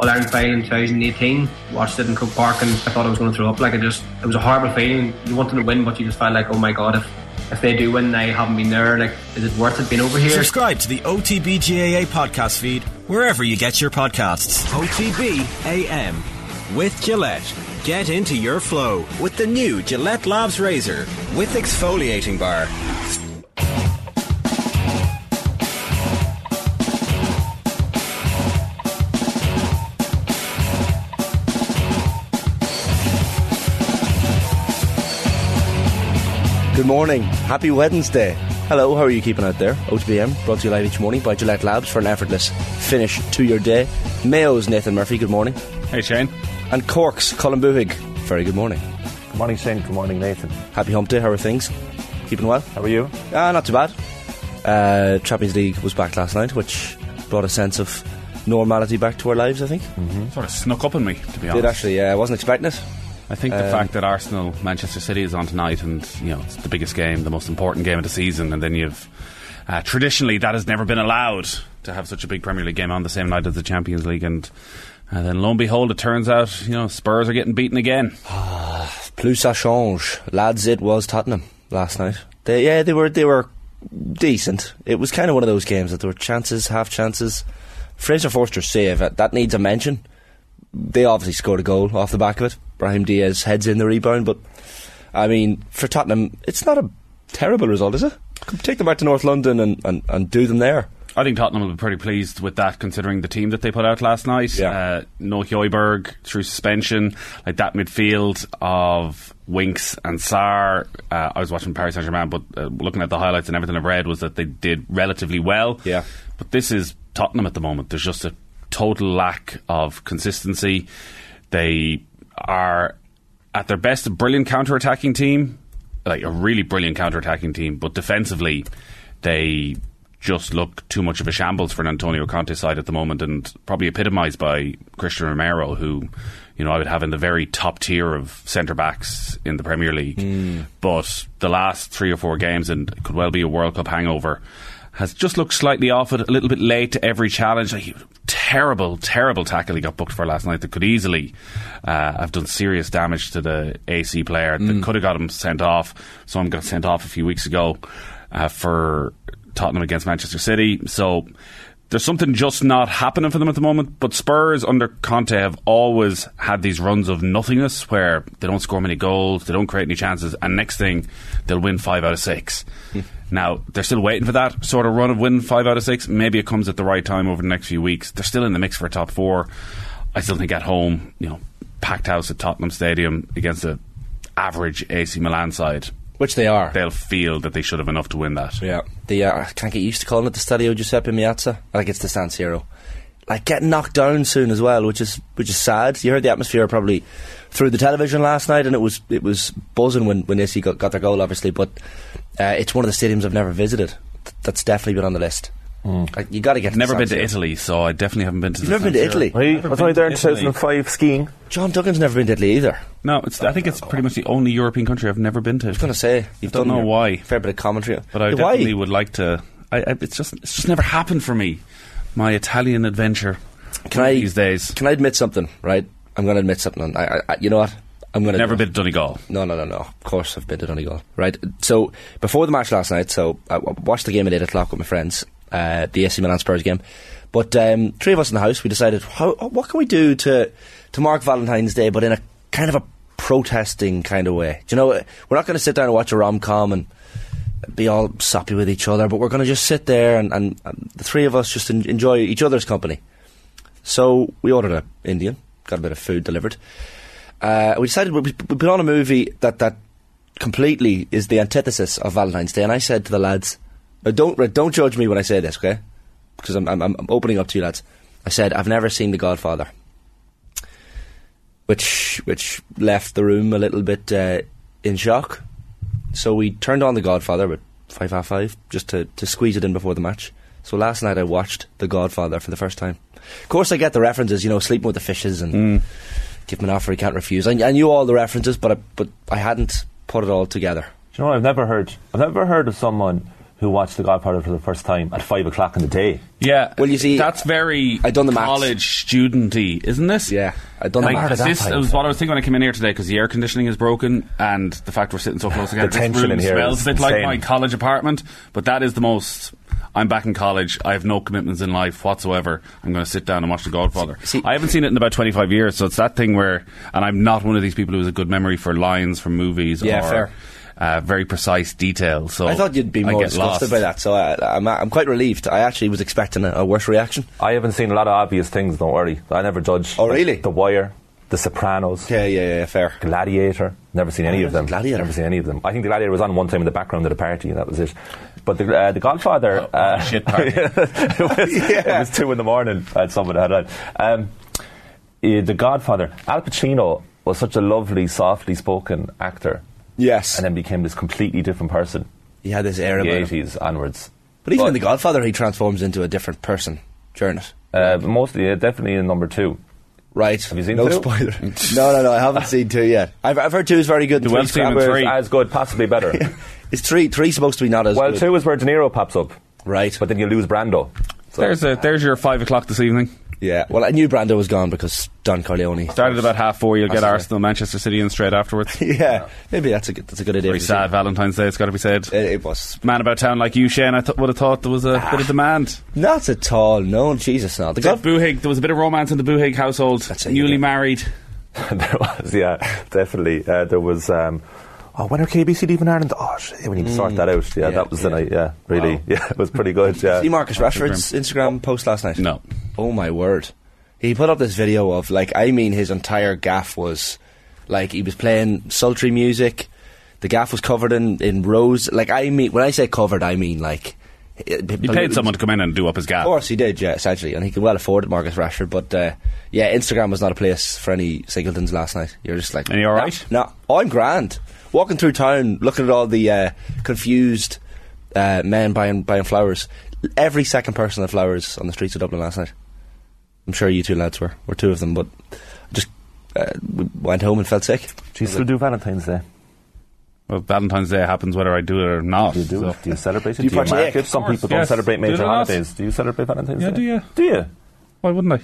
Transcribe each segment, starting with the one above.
All Ireland final in 2018. Watched it in Croke Park and I thought I was going to throw up. Like it just, it was a horrible feeling. You wanted to win, but you just felt like, oh my god, if if they do win, I haven't been there. Like, is it worth it being over here? Subscribe to the OTBGAA podcast feed wherever you get your podcasts. OTB AM with Gillette. Get into your flow with the new Gillette Labs Razor with exfoliating bar. Good morning. Happy Wednesday. Hello, how are you keeping out there? OTBM brought to you live each morning by Gillette Labs for an effortless finish to your day. Mayo's Nathan Murphy, good morning. Hey Shane. And Cork's Colin Buhig, very good morning. Good morning, Shane. Good morning, Nathan. Happy hump day, how are things? Keeping well? How are you? Ah, not too bad. Uh, Champions League was back last night, which brought a sense of normality back to our lives, I think. Mm-hmm. Sort of snuck up on me, to be honest. Did actually, yeah, I wasn't expecting it. I think the Um, fact that Arsenal Manchester City is on tonight, and you know it's the biggest game, the most important game of the season, and then you've uh, traditionally that has never been allowed to have such a big Premier League game on the same night as the Champions League, and uh, then lo and behold, it turns out you know Spurs are getting beaten again. Plus ça change. Lads, it was Tottenham last night. They, yeah, they were they were decent. It was kind of one of those games that there were chances, half chances. Fraser Forster's save uh, that needs a mention. They obviously scored a goal off the back of it. Brahim Diaz heads in the rebound, but I mean, for Tottenham, it's not a terrible result, is it? Take them back to North London and, and, and do them there. I think Tottenham will be pretty pleased with that, considering the team that they put out last night. Yeah. Uh, no Højbjerg through suspension, like that midfield of Winks and Sarr. Uh, I was watching Paris Saint Germain, but uh, looking at the highlights and everything I've read was that they did relatively well. Yeah. But this is Tottenham at the moment. There's just a total lack of consistency. They are at their best a brilliant counter-attacking team, like a really brilliant counter-attacking team, but defensively they just look too much of a shambles for an Antonio Conte side at the moment, and probably epitomised by Cristian Romero, who you know I would have in the very top tier of centre backs in the Premier League. Hmm. But the last three or four games, and it could well be a World Cup hangover, has just looked slightly off it, a little bit late to every challenge. Like, terrible, terrible tackle he got booked for last night that could easily uh, have done serious damage to the AC player. That could have got him sent off. Someone got sent off a few weeks ago uh, for Tottenham against Manchester City. So there's something just not happening for them at the moment. But Spurs under Conte have always had these runs of nothingness where they don't score many goals, they don't create any chances, and next thing they'll win five out of six. now they're still waiting for that sort of run of win five out of six. Maybe it comes at the right time over the next few weeks. They're still in the mix for a top four. I still think at home, you know, packed house at Tottenham Stadium against a average AC Milan side, Which they are. they'll feel that they should have enough to win that. Yeah, the uh, I can't get used to calling it the Stadio Giuseppe Meazza. think it's the San Siro. Like getting knocked down soon as well, which is which is sad. You heard the atmosphere probably through the television last night, and it was it was buzzing when when AC got, got their goal, obviously. But uh, it's one of the stadiums I've never visited. That's definitely been on the list. Like, you got to get. Never been to Italy, so I definitely haven't been to. You've the never been to Italy. I Never was only there in 2005 skiing. John Duggan's never been to Italy either. No, it's, I think it's pretty much the only European country I've never been to. I was going to say you've don't done know your why. Fair bit of commentary, but I Yeah, why? definitely would like to. I, I, it's just it's just never happened for me. My Italian adventure. Can I these days? Can I admit something? Right, I'm going to admit something. I, I, you know what? I'm going to Never been to Donegal. No, no, no, no. Of course, I've been to Donegal. Right. So before the match last night, so I watched the game at eight o'clock with my friends, uh, the AC Milan Spurs game. But um, three of us in the house, we decided, how, what can we do to to mark Valentine's Day, but in a kind of a protesting kind of way? Do you know, we're not going to sit down and watch a rom com and be all soppy with each other, but we're going to just sit there and, and, and the three of us just en- enjoy each other's company. So we ordered a Indian, got a bit of food delivered. Uh, we decided we, we put on a movie that, that completely is the antithesis of Valentine's Day. And I said to the lads, don't don't judge me when I say this, okay? Because I'm, I'm, I'm opening up to you lads. I said I've never seen The Godfather, which which left the room a little bit uh, in shock. So we turned on The Godfather at five half five just to, to squeeze it in before the match. So last night I watched The Godfather for the first time. Of course, I get the references, you know, sleeping with the fishes and mm. give him an offer he can't refuse. I, I knew all the references, but I, but I hadn't put it all together. Do you know what I've never heard? I've never heard of someone who watched The Godfather for the first time at five o'clock in the day. Yeah. Well, you see, that's very I done the maths. college studenty, isn't this? Yeah, I done the Like, maths. this That was what I was thinking when I came in here today because the air conditioning is broken and the fact we're sitting so close together. The this tension room in here smells is a bit like my college apartment, but that is the most. I'm back in college. I have no commitments in life whatsoever. I'm going to sit down and watch The Godfather. See- I haven't seen it in about 25 years, so it's that thing where, and I'm not one of these people who has a good memory for lines from movies Yeah, or fair. Uh, very precise detail. So I thought you'd be more get lost. disgusted by that, so I, I'm, I'm quite relieved. I actually was expecting a, a worse reaction. I haven't seen a lot of obvious things. Don't worry, I never judge. Oh, Like really? The Wire, The Sopranos, Yeah, yeah, yeah, fair. Gladiator. Never seen any of them. Gladiator? Never seen any of them. I think the Gladiator was on one time in the background at a party, and that was it. But the uh, the Godfather. Oh, uh, shit party. it, was, it was two in the morning. I had someone had on. Um, eh, the Godfather. Al Pacino was such a lovely, softly spoken actor, Yes. and then became this completely different person. he had this air in the about him. eighties onwards. But even But- in The Godfather, he transforms into a different person during it. Uh, but mostly, yeah, definitely in number two. Right. Have you seen no two? spoiler. no, no, no. I haven't seen two yet. I've, I've heard two is very good. The Three's Welsh crap. and three. As good, possibly better. Is three three supposed to be not as well, good? two is where De Niro pops up, Right. but then you lose Brando. So There's a, there's your five o'clock this evening. Yeah. Well, I knew Brando was gone because Don Corleone Started about half four. You'll get Arsenal, Manchester City, and straight afterwards. yeah. Maybe that's a good, that's a good idea. Very to see. sad Valentine's Day. It's got to be said. It, it was Man about town like you, Shane. I th- would have thought there was a Ah. bit of demand. not at all. No, Jesus, not The The God, Boohig, there was a bit of romance in the Boohig household. That's it, Newly yeah. married. there was, yeah, definitely. Uh, there was. Um, oh, when are KBC leaving Ireland? Oh, shit, we need to sort that out. Yeah, Yeah, that was the yeah. night. Yeah, really. Wow. Yeah, it was pretty good. Yeah. see Marcus Rashford's Instagram post last night. No. Oh my word. He put up this video of like I mean his entire gaff was like he was playing sultry music. The gaff was covered in in rose. Like I mean when I say covered I mean like eh, eh, He paid someone to come in and do up his gaff Of course he did, yeah, essentially, and he could well afford it, Marcus Rashford. But uh, yeah, Instagram was not a place for any Singletons last night. You're just like, And you all right? No, I'm grand. Walking through town, looking at all the uh, confused uh, men buying buying flowers. Every second person had flowers on the streets of Dublin last night. I'm sure you two lads were, were two of them, but just uh, we went home and felt sick. Do you still do Valentine's Day? Well, Valentine's Day happens whether I do it or not. Do you do so- it? Do you celebrate it? Do you Do you partake? mark it? Some Of course, people don't yes. celebrate major a lot. holidays. Do you celebrate Valentine's Yeah, Day? do you? Do you? Why wouldn't I?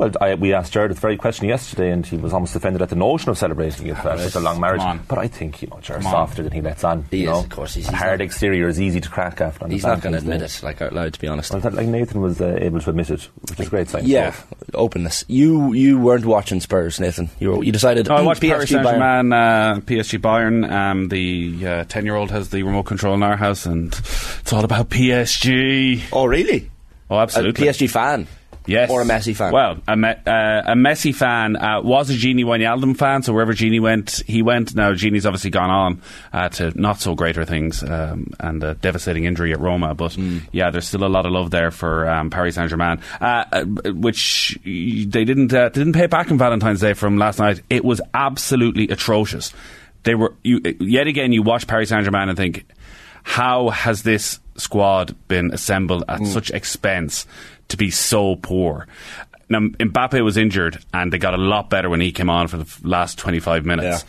Well, I, we asked Jared this very question yesterday, and he was almost offended at the notion of celebrating it for such a long marriage. Come. But I think you know Jared's softer than he lets on. He you is, know? of course, he's- A he's hard not- exterior is easy to crack after. on He's not going to admit it, like out loud, to be honest. Well, that, like Nathan was uh, able to admit it, which is a great sign. Yeah, openness. You you weren't watching Spurs, Nathan. You were, you decided. No, I "Hmm, watched Paris Saint Bayern." Germain, uh, PSG Bayern. Um, the ten year old has the remote control in our house, and it's all about PSG. Oh, really? Oh, A absolutely. PSG fan. Yes. Or a Messi fan. Well, a, me- uh, a Messi fan uh, was a Gini Wijnaldum fan, so wherever Gini went, he went. Now, Gini's obviously gone on uh, to not so greater things um, and a devastating injury at Roma, but Hmm. yeah, there's still a lot of love there for um, Paris Saint Germain, uh, uh, which they didn't uh, they didn't pay back on Valentine's Day from last night. It was absolutely atrocious. They were you, yet again. You watch Paris Saint Germain and think, how has this squad been assembled at such expense to be so poor? Now, Mbappe was injured, and they got a lot better when he came on for the last 25 minutes.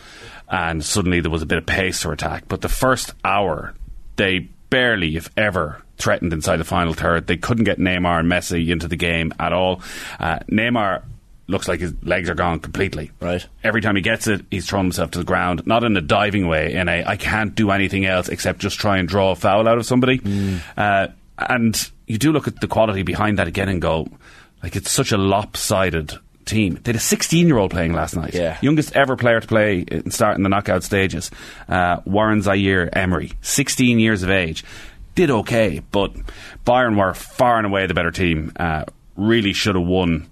And suddenly there was a bit of pace to attack. But the first hour, they barely, if ever, threatened inside the final third. They couldn't get Neymar and Messi into the game at all. Uh, Neymar looks like his legs are gone completely. Right. Every time he gets it, he's thrown himself to the ground, not in a diving way, in a I can't do anything else except just try and draw a foul out of somebody. Uh, and you do look at the quality behind that again and go, like, it's such a lopsided team. They had a 16 year old playing last night. Yeah. Youngest ever player to play and start in the knockout stages. Uh, Warren Zaire Emery, 16 years of age. Did okay, but Bayern were far and away the better team. Uh, really should have won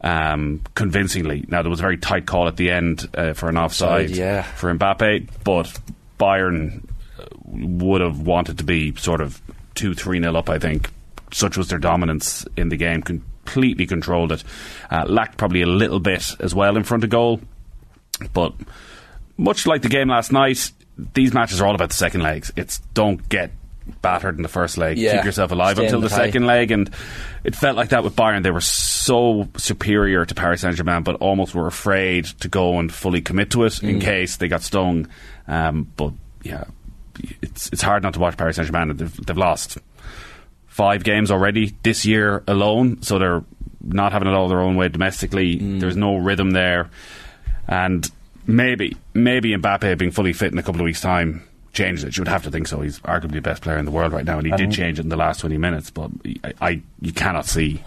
um, convincingly. Now there was a very tight call at the end uh, for an offside Offside, yeah. for Mbappe, but Bayern uh, would have wanted to be sort of two, three nil up. I think such was their dominance in the game. Completely controlled it. Uh, lacked probably a little bit as well in front of goal, but much like the game last night, these matches are all about the second legs. It's don't get battered in the first leg. Yeah. Keep yourself alive Stay until the the second leg, and it felt like that with Bayern. They were so superior to Paris Saint Germain, but almost were afraid to go and fully commit to it Mm. in case they got stung. Um, but yeah, it's it's hard not to watch Paris Saint Germain. They've, they've lost five games already this year alone, so they're not having it all their own way domestically. Mm. There's no rhythm there, and maybe maybe Mbappe being fully fit in a couple of weeks' time changes it. You would have to think so. He's arguably the best player in the world right now, and he did change it in the last 20 minutes. But I, I you cannot see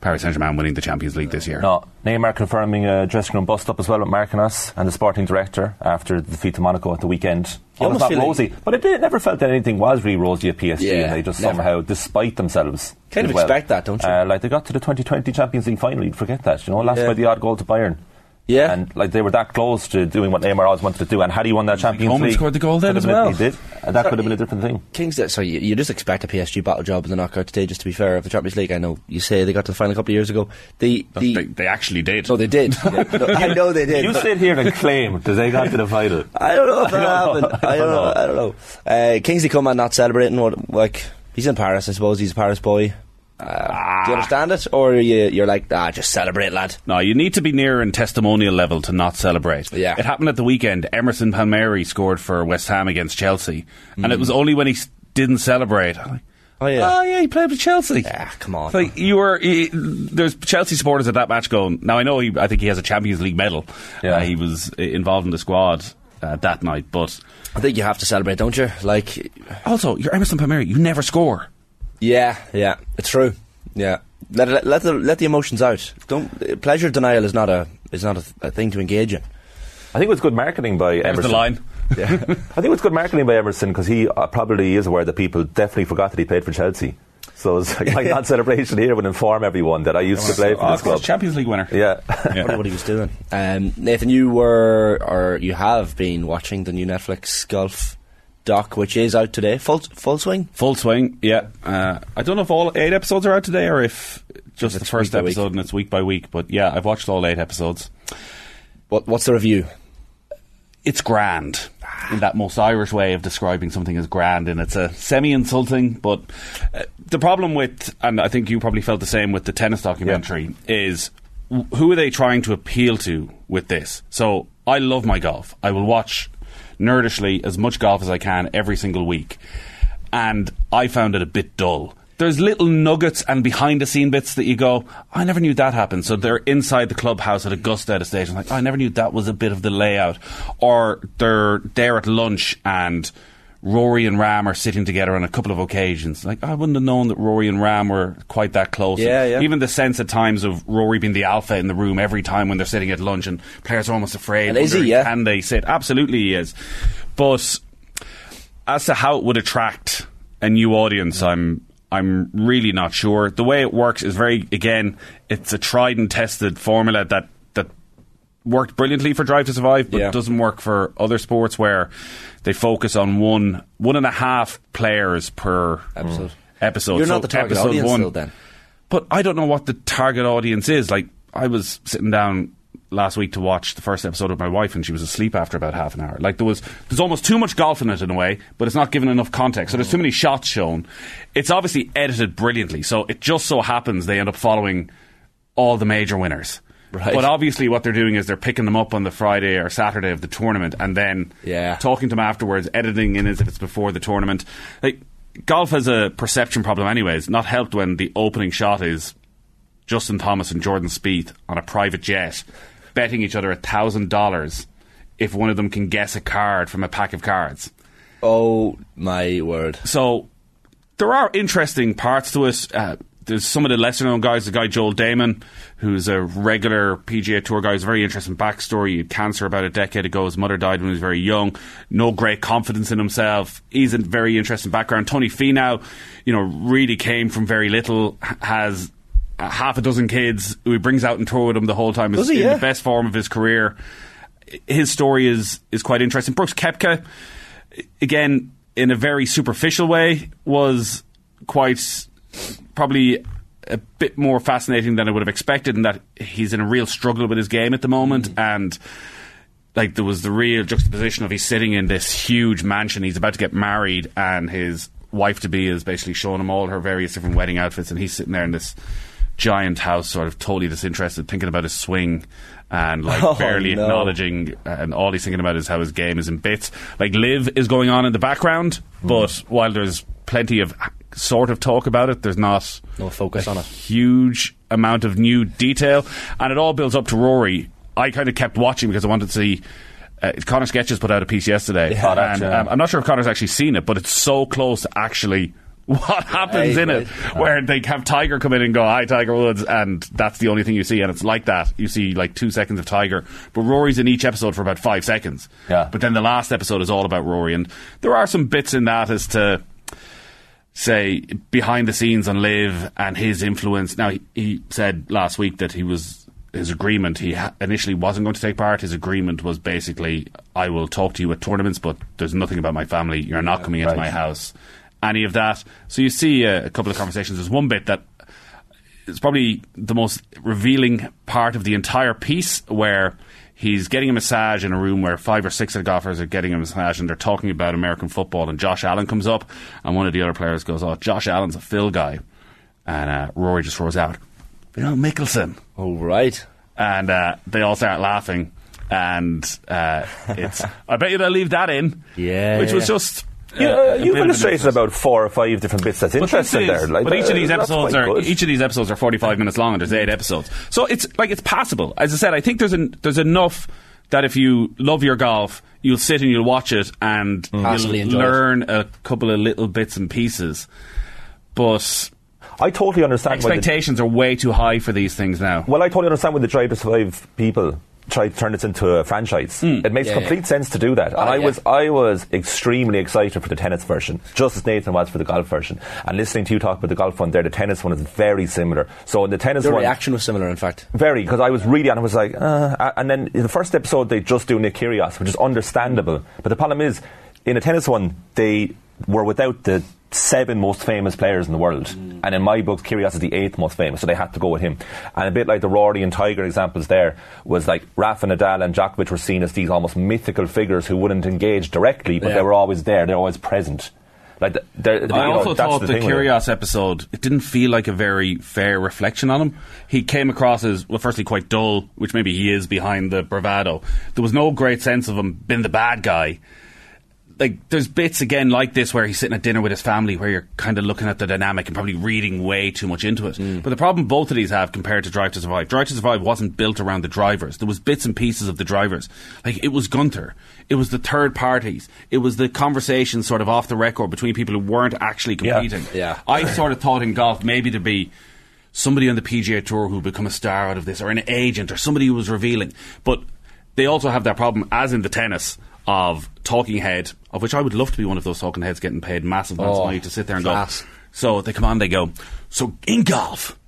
Paris Saint Germain winning the Champions League this year. No, Neymar confirming a dressing room bust up as well with Marquinhos and the sporting director after the defeat to Monaco at the weekend. Almost not feel like- rosy, but it did, never felt that anything was really rosy at PSG, Yeah, and they just never. somehow, despite themselves, Kind of well. expect that, don't you? Uh, like they got to the 2020 Champions League final, you'd forget that, you know, last Yeah. by the odd goal to Bayern. Yeah. And like they were that close to doing what Neymar always wanted to do, and had he won that Champions Coman League, scored the goal then as have been- well. He did, and that could have been a different thing. Kings, so you, you just expect a PSG battle job in the knockout stages. To be fair, of the Champions League, I know you say they got to the final a couple of years ago. The the They, they actually did. no, they did. Yeah, no, I know they did. You sit here and claim that they got to the final. I don't know if that I don't know. happened. I don't know. I don't know. Uh, Kingsley Coman not celebrating. What like he's in Paris, I suppose. He's a Paris boy. Uh, do you understand it, or are you, you're like, ah, just celebrate, lad? No, you need to be near in testimonial level to not celebrate. Yeah. It happened at the weekend. Emerson Palmieri scored for West Ham against Chelsea. And it was only when he didn't celebrate. Oh yeah. Oh, yeah, he played with Chelsea. Yeah, come on. Like you were, he, there's Chelsea supporters at that match going. Now I know he, I think he has a Champions League medal. Yeah. Uh, he was uh, involved in the squad uh, that night, but I think you have to celebrate, don't you? Like, also you're Emerson Palmieri. You never score. Yeah, yeah, it's true. Yeah, let let, let the let the emotions out. Don't pleasure denial is not a is not a, a thing to engage in. I think it was good marketing by There's Emerson. the line. Yeah. I think it was good marketing by Emerson because he uh, probably is aware that people definitely forgot that he played for Chelsea. So it's like my non celebration here would inform everyone that I used to play for Oh, this club. Champions League winner. Yeah. I wonder what he was doing. Um, Nathan, you were or you have been watching the new Netflix golf doc, which is out today. Full full swing. Full swing, yeah. Uh, I don't know if all eight episodes are out today or if just the first episode and it's week by week. But yeah, I've watched all eight episodes. What what's the review? It's grand in that most Irish way of describing something as grand, and it's a semi-insulting. But uh, the problem with, and I think you probably felt the same with the tennis documentary, is who are they trying to appeal to with this? So I love my golf. I will watch nerdishly as much golf as I can every single week, and I found it a bit dull. There's little nuggets and behind the scene bits that you go, I never knew that happened. So they're inside the clubhouse at Augusta at a. I'm like, I never knew that was a bit of the layout. Or they're there at lunch and Rory and Ram are sitting together on a couple of occasions. Like, I wouldn't have known that Rory and Ram were quite that close. Yeah, yeah. Even the sense at times of Rory being the alpha in the room every time when they're sitting at lunch and players are almost afraid. And is he, yeah? Can they sit? Absolutely he is. But as to how it would attract a new audience, I'm I'm really not sure. The way it works is very again, it's a tried and tested formula that that worked brilliantly for Drive to Survive, but Yeah. doesn't work for other sports where they focus on one one and a half players per Episode. Mm. episode. You're So not the target episode audience one- still then. but I don't know what the target audience is. Like, I was sitting down last week to watch the first episode of my wife, and she was asleep after about half an hour. Like, there was there's almost too much golf in it in a way, but it's not given enough context. So there's too many shots shown. It's obviously edited brilliantly. So it just so happens they end up following all the major winners. Right. But obviously, what they're doing is they're picking them up on the Friday or Saturday of the tournament, and then Yeah. talking to them afterwards, editing in as if it's before the tournament. Like golf has a perception problem, anyways. Not helped when the opening shot is Justin Thomas and Jordan Spieth on a private jet, betting each other a thousand dollars if one of them can guess a card from a pack of cards. Oh my word! So there are interesting parts to it. Uh, there's some of the lesser known guys, the guy Joel Dahmen, who's a regular PGA Tour guy, has a very interesting backstory. He had cancer about a decade ago. His mother died when he was very young. No great confidence in himself. He's a very interesting background. Tony Finau, you know, really came from very little, has half a dozen kids who he brings out and tour with him the whole time. Is he, in yeah? the best form of his career. His story is is quite interesting. Brooks Koepka, again, in a very superficial way, was quite probably a bit more fascinating than I would have expected, in that he's in a real struggle with his game at the moment, mm. and like there was the real juxtaposition of he's sitting in this huge mansion, he's about to get married, and his wife to be is basically showing him all her various different wedding outfits, and he's sitting there in this giant house, sort of totally disinterested, thinking about his swing. And like Oh, barely no. acknowledging, and all he's thinking about is how his game is in bits. Like Live is going on in the background, mm. but while there's plenty of sort of talk about it, there's not No focus on it. huge amount of new detail, and it all builds up to Rory. I kind of kept watching because I wanted to see. Uh, Connor Sketches put out a piece yesterday, Yeah, and um, I'm not sure if Connor's actually seen it, but it's so close to actually what happens Right, in it, where they have Tiger come in and go, "Hi, Tiger Woods," and that's the only thing you see, and it's like that. You see like two seconds of Tiger, but Rory's in each episode for about five seconds. Yeah. But then the last episode is all about Rory, and there are some bits in that as to say behind the scenes on Live and his influence. Now he, he said last week that he was his agreement. He ha- initially wasn't going to take part. His agreement was basically, I will talk to you at tournaments, but there's nothing about my family. You're not coming into right. my house. Any of that. So you see uh, a couple of conversations. There's one bit that it's probably the most revealing part of the entire piece where he's getting a massage in a room where five or six of the golfers are getting a massage and they're talking about American football and Josh Allen comes up and one of the other players goes, oh, Josh Allen's a Phil guy. And uh, Rory just throws out, you know, Mickelson. Oh, right. And uh, they all start laughing. And uh, it's, I bet you they'll leave that in. Yeah. Which was just. Uh, You, a uh, bit you've illustrated interest. about four or five different bits that's But interesting is- there. Like, but each of uh, these that's episodes are good. each of these episodes are forty five minutes long, and there's eight episodes. So it's like it's passable. As I said, I think there's an, there's enough that if you love your golf, you'll sit and you'll watch it, and Passively you'll enjoy it. learn a couple of little bits and pieces. But I totally understand why the, expectations are way too high for these things now. well, I totally understand why the Drive to Survive people try to turn this into a franchise. It makes Yeah, complete yeah. sense to do that. and Oh, I yeah. was I was extremely excited for the tennis version, just as Nathan was for the golf version. And listening to you talk about the golf one there, the tennis one is very similar. So in the tennis The one, reaction was similar, in fact. Very, because I was really, and I was like, uh, and then in the first episode they just do Nick Kyrgios, which is understandable. But the problem is, in a tennis one, they were without the seven most famous players in the world, mm. and in my books, Kyrgios is the eighth most famous, so they had to go with him. And a bit like the Rory and Tiger examples, there was like Rafa Nadal and Djokovic were seen as these almost mythical figures who wouldn't engage directly, but Yeah. they were always there, they're always present. Like the, they're- you I also that's thought the the thing with it. Kyrgios episode, it didn't feel like a very fair reflection on him. He came across as, well, firstly, quite dull, which maybe he is behind the bravado. There was no great sense of him being the bad guy. Like, there's bits again like this where he's sitting at dinner with his family where you're kind of looking at the dynamic and probably reading way too much into it. Mm. But the problem both of these have compared to Drive to Survive, Drive to Survive wasn't built around the drivers. There was bits and pieces of the drivers. Like, it was Guenther. It was the third parties. It was the conversation sort of off the record between people who weren't actually Yeah. competing. Yeah. I sort of thought in golf maybe to be somebody on the PGA Tour who become a star out of this, or an agent, or somebody who was revealing. But they also have that problem, as in the tennis, of talking head, of which I would love to be one of those talking heads getting paid massive amounts Oh, of money to sit there and class. go. So they come on, they go. So in golf,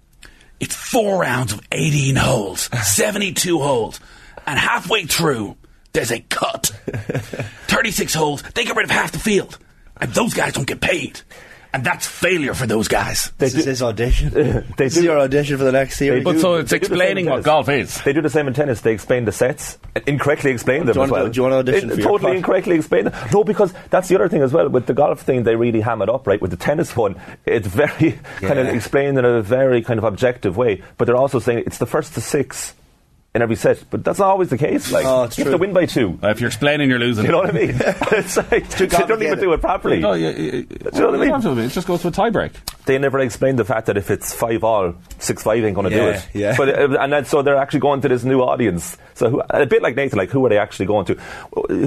it's four rounds of 18 holes, 72 holes, and halfway through, there's a cut. 36 holes, they get rid of half the field, and those guys don't get paid. And that's failure for those guys. This is his audition. They this is do- your audition for the next series. But do- so it's they do the same explaining what golf is. They do the same in tennis. They explain the sets, incorrectly explain them Do you as want to- well. do you want to audition It- for Totally part? incorrectly explain them. No, because that's the other thing as well. With the golf thing, they really ham it up, right? With the tennis one, it's very kind of explained in a very kind of objective way. But they're also saying it's the first to six in every set. But that's not always the case. Like, Oh, it's you have to win by two. Uh, if you're explaining, you're losing. You know what I mean? it's like, they don't even do it properly. No, you, you, you know what I mean? you don't have to, It just goes to a tiebreak. they never explained the fact that if it's five all, six five ain't going to do it. yeah. But uh, and then, so they're actually going to this new audience. So who, a bit like Nathan, like who are they actually going to?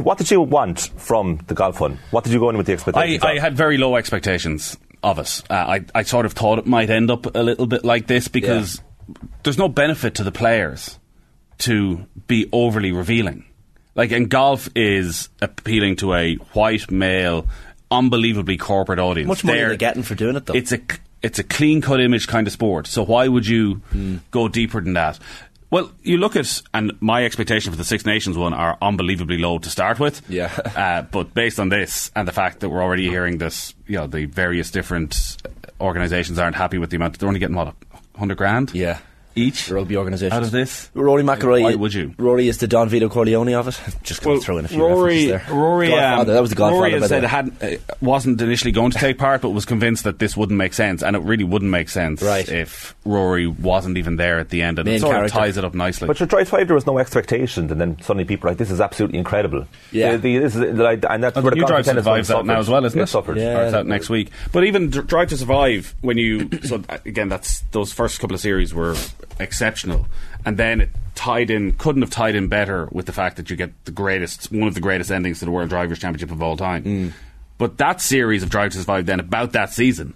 What did you want from the golf one? What did you go in with the I, expectations? I of? had very low expectations of it. Uh, I, I sort of thought it might end up a little bit like this because there's no benefit to the players to be overly revealing. Like, and golf is appealing to a white male, unbelievably corporate audience. Much money They're- getting for doing it, though. It's a it's a clean cut image kind of sport. So why would you Hmm. go deeper than that? Well, you look at and my expectation for the Six Nations one are unbelievably low to start with. Yeah. uh, but based on this and the fact that we're already hearing this, you know, the various different organisations aren't happy with the amount. They're only getting what hundred grand. yeah. Each rugby organisation. out of this. Rory McIlroy. Why would you? Rory is the Don Vito Corleone of it. Just going Well, to throw in a few Rory, references there. Rory, Godfather, um, that was the Godfather. Rory by has the said way. had, uh, wasn't initially going to take part, but was convinced that this wouldn't make sense, and it really wouldn't make sense Right. if Rory wasn't even there at the end, and Main it sort character. of ties it up nicely. But your Drive 5, there was no expectation, and then suddenly people are like, this is absolutely incredible. Yeah. The, the, this is, like, and that's Oh, where the the new Drive to tennis one Survive's out now as well, isn't it? suffered. Yeah. It's out next week. But even Dr- Drive to Survive, when you so again, that's those first couple of series were exceptional, and then it tied in, couldn't have tied in better with the fact that you get the greatest, one of the greatest endings to the World Drivers' Championship of all time. Mm. But that series of Drive to Survive, then about that season,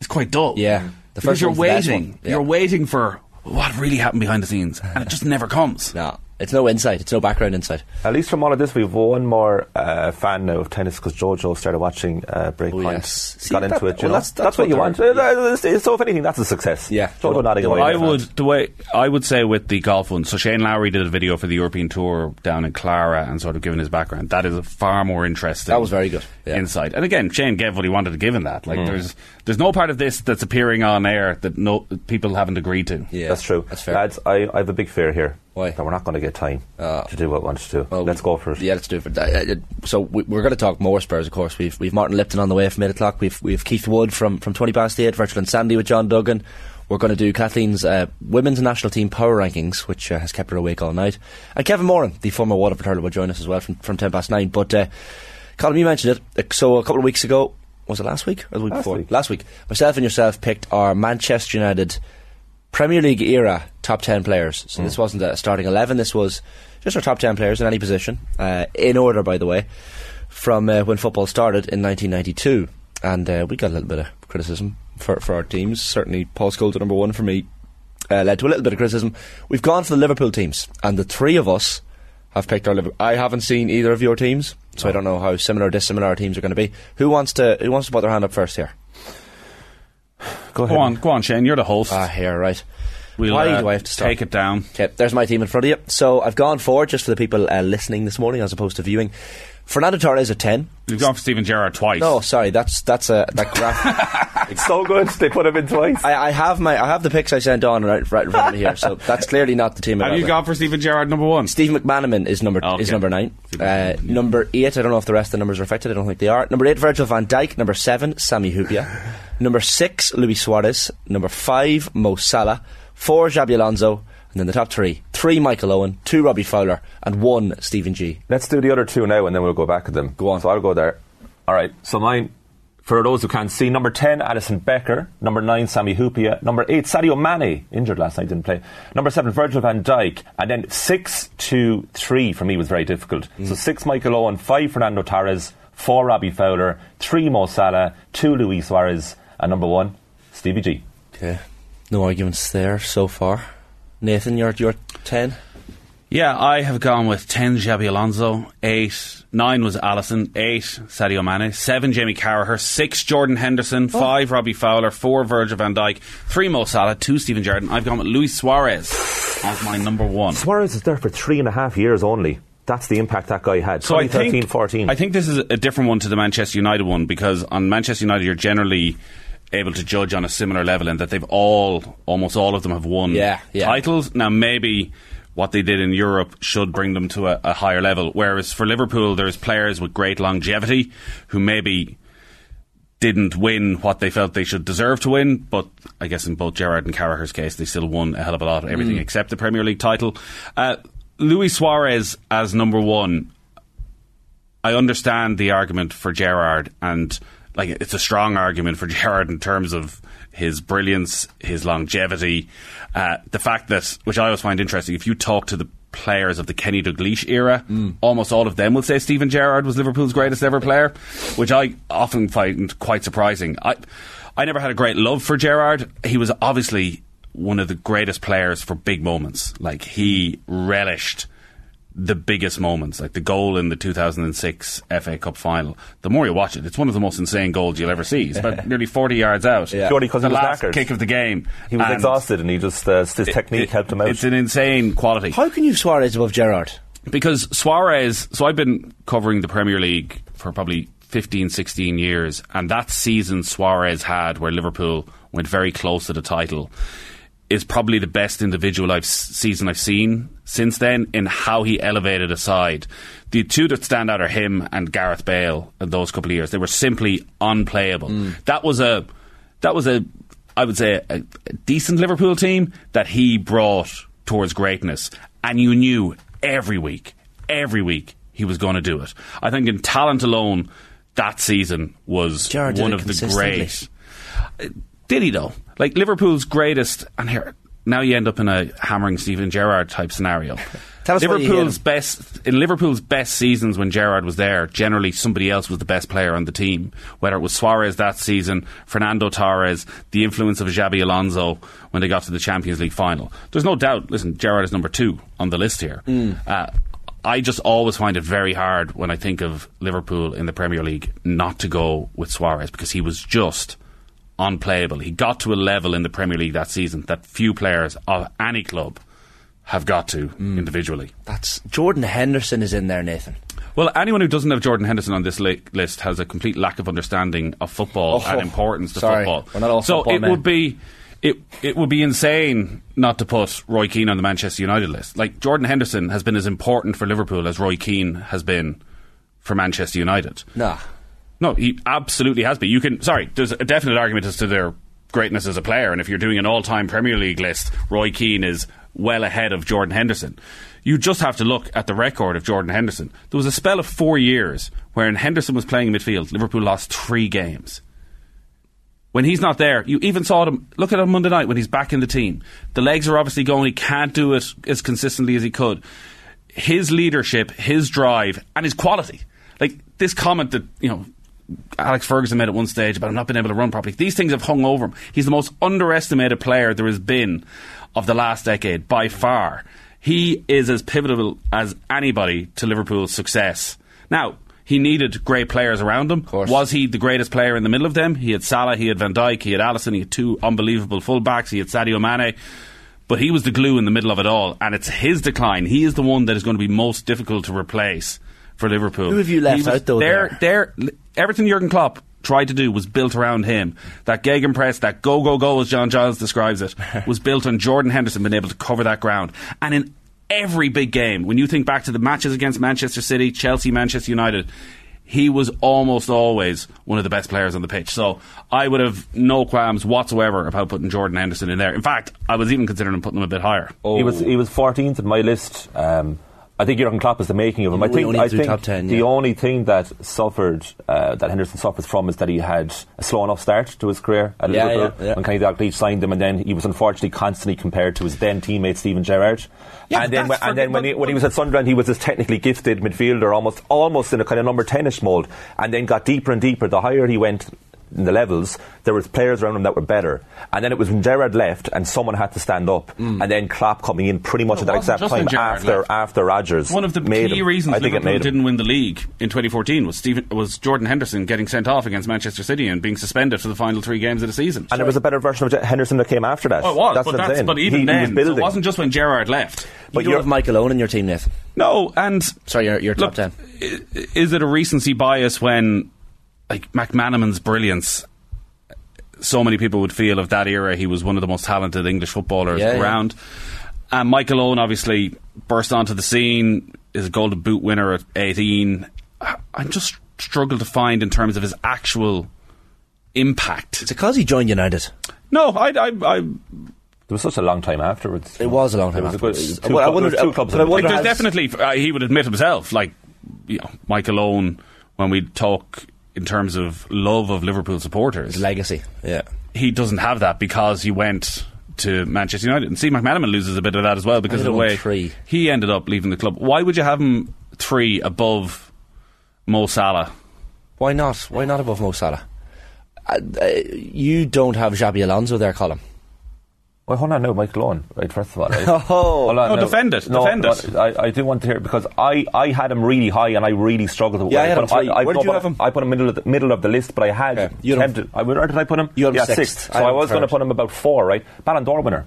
is quite dull. Yeah. The because you're one's the best waiting. Yeah. you're waiting for what really happened behind the scenes, and it just never comes. No, it's no insight. It's no background insight. At least from all of this, we've one more uh, fan now of tennis because Jojo started watching uh, Breakpoint. Oh, yes. See, Got into it. You well, know? that's- that's what, what you want. they're- Uh, So if anything, that's a success. Yeah. Jojo nodding away. I there. would the way I would say with the golf one. So Shane Lowry did a video for the European Tour down in Clara and sort of giving his background. That is a far more interesting. That was very good, yeah. insight. And again, Shane gave what he wanted to give in that. Like there's there's no part of this that's appearing on air that no people haven't agreed to. Yeah, That's true. That's fair. Lads, I, I have a big fear here. Why? That we're not going to get time Uh, to do what we want to do. Well, Let's go for it. Yeah, let's do it. For that. So we, we're going to talk more Spurs, of course. We've we've Martin Lipton on the way from eight o'clock. We've we've Keith Wood from from twenty past eight. Virtual and Sandy with John Duggan. We're going to do Kathleen's uh, women's national team power rankings, which uh, has kept her awake all night. And Kevin Moran, the former Waterford hurler, will join us as well from from ten past nine. But uh, Colin, you mentioned it. So a couple of weeks ago, was it last week or the week Last before? week. Last week, myself and yourself picked our Manchester United Premier League era top 10 players. So this wasn't a starting 11, this was just our top 10 players in any position, uh, in order, by the way, from uh, when football started in 1992. And uh, we got a little bit of criticism for, for our teams. Certainly, Paul Scholes at number one for me uh, led to a little bit of criticism. We've gone for the Liverpool teams, and the three of us have picked our Liverpool. I haven't seen either of your teams, so I don't know how similar or dissimilar our teams are going to be. Who wants to Who wants to put their hand up first here? Go ahead. Go on, go on, Shane. You're the host. Ah, here, right. We'll, Why uh, do I have to start? take it down? Okay, there's my team in front of you. So I've gone for, just for the people uh, listening this morning as opposed to viewing, Fernando Torres at 10. You've gone for Steven Gerrard twice. No, sorry, that's that's a that graph. It's so good. They put him in twice. I, I have my I have the picks I sent on right, right in front of me here, so that's clearly not the team. I Have you there. gone for Steven Gerrard number one? Steve McManaman is number Okay. is number nine. Uh, number eight, I don't know if the rest of the numbers are affected. I don't think they are. Number eight, Virgil van Dijk. Number seven, Sami Hyypiä. number six, Luis Suarez. Number five, Mo Salah. Four, Xabi Alonso. And then the top three: three, Michael Owen. Two, Robbie Fowler, and one, Stephen G. Let's do the other two now, and then we'll go back at them. Go on. So I'll go there. All right. So mine, for those who can't see, number ten, Alisson Becker. Number nine, Sami Hyypiä. Number eight, Sadio Mane, injured last night, didn't play. Number seven, Virgil van Dijk. And then 6, 2, 3 for me was very difficult. So mm. six, Michael Owen. Five, Fernando Torres. Four, Robbie Fowler. Three, Mo Salah. Two, Luis Suarez. And number one, Stevie G. Okay, no arguments there so far. Nathan, you're you're ten. Yeah, I have gone with 10 Xabi Alonso, 8, 9 was Alisson, 8 Sadio Mane, 7 Jamie Carragher, 6 Jordan Henderson, 5 Robbie Fowler, 4 Virgil van Dijk, 3 Mo Salah, 2 Stephen Jordan. I've gone with Luis Suarez as my number 1. Suarez is there for three and a half years only. That's the impact that guy had. So I 2013, think 14. I think this is a different one to the Manchester United one because on Manchester United you're generally able to judge on a similar level in that they've all almost all of them have won Yeah, yeah. titles. Now maybe what they did in Europe should bring them to a, a higher level. Whereas for Liverpool there's players with great longevity who maybe didn't win what they felt they should deserve to win, but I guess in both Gerrard and Carragher's case, they still won a hell of a lot of everything except the Premier League title. Uh, Luis Suarez as number one, I understand the argument for Gerrard, and like it's a strong argument for Gerrard in terms of his brilliance, his longevity, uh, the fact that, which I always find interesting, if you talk to the players of the Kenny Dalglish era, almost all of them will say Steven Gerrard was Liverpool's greatest ever player, which I often find quite surprising. I, I never had a great love for Gerrard. He was obviously one of the greatest players for big moments. Like he relished the biggest moments, like the goal in the 2006 FA Cup final. The more you watch it, it's one of the most insane goals you'll ever see. It's about nearly 40 yards out. Yeah. Purely 'cause the he was last knackered. kick of the game. he was And exhausted and he just, uh, his technique it- helped him out. It's an insane quality How can you have Suarez above Gerrard? because Suarez. So I've been covering the Premier League for probably 15, 16 years, and that season Suarez had, where Liverpool went very close to the title, is probably the best individual I've season I've seen since then in how he elevated a side. The two that stand out are him and Gareth Bale in those couple of years. They were simply unplayable. That was a that was a I would say a, a decent Liverpool team that he brought towards greatness, and you knew every week, every week he was going to do it. I think in talent alone, that season was did one of the great. Did he though? Like Liverpool's greatest, and here now you end up in a hammering Steven Gerrard type scenario. Tell us why you Liverpool's best in Liverpool's best seasons when Gerrard was there. Generally, somebody else was the best player on the team. Whether it was Suarez that season, Fernando Torres, the influence of Xabi Alonso when they got to the Champions League final. There's no doubt. Listen, Gerrard is number two on the list here. Mm. Uh, I just always find it very hard when I think of Liverpool in the Premier League not to go with Suarez because he was just unplayable. He got to a level in the Premier League that season that few players of any club have got to Mm. individually. That's Jordan Henderson is in there, Nathan. Well, anyone who doesn't have Jordan Henderson on this li- list has a complete lack of understanding of football Oh, and importance to sorry. football. We're not all so football it men. would be it it would be insane not to put Roy Keane on the Manchester United list. Like Jordan Henderson has been as important for Liverpool as Roy Keane has been for Manchester United. Nah. No, he absolutely has been. You can sorry, there's a definite argument as to their greatness as a player, and if you're doing an all-time Premier League list, Roy Keane is well ahead of Jordan Henderson. You just have to look at the record of Jordan Henderson. There was a spell of four years wherein Henderson was playing midfield. Liverpool lost three games. When he's not there, you even saw him. Look at him Monday night when he's back in the team. The legs are obviously going. He can't do it as consistently as he could. His leadership, his drive, and his quality. Like this comment that you know Alex Ferguson made at one stage about him not being able to run properly. These things have hung over him. He's the most underestimated player there has been of the last decade by far. He is as pivotal as anybody to Liverpool's success. Now, he needed great players around him. Was he the greatest player in the middle of them? He had Salah, he had Van Dijk, he had Alisson, he had two unbelievable fullbacks, he had Sadio Mane. But he was the glue in the middle of it all, and it's his decline. He is the one that is going to be most difficult to replace for Liverpool. Who have you left out, though, There, there, everything Jurgen Klopp tried to do was built around him. That gegenpress, that go go go, as John Giles describes it, was built on Jordan Henderson being able to cover that ground. And in every big game, when you think back to the matches against Manchester City, Chelsea, Manchester United. He was almost always one of the best players on the pitch. So I would have no qualms whatsoever about putting Jordan Henderson in there. In fact, I was even considering putting him a bit higher. He was he was 14th in my list. Um, I think Jurgen Klopp is the making of him. I think only I think top 10, the yeah. only thing that suffered uh, that Henderson suffers from is that he had a slow enough start to his career at Yeah, Liverpool yeah, yeah. when Kenny Dalglish signed him, and then he was unfortunately constantly compared to his then teammate Steven Gerrard. Yeah, and then when, and then when he, when he was at Sunderland, he was this technically gifted midfielder, almost almost in a kind of number 10ish mould, and then got deeper and deeper. The higher he went. In the levels, there was players around him that were better, and then it was when Gerrard left, and someone had to stand up, mm. and then Klopp coming in pretty much It at that exact time Gerrard after left. after Rodgers. One of the made key him. reasons I think Liverpool made didn't win the league in 2014 was Stephen, was Jordan Henderson getting sent off against Manchester City and being suspended for the final three games of the season. And there was a better version of Henderson that came after that. Oh, it was, That's but, what I'm that's, but even he, he then, was so it wasn't just when Gerrard left. But But you don't you're- have Michael Owen in your team, Nathan. No, and Sorry, your, your top look, 10. is it a recency bias when, like McManaman's brilliance? So many people would feel of that era. He was one of the most talented English footballers Yeah, yeah. around. And Michael Owen obviously burst onto the scene. Is a Golden Boot winner at 18. I I just struggle to find in terms of his actual impact. It's because he joined United. No, I, I, I There was such a long time afterwards. It was a long time was a good- afterwards. two Well, I wondered- there was two clubs but I in the like there's definitely uh, he would admit himself like you know Michael Owen when we talk in terms of love of Liverpool supporters His legacy. Yeah. he doesn't have that because he went to Manchester United and Steve McManaman loses a bit of that as well because of the way three. he ended up leaving the club why would you have him three above Mo Salah Why not? Why not above Mo Salah? Uh, uh, you don't have Xabi Alonso there, Colin. Well, hold on now, Michael Owen, right, first of all. Right? Oh. Hold on No, now. defend it, No, defend it. I, I do want to hear it because I, I had him really high and I really struggled with Yeah, I where had him put three. Where no, did you but have him? I put him middle of the, middle of the list, but I had Okay. You had him- tempted. I, where did I put him? You had him yeah, sixth. sixth. So had I was going to put him about four, right? Ballon d'Or winner.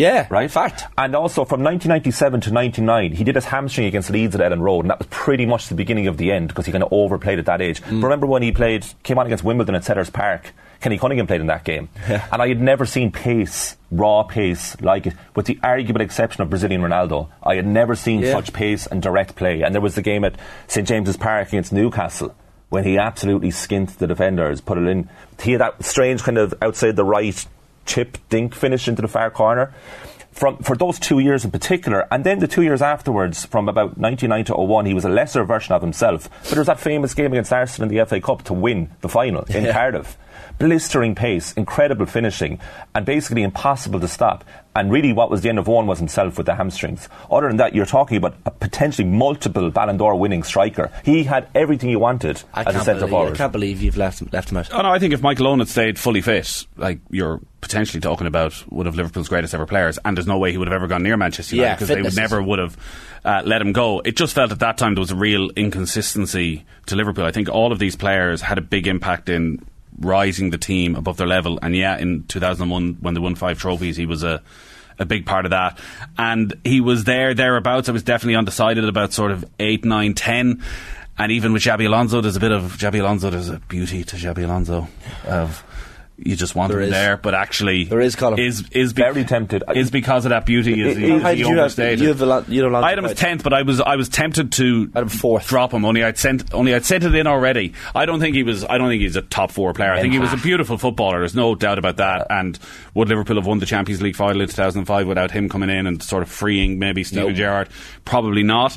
Yeah, right. fact. And also from 1997 to 99, he did his hamstring against Leeds at Elland Road, and that was pretty much the beginning of the end because he kind of overplayed at that age. Mm. Remember when he played, came on against Wimbledon at Selhurst Park. Kenny Cunningham played in that game, and I had never seen pace, raw pace like it, with the arguable exception of Brazilian Ronaldo. I had never seen Yeah. such pace and direct play. And there was the game at St James's Park against Newcastle when he absolutely skint the defenders, put it in. He had that strange kind of outside the right chip dink finish into the far corner. From, for those two years in particular, and then the two years afterwards, from about 99 to 01, he was a lesser version of himself. But there was that famous game against Arsenal in the FA Cup to win the final in Yeah. Cardiff. Blistering pace, incredible finishing, and basically impossible to stop. And really, what was the end of one was himself with the hamstrings. Other than that, you're talking about a potentially multiple Ballon d'Or winning striker. He had everything he wanted I as a can't, centre believe, I can't believe you've left him, left him out. Oh no, I think if Michael Owen had stayed fully fit, like you're potentially talking about one of Liverpool's greatest ever players, and there's no way he would have ever gone near Manchester United Yeah, because they would never would have uh, let him go. It just felt at that time there was a real inconsistency to Liverpool. I think all of these players had a big impact in rising the team above their level, and yeah, in 2001 when they won five trophies, he was a a big part of that. And he was there, thereabouts. I was definitely undecided about sort of 8, 9, 10. And even with Xabi Alonso, there's a bit of Xabi Alonso, there's a beauty to Xabi Alonso. Of you just want There him is. there, but actually, There is, Colin. is is be- Very tempted. Is because of that beauty. Is, is did you have, you have Alon- you had Alonso I had him as tenth, but I was I was tempted to I had fourth. drop him. Only I'd sent only I'd sent it in already. I don't think he was. I don't think he's a top four player. I think he was a beautiful footballer. There's no doubt about that. Uh, and would Liverpool have won the Champions League final in 2005 without him coming in and sort of freeing maybe Steven No. Gerrard? Probably not.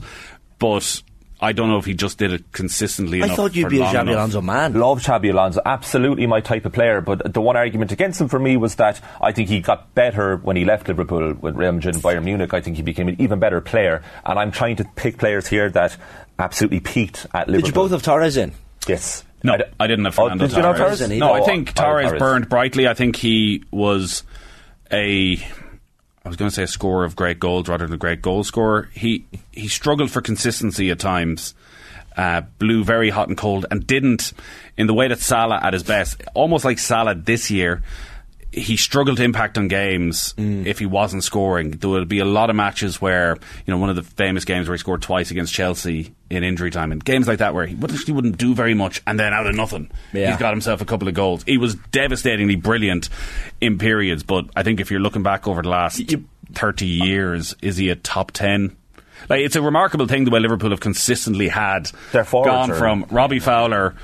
But I don't know if he just did it consistently I enough. thought you'd for be a long Xabi enough. Alonso man. Love Xabi Alonso, absolutely my type of player. But the one argument against him for me was that I think he got better when he left Liverpool with Real Madrid and Bayern Munich. I think he became an even better player. And I'm trying to pick players here that absolutely peaked at Liverpool. Did you both have Torres in? Yes. No, d- I didn't have Oh, Fernando did you not have Torres. Torres? No, I Oh, think Torres Torres. burned brightly. I think he was a. I was going to say a scorer of great goals rather than a great goal scorer. He he struggled for consistency at times. Uh, blew very hot and cold and didn't in the way that Salah at his best, almost like Salah this year. He struggled to impact on games mm. if he wasn't scoring. There would be a lot of matches where, you know, one of the famous games where he scored twice against Chelsea in injury time, and games like that where he literally wouldn't do very much, and then out of nothing, Yeah. he's got himself a couple of goals. He was devastatingly brilliant in periods, but I think if you're looking back over the last You- 30 years, is he a top 10? Like, it's a remarkable thing the way Liverpool have consistently had Their gone from Robbie Fowler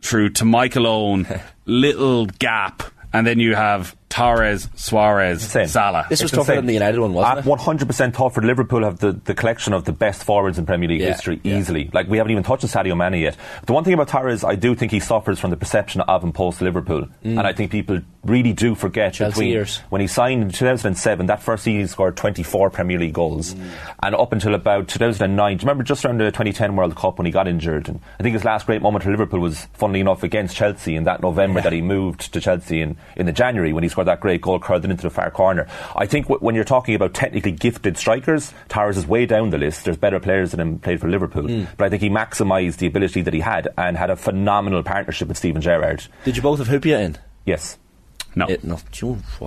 through to Michael Owen, little gap, and then you have Torres, Suarez, Insane. Salah. This was It's tougher insane. than the United one, wasn't At it? 100% tougher. Liverpool have the, the collection of the best forwards in Premier League Yeah, history yeah. easily. Like, we haven't even touched on Sadio Mane yet. The one thing about Torres, I do think he suffers from the perception of him post Liverpool. And I think people really do forget Mm. Chelsea between years. when he signed in 2007, that first season he scored 24 Premier League goals. Mm. And up until about 2009, do you remember just around the 2010 World Cup when he got injured? And I think his last great moment for Liverpool was, funnily enough, against Chelsea in that November that he moved to Chelsea in, in the January when he scored that great goal curled it into the far corner. I think w- when you're talking about technically gifted strikers, Torres is way down the list. There's better players than him played for Liverpool. Mm. But I think he maximised the ability that he had and had a phenomenal partnership with Steven Gerrard. Did you both have Hyypiä in? Yes, no. It, no.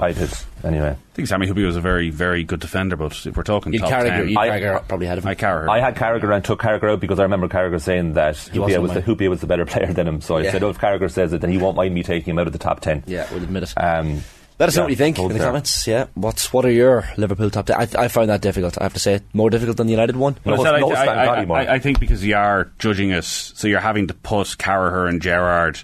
I did. Anyway. I think Sami Hyypiä was a very, very good defender, but if we're talking You'd top Carragher, 10, you'd I- probably had him. I Carragher. I had Carragher and took Carragher out because I remember Carragher saying that Hyypiä wasn't was, the, mine. Was the better player than him. So I Yeah. said, oh, if Carragher says it, then he won't mind me taking him out of the top 10. yeah, we'll admit it. Um, Let us know what you think in the there. comments. Yeah, what's what are your Liverpool top? I, I found that difficult. I have to say, more difficult than the United one. Well, No, I, no, I, I, I, I think because you are judging us, so you're having to put Carragher and Gerrard,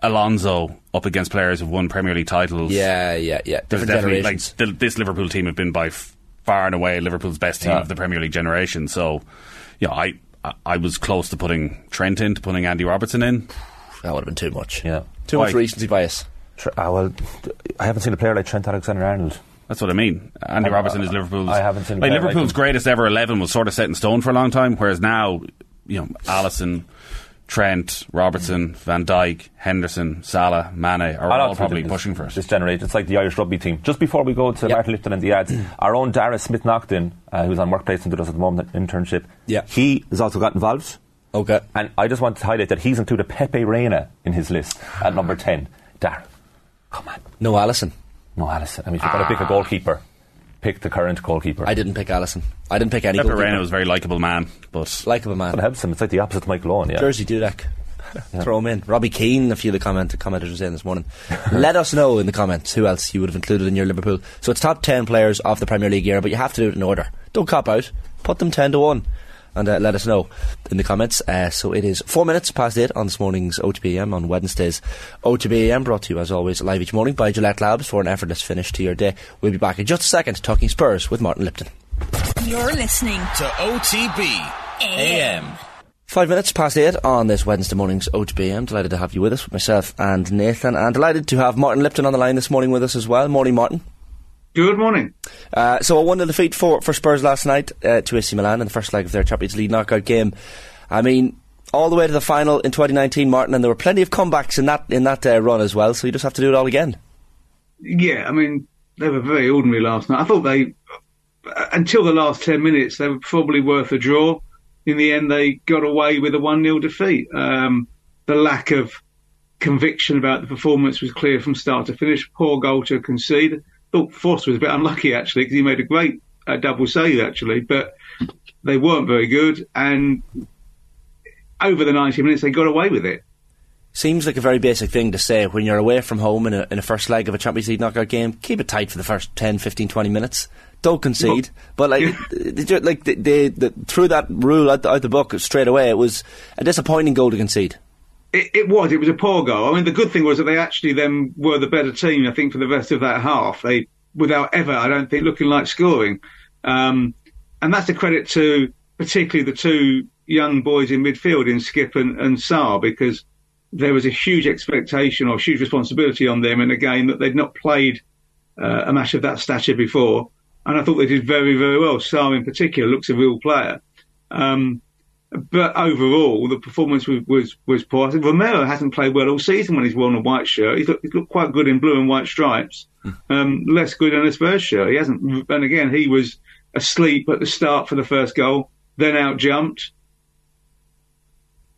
Alonso up against players who've won Premier League titles. Yeah, yeah, yeah. There's definitely like the, this Liverpool team have been by f- far and away Liverpool's best team Yeah. of the Premier League generation. So, know, I I- I was close to putting Trent in, to putting Andy Robertson in. that would have been too much. Yeah. too Why? much recency bias. Tr- ah, well, d- I haven't seen a player like Trent Alexander-Arnold. That's what I mean. Andy I- Robertson is Liverpoools. I haven't seen a like player like Liverpool's greatest ever eleven was sort of set in stone for a long time, whereas now, you know, Alisson, Trent, Robertson, Van Dijk, Henderson, Salah, Mane are I all probably think pushing for it. This generation, it's like the Irish rugby team. Just before we go to Yep. Martin Lipton and the ads, our own Dara Smith Nocton, uh, who's on workplace and does at the moment an internship, Yeah. he has also got involved. Okay. And I just want to highlight that he's included Pepe Reina in his list at number 10. Dar, come on. No Alisson. No, Alisson. I mean, if you're going to pick a ah. goalkeeper, pick the current goalkeeper. I didn't pick Alisson. I didn't pick any. Pepe goalkeeper. Reina was a very likable man, but Likeable man. But it helps him. It's like the opposite of Michael Owen, yeah. Jerzy Dudek. Throw him in. Robbie Keane, a few of the comment, commenters were saying this morning. Let us know in the comments who else you would have included in your Liverpool. So it's top 10 players of the Premier League year, but you have to do it in order. Don't cop out. Put them 10 to 1. And uh, let us know in the comments. Uh, so it is four minutes past eight on this morning's OTBM on Wednesdays. OTBM brought to you as always live each morning by Gillette Labs for an effortless finish to your day. We'll be back in just a second talking Spurs with Martin Lipton. You're listening to OTB AM. Five minutes past eight on this Wednesday morning's OTB. I'm delighted to have you with us, with myself and Nathan, and delighted to have Martin Lipton on the line this morning with us as well. Morning, Martin. Good morning. Uh, so a 1 0 defeat for, for Spurs last night uh, to AC Milan in the first leg of their Champions League knockout game. I mean, all the way to the final in 2019, Martin, and there were plenty of comebacks in that in that uh, run as well. So you just have to do it all again. Yeah, I mean, they were very ordinary last night. I thought they, until the last 10 minutes, they were probably worth a draw. In the end, they got away with a 1 0 defeat. Um, the lack of conviction about the performance was clear from start to finish. Poor goal to concede. Thought Forster was a bit unlucky, actually, because he made a great uh, double save, actually, but they weren't very good. And over the 90 minutes, they got away with it. Seems like a very basic thing to say when you're away from home in a, in a first leg of a Champions League knockout game. Keep it tight for the first 10, 15, 20 minutes. Don't concede. but like, they ju- like they, they, they threw that rule out the, out the book straight away. It was a disappointing goal to concede. It, it was. It was a poor goal. I mean, the good thing was that they actually then were the better team. I think for the rest of that half, they without ever, I don't think, looking like scoring. Um, and that's a credit to particularly the two young boys in midfield in Skipp and, and Sarr because there was a huge expectation or huge responsibility on them in a game that they'd not played uh, a match of that stature before. And I thought they did very, very well. Sarr in particular looks a real player. Um, but overall, the performance was, was, was poor. I think Romero hasn't played well all season when he's worn a white shirt. He's looked, he's looked quite good in blue and white stripes. Um, less good in a Spurs shirt. He hasn't. And again, he was asleep at the start for the first goal, then out jumped.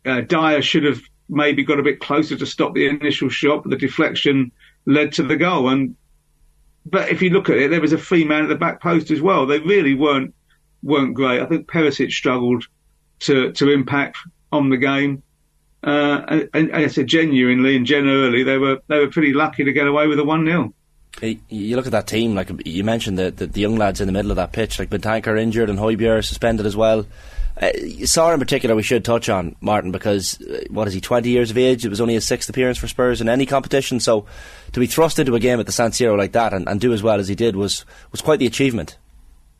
Uh, Dier should have maybe got a bit closer to stop the initial shot, but the deflection led to the goal. And but if you look at it, there was a free man at the back post as well. They really weren't weren't great. I think Perisic struggled to to impact on the game. Uh, and, I said genuinely and generally, they were they were pretty lucky to get away with a one 0 You look at that team, like you mentioned, the, the, the young lads in the middle of that pitch, like Bentancur injured and Højbjerg suspended as well. Uh, Sarr in particular, we should touch on Martin because uh, what is he? Twenty years of age. It was only his sixth appearance for Spurs in any competition. So to be thrust into a game at the San Siro like that and, and do as well as he did was was quite the achievement.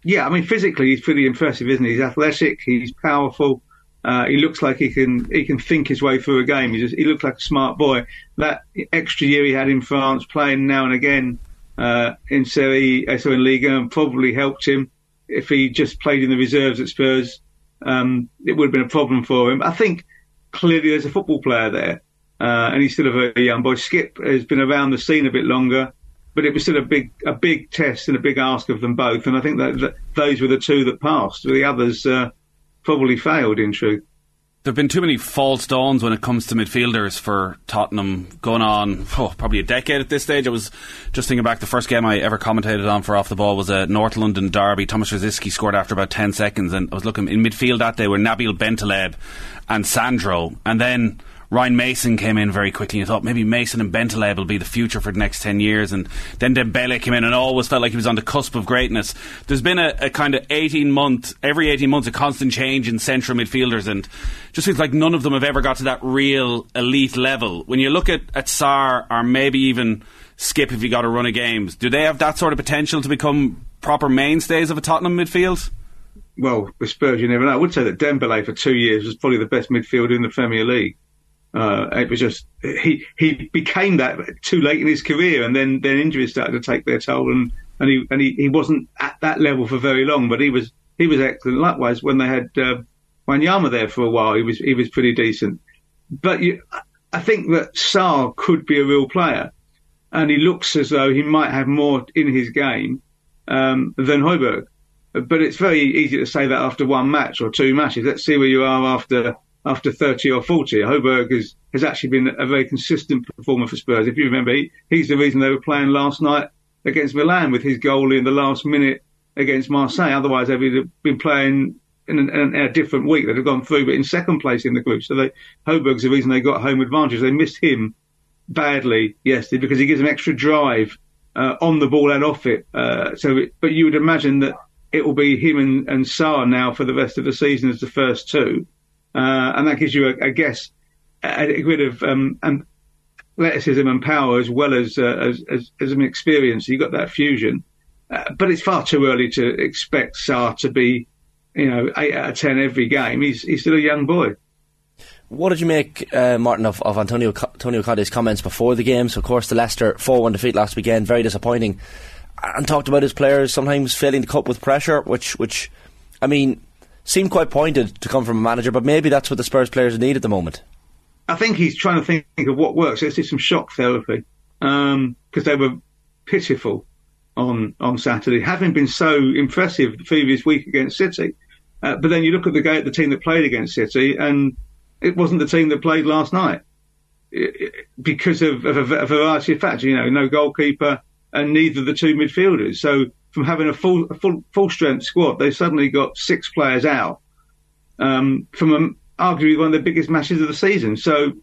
Yeah, I mean physically he's pretty impressive, isn't he? He's athletic, he's powerful. Uh, he looks like he can he can think his way through a game. He just he looks like a smart boy. That extra year he had in France, playing now and again uh, in Serie A, so in Liga, and probably helped him. If he just played in the reserves at Spurs, um, it would have been a problem for him. I think clearly there's a football player there, uh, and he's still a very young boy. Skipp has been around the scene a bit longer, but it was still a big a big test and a big ask of them both. And I think that, that those were the two that passed. The others uh, probably failed, in truth. There have been too many false dawns when it comes to midfielders for Tottenham going on oh, probably a decade at this stage. I was just thinking back, the first game I ever commentated on for Off the Ball was a North London derby. Thomas Rosicky scored after about 10 seconds, and I was looking in midfield that day were Nabil Bentaleb and Sandro. And then Ryan Mason came in very quickly and thought maybe Mason and Bentaleb will be the future for the next 10 years. And then Dembele came in and always felt like he was on the cusp of greatness. There's been a, a kind of 18 month, every 18 months, a constant change in central midfielders and just feels like none of them have ever got to that real elite level. When you look at, at Sarr or maybe even Skipp if you got a run of games, do they have that sort of potential to become proper mainstays of a Tottenham midfield? Well, with Spurs, you never know. I would say that Dembele for two years was probably the best midfielder in the Premier League. Uh, it was just he he became that too late in his career, and then then injuries started to take their toll, and and he and he, he wasn't at that level for very long, but he was he was excellent. Likewise, when they had uh, Wanyama there for a while, he was he was pretty decent. But you, I think that Sarr could be a real player, and he looks as though he might have more in his game um, than Højbjerg. But it's very easy to say that after one match or two matches. Let's see where you are after after 30 or 40. Højbjerg has, has actually been a very consistent performer for Spurs. If you remember, he, he's the reason they were playing last night against Milan with his goal in the last minute against Marseille. Otherwise, they'd have been playing in, an, in a different week. They'd have gone through, but in second place in the group. So they, Højbjerg's the reason they got home advantage. They missed him badly yesterday because he gives them extra drive uh, on the ball and off it. Uh, so, it, but you would imagine that it will be him and, and Sarr now for the rest of the season as the first two, and that gives you, I guess, a, bit of um, athleticism and power as well as, uh, as, as, as an experience. You've got that fusion, uh, but it's far too early to expect Sarr to be, you know, eight out of ten every game. He's he's still a young boy. What did you make, uh, Martin, of, of Antonio, Antonio Conte's comments before the game? So, of course, the Leicester 4 1 defeat last weekend, very disappointing. And talked about his players sometimes failing to cope with pressure, which, which I mean, seemed quite pointed to come from a manager, but maybe that's what the Spurs players need at the moment. I think he's trying to think of what works. Let's do some shock therapy because um, they were pitiful on on Saturday, having been so impressive the previous week against City. Uh, but then you look at the the team that played against City, and it wasn't the team that played last night because of, of, a, variety of factors. You know, no goalkeeper and neither the two midfielders. So from having a full full full strength squad, they suddenly got six players out um, from a, arguably one of the biggest matches of the season. So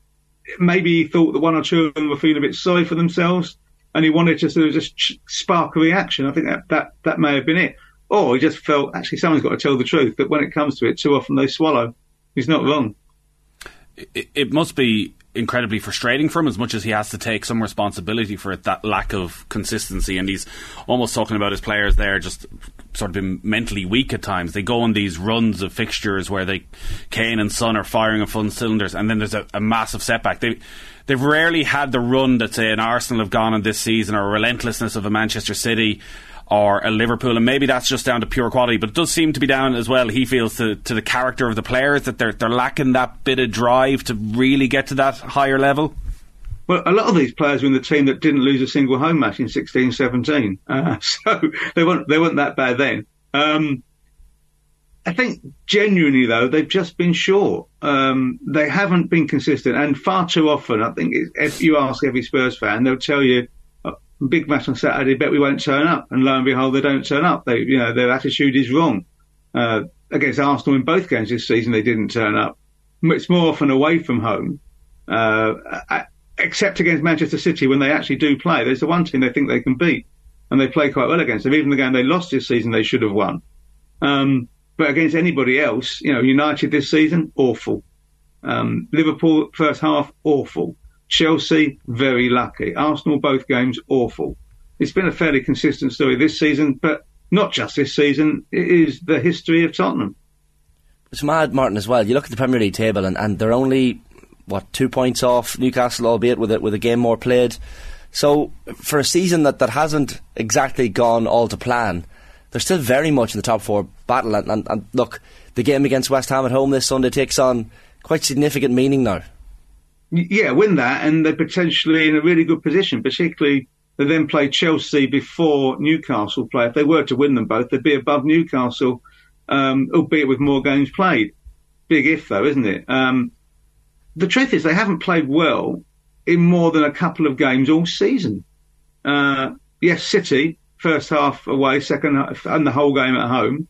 maybe he thought that one or two of them were feeling a bit sorry for themselves, and he wanted to sort of just spark a reaction. I think that that that may have been it. Or he just felt actually someone's got to tell the truth But when it comes to it, too often they swallow. He's not wrong it, it must be incredibly frustrating for him as much as he has to take some responsibility for it that lack of consistency. And he's almost talking about his players there just sort of been mentally weak at times. They go on these runs of fixtures where they Kane and Son are firing on full cylinders and then there's a, a massive setback. They they've rarely had the run that say an Arsenal have gone on this season or a relentlessness of a Manchester City or a Liverpool, and maybe that's just down to pure quality. But it does seem to be down as well. He feels to, to the character of the players that they're they're lacking that bit of drive to really get to that higher level. Well, a lot of these players were in the team that didn't lose a single home match in 16, 17. Uh, so they weren't they weren't that bad then. Um, I think genuinely though they've just been short. Um, they haven't been consistent, and far too often. I think if you ask every Spurs fan, they'll tell you big match on Saturday, bet we won't turn up. And lo and behold, they don't turn up. They, you know, their attitude is wrong. Uh, against Arsenal in both games this season, they didn't turn up. It's more often away from home, uh, except against Manchester City when they actually do play. There's the one team they think they can beat, and they play quite well against them. Even the game they lost this season, they should have won. Um, but against anybody else, you know, United this season, awful. Um, Liverpool first half, awful. Chelsea, very lucky. Arsenal, both games, awful. It's been a fairly consistent story this season, but not just this season. It is the history of Tottenham. It's mad, Martin, as well. You look at the Premier League table, and, and they're only what two points off Newcastle, albeit with it with a game more played. So for a season that, that hasn't exactly gone all to plan, they're still very much in the top four battle. And, and, and look, the game against West Ham at home this Sunday takes on quite significant meaning now yeah, win that, and they're potentially in a really good position. Particularly, they then play Chelsea before Newcastle play. If they were to win them both, they'd be above Newcastle, um, albeit with more games played. Big if, though, isn't it? Um, the truth is, they haven't played well in more than a couple of games all season. Uh, yes, City first half away, second half, and the whole game at home,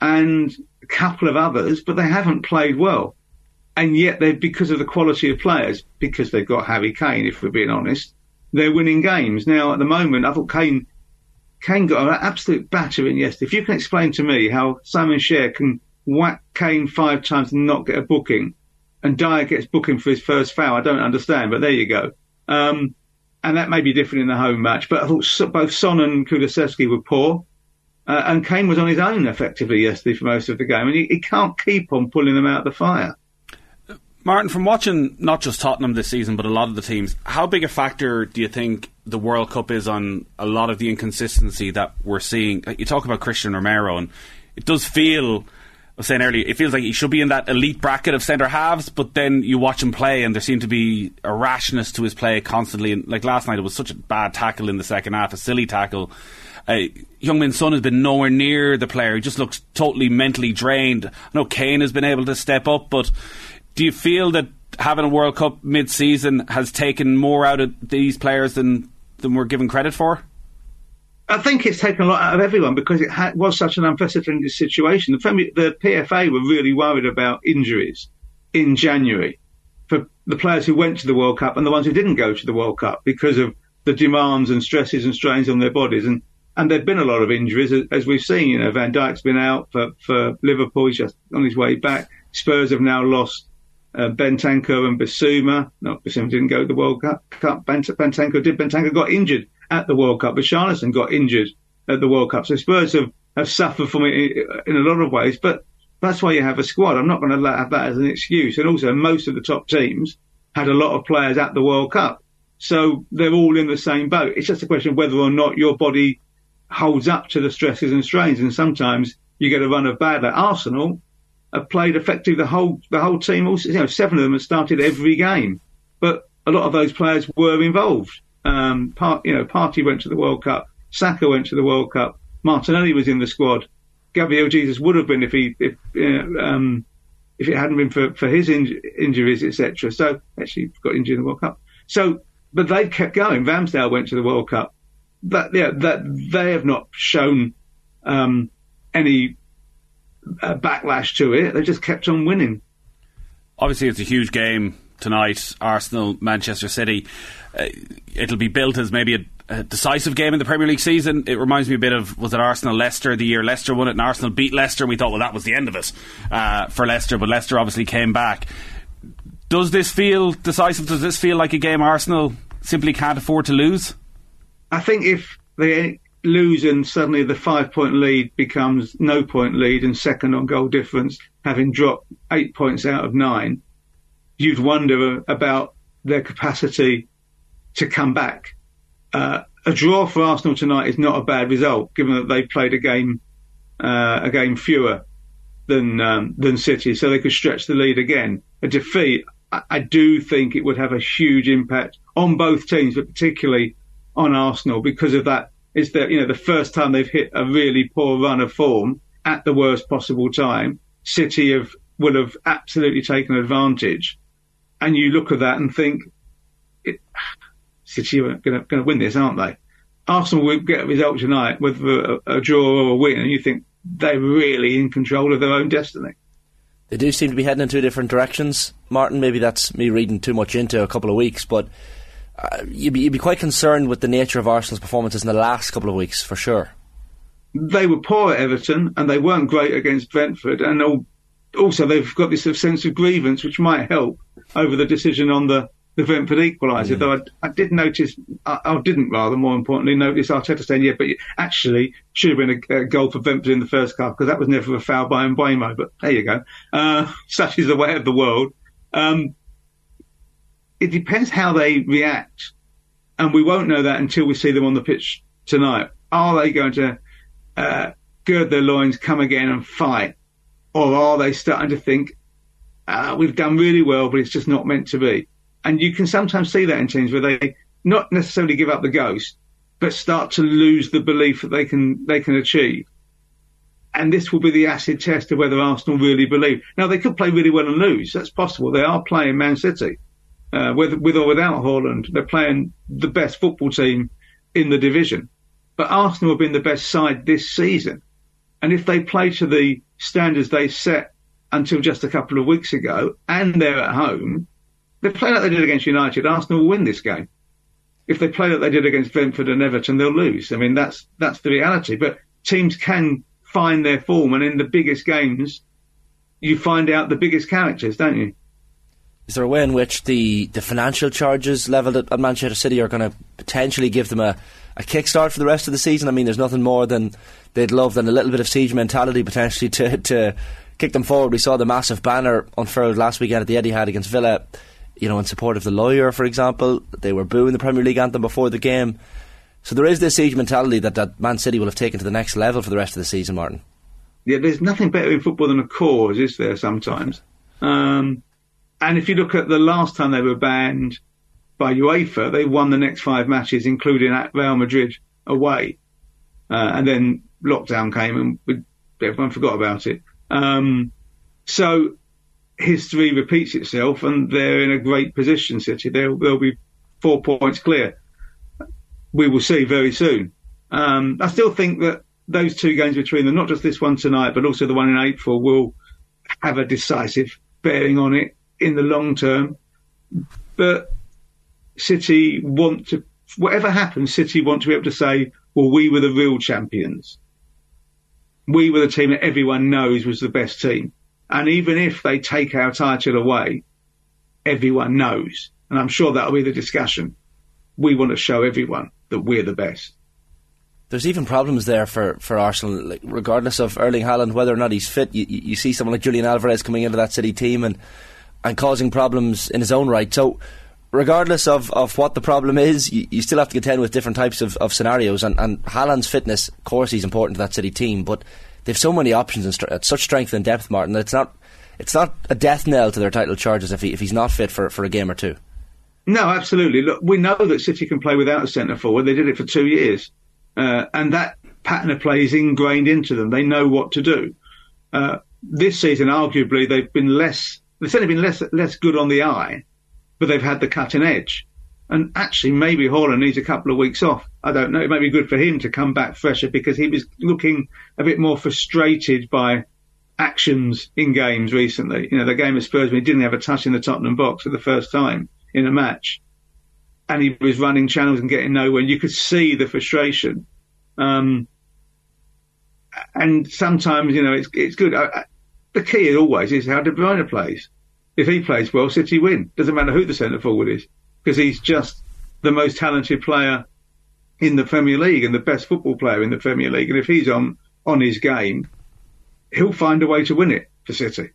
and a couple of others, but they haven't played well and yet they because of the quality of players, because they've got Harry Kane, if we're being honest, they're winning games. Now at the moment, I thought Kane Kane got an absolute battering yesterday. If you can explain to me how Simon Kjær can whack Kane five times and not get a booking, and Dier gets booking for his first foul, I don't understand. But there you go. Um, and that may be different in the home match. But I thought both Son and Kulusevski were poor. Uh, and Kane was on his own effectively yesterday for most of the game, and he, he can't keep on pulling them out of the fire. Martin, from watching not just Tottenham this season, but a lot of the teams, how big a factor do you think the World Cup is on a lot of the inconsistency that we're seeing? You talk about Cristian Romero, and it does feel, I was saying earlier, it feels like he should be in that elite bracket of centre halves, but then you watch him play, and there seemed to be a rashness to his play constantly. And like last night, it was such a bad tackle in the second half, a silly tackle. Uh, Heung-min Son has been nowhere near the player. He just looks totally mentally drained. I know Kane has been able to step up, but do you feel that having a World Cup mid-season has taken more out of these players than than we're given credit for? I think it's taken a lot out of everyone because it ha- was such an unprecedented situation. The, the PFA were really worried about injuries in January for the players who went to the World Cup and the ones who didn't go to the World Cup because of the demands and stresses and strains on their bodies. And and there've been a lot of injuries as, we've seen. You know, Van Dijk's been out for, for Liverpool. He's just on his way back. Spurs have now lost uh, Bentancur and Bissouma. No, Bissouma didn't go to the World Cup. Bentancur did. Bentancur got injured at the World Cup, Richarlison got injured at the World Cup. So Spurs have, have suffered from it in a lot of ways, but that's why you have a squad. I'm not going to have that as an excuse. And also, most of the top teams had a lot of players at the World Cup. So they're all in the same boat. It's just a question of whether or not your body holds up to the stresses and strains. And sometimes you get a run of bad. Like Arsenal have played effectively the whole the whole team. Also, you know, seven of them have started every game, but a lot of those players were involved. Um, part, you know, Partey went to the World Cup. Saka went to the World Cup. Martinelli was in the squad. Gabriel Jesus would have been if he if uh, um, if it hadn't been for, for his in- injuries, etc. So actually got injured in the World Cup. So, but they've kept going. Ramsdale went to the World Cup. That yeah, that they have not shown um, any uh, backlash to it. They just kept on winning. Obviously, it's a huge game tonight. Arsenal, Manchester City. Uh, it'll be built as maybe a, a, decisive game in the Premier League season. It reminds me a bit of was it Arsenal Leicester the year Leicester won it and Arsenal beat Leicester. And We thought well that was the end of it uh, for Leicester, but Leicester obviously came back. Does this feel decisive? Does this feel like a game Arsenal simply can't afford to lose? I think if they lose and suddenly the five point lead becomes no point lead and second on goal difference, having dropped eight points out of nine, you'd wonder about their capacity to come back. Uh, a draw for Arsenal tonight is not a bad result, given that they played a game uh, a game fewer than um, than City, so they could stretch the lead again. A defeat, I, I do think it would have a huge impact on both teams, but particularly on Arsenal because of that. Is that you know the first time they've hit a really poor run of form at the worst possible time. City have will have absolutely taken advantage, and you look at that and think, it, City are going to win this, aren't they? Arsenal will get a result tonight, whether a, a draw or a win, and you think they're really in control of their own destiny. They do seem to be heading in two different directions, Martin. Maybe that's me reading too much into a couple of weeks, but uh, you'd, be, you'd be quite concerned with the nature of Arsenal's performances in the last couple of weeks, for sure. They were poor at Everton, and they weren't great against Brentford, and also they've got this sense of grievance, which might help over the decision on the the Brentford equaliser. Mm. Though I, I, did notice, I, I, didn't rather, more importantly, notice Arteta saying, yeah, but actually should have been a, a goal for Brentford in the first half because that was never a foul by Mbeumo. But there you go. Uh, such is the way of the world. Um, it depends how they react, and we won't know that until we see them on the pitch tonight. Are they going to uh, gird their loins, come again, and fight, or are they starting to think uh, we've done really well, but it's just not meant to be? And you can sometimes see that in teams where they not necessarily give up the ghost, but start to lose the belief that they can they can achieve. And this will be the acid test of whether Arsenal really believe. Now they could play really well and lose. That's possible. They are playing Man City, uh, with with or without Haaland. They're playing the best football team in the division. But Arsenal have been the best side this season. And if they play to the standards they set until just a couple of weeks ago, and they're at home, they play like they did against United, Arsenal will win this game. If they play like they did against Brentford and Everton, they'll lose. I mean, that's that's the reality. But teams can find their form, and in the biggest games, you find out the biggest characters, don't you? Is there a way in which the, the financial charges levelled at, at Manchester City are going to potentially give them a, a kickstart for the rest of the season? I mean, there's nothing more than they'd love than a little bit of siege mentality potentially to, to kick them forward. We saw the massive banner unfurled last weekend at the Etihad against Villa you know, in support of the lawyer, for example. They were booing the Premier League anthem before the game. So there is this siege mentality that, that Man City will have taken to the next level for the rest of the season, Martin. Yeah, there's nothing better in football than a cause, is there, sometimes? Um, and if you look at the last time they were banned by UEFA, they won the next five matches, including at Real Madrid away. Uh, and then lockdown came and we, everyone forgot about it. Um, so history repeats itself and they're in a great position, City. They'll, they'll be four points clear. We will see very soon. Um, I still think that those two games between them, not just this one tonight, but also the one in April, will have a decisive bearing on it in the long term. But City want to, whatever happens, City want to be able to say, well, we were the real champions. We were the team that everyone knows was the best team. And even if they take our title away, everyone knows. And I'm sure that'll be the discussion. We want to show everyone that we're the best. There's even problems there for, for Arsenal, like, regardless of Erling Haaland, whether or not he's fit. You, you see someone like Julian Alvarez coming into that City team and, and causing problems in his own right. So, regardless of, of what the problem is, you, you still have to contend with different types of, of scenarios. And, and Haaland's fitness, of course, he's important to that City team, but they've so many options and st- such strength and depth, Martin. That it's not it's not a death knell to their title charges if he, if he's not fit for, for a game or two. No, absolutely. Look, we know that City can play without a centre forward. They did it for two years, uh, and that pattern of play is ingrained into them. They know what to do. Uh, this season, arguably, they've been less. They've certainly been less less good on the eye, but they've had the cutting edge. And actually, maybe Haaland needs a couple of weeks off. I don't know. It may be good for him to come back fresher because he was looking a bit more frustrated by actions in games recently. You know, the game of Spurs when he didn't have a touch in the Tottenham box for the first time in a match, and he was running channels and getting nowhere. You could see the frustration. Um, and sometimes, you know, it's it's good. I, the key always is how De Bruyne plays. If he plays well, City win. Doesn't matter who the centre forward is because he's just the most talented player in the Premier League and the best football player in the Premier League. And if he's on on his game, he'll find a way to win it for City.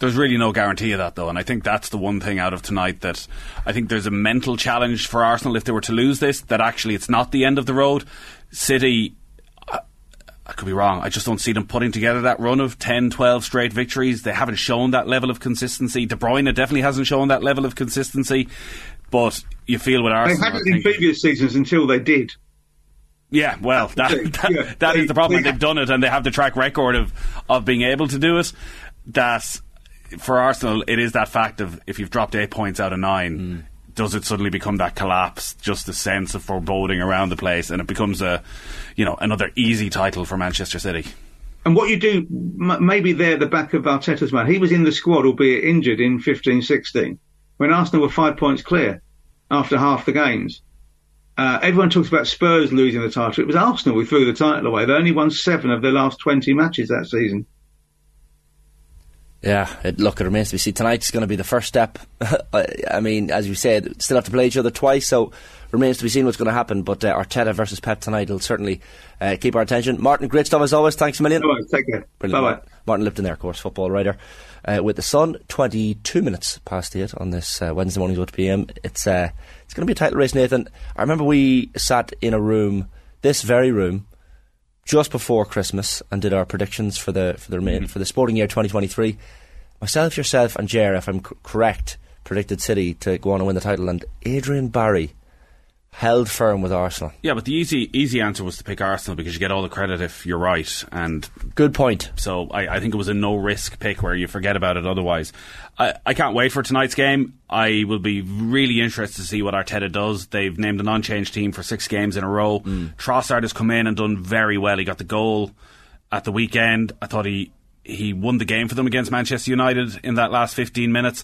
There's really no guarantee of that, though, and I think that's the one thing out of tonight that I think there's a mental challenge for Arsenal if they were to lose this. That actually it's not the end of the road. City I could be wrong. I just don't see them putting together that run of 10, 12 straight victories. They haven't shown that level of consistency. De Bruyne definitely hasn't shown that level of consistency. But you feel with Arsenal. They haven't in previous seasons until they did. Yeah, well, that, that, yeah, that they, is the problem. They, have done it and they have the track record of, of being able to do it. That for Arsenal, it is that fact of if you've dropped eight points out of nine, mm. Does it suddenly become that collapse? Just a sense of foreboding around the place, and it becomes a, you know, another easy title for Manchester City. And what you do, maybe there, the back of Arteta's mind, he was in the squad, albeit injured in 15 16, when Arsenal were five points clear after half the games. Uh, everyone talks about Spurs losing the title. It was Arsenal who threw the title away. They only won seven of their last 20 matches that season. Yeah, it, look, it remains to be seen. Tonight's going to be the first step. I mean, as you said, still have to play each other twice, so remains to be seen what's going to happen. But uh, Arteta versus Pep tonight will certainly uh, keep our attention. Martin, great stuff as always. Thanks a million. Bye take care. Bye bye. Martin Lipton there, of course, football writer. Uh, with the sun, 22 minutes past 8 on this uh, Wednesday morning, 1 p.m. It's, uh, it's going to be a title race, Nathan. I remember we sat in a room, this very room, just before Christmas and did our predictions for the for the mm-hmm. for the sporting year 2023. Myself, yourself, and Jer, if I'm c- correct, predicted City to go on and win the title, and Adrian Barry held firm with Arsenal. Yeah, but the easy easy answer was to pick Arsenal because you get all the credit if you're right. And good point. So I, I think it was a no risk pick where you forget about it otherwise. I, I can't wait for tonight's game. I will be really interested to see what Arteta does. They've named an unchanged team for six games in a row. Mm. Trossard has come in and done very well. He got the goal at the weekend. I thought he he won the game for them against Manchester United in that last 15 minutes.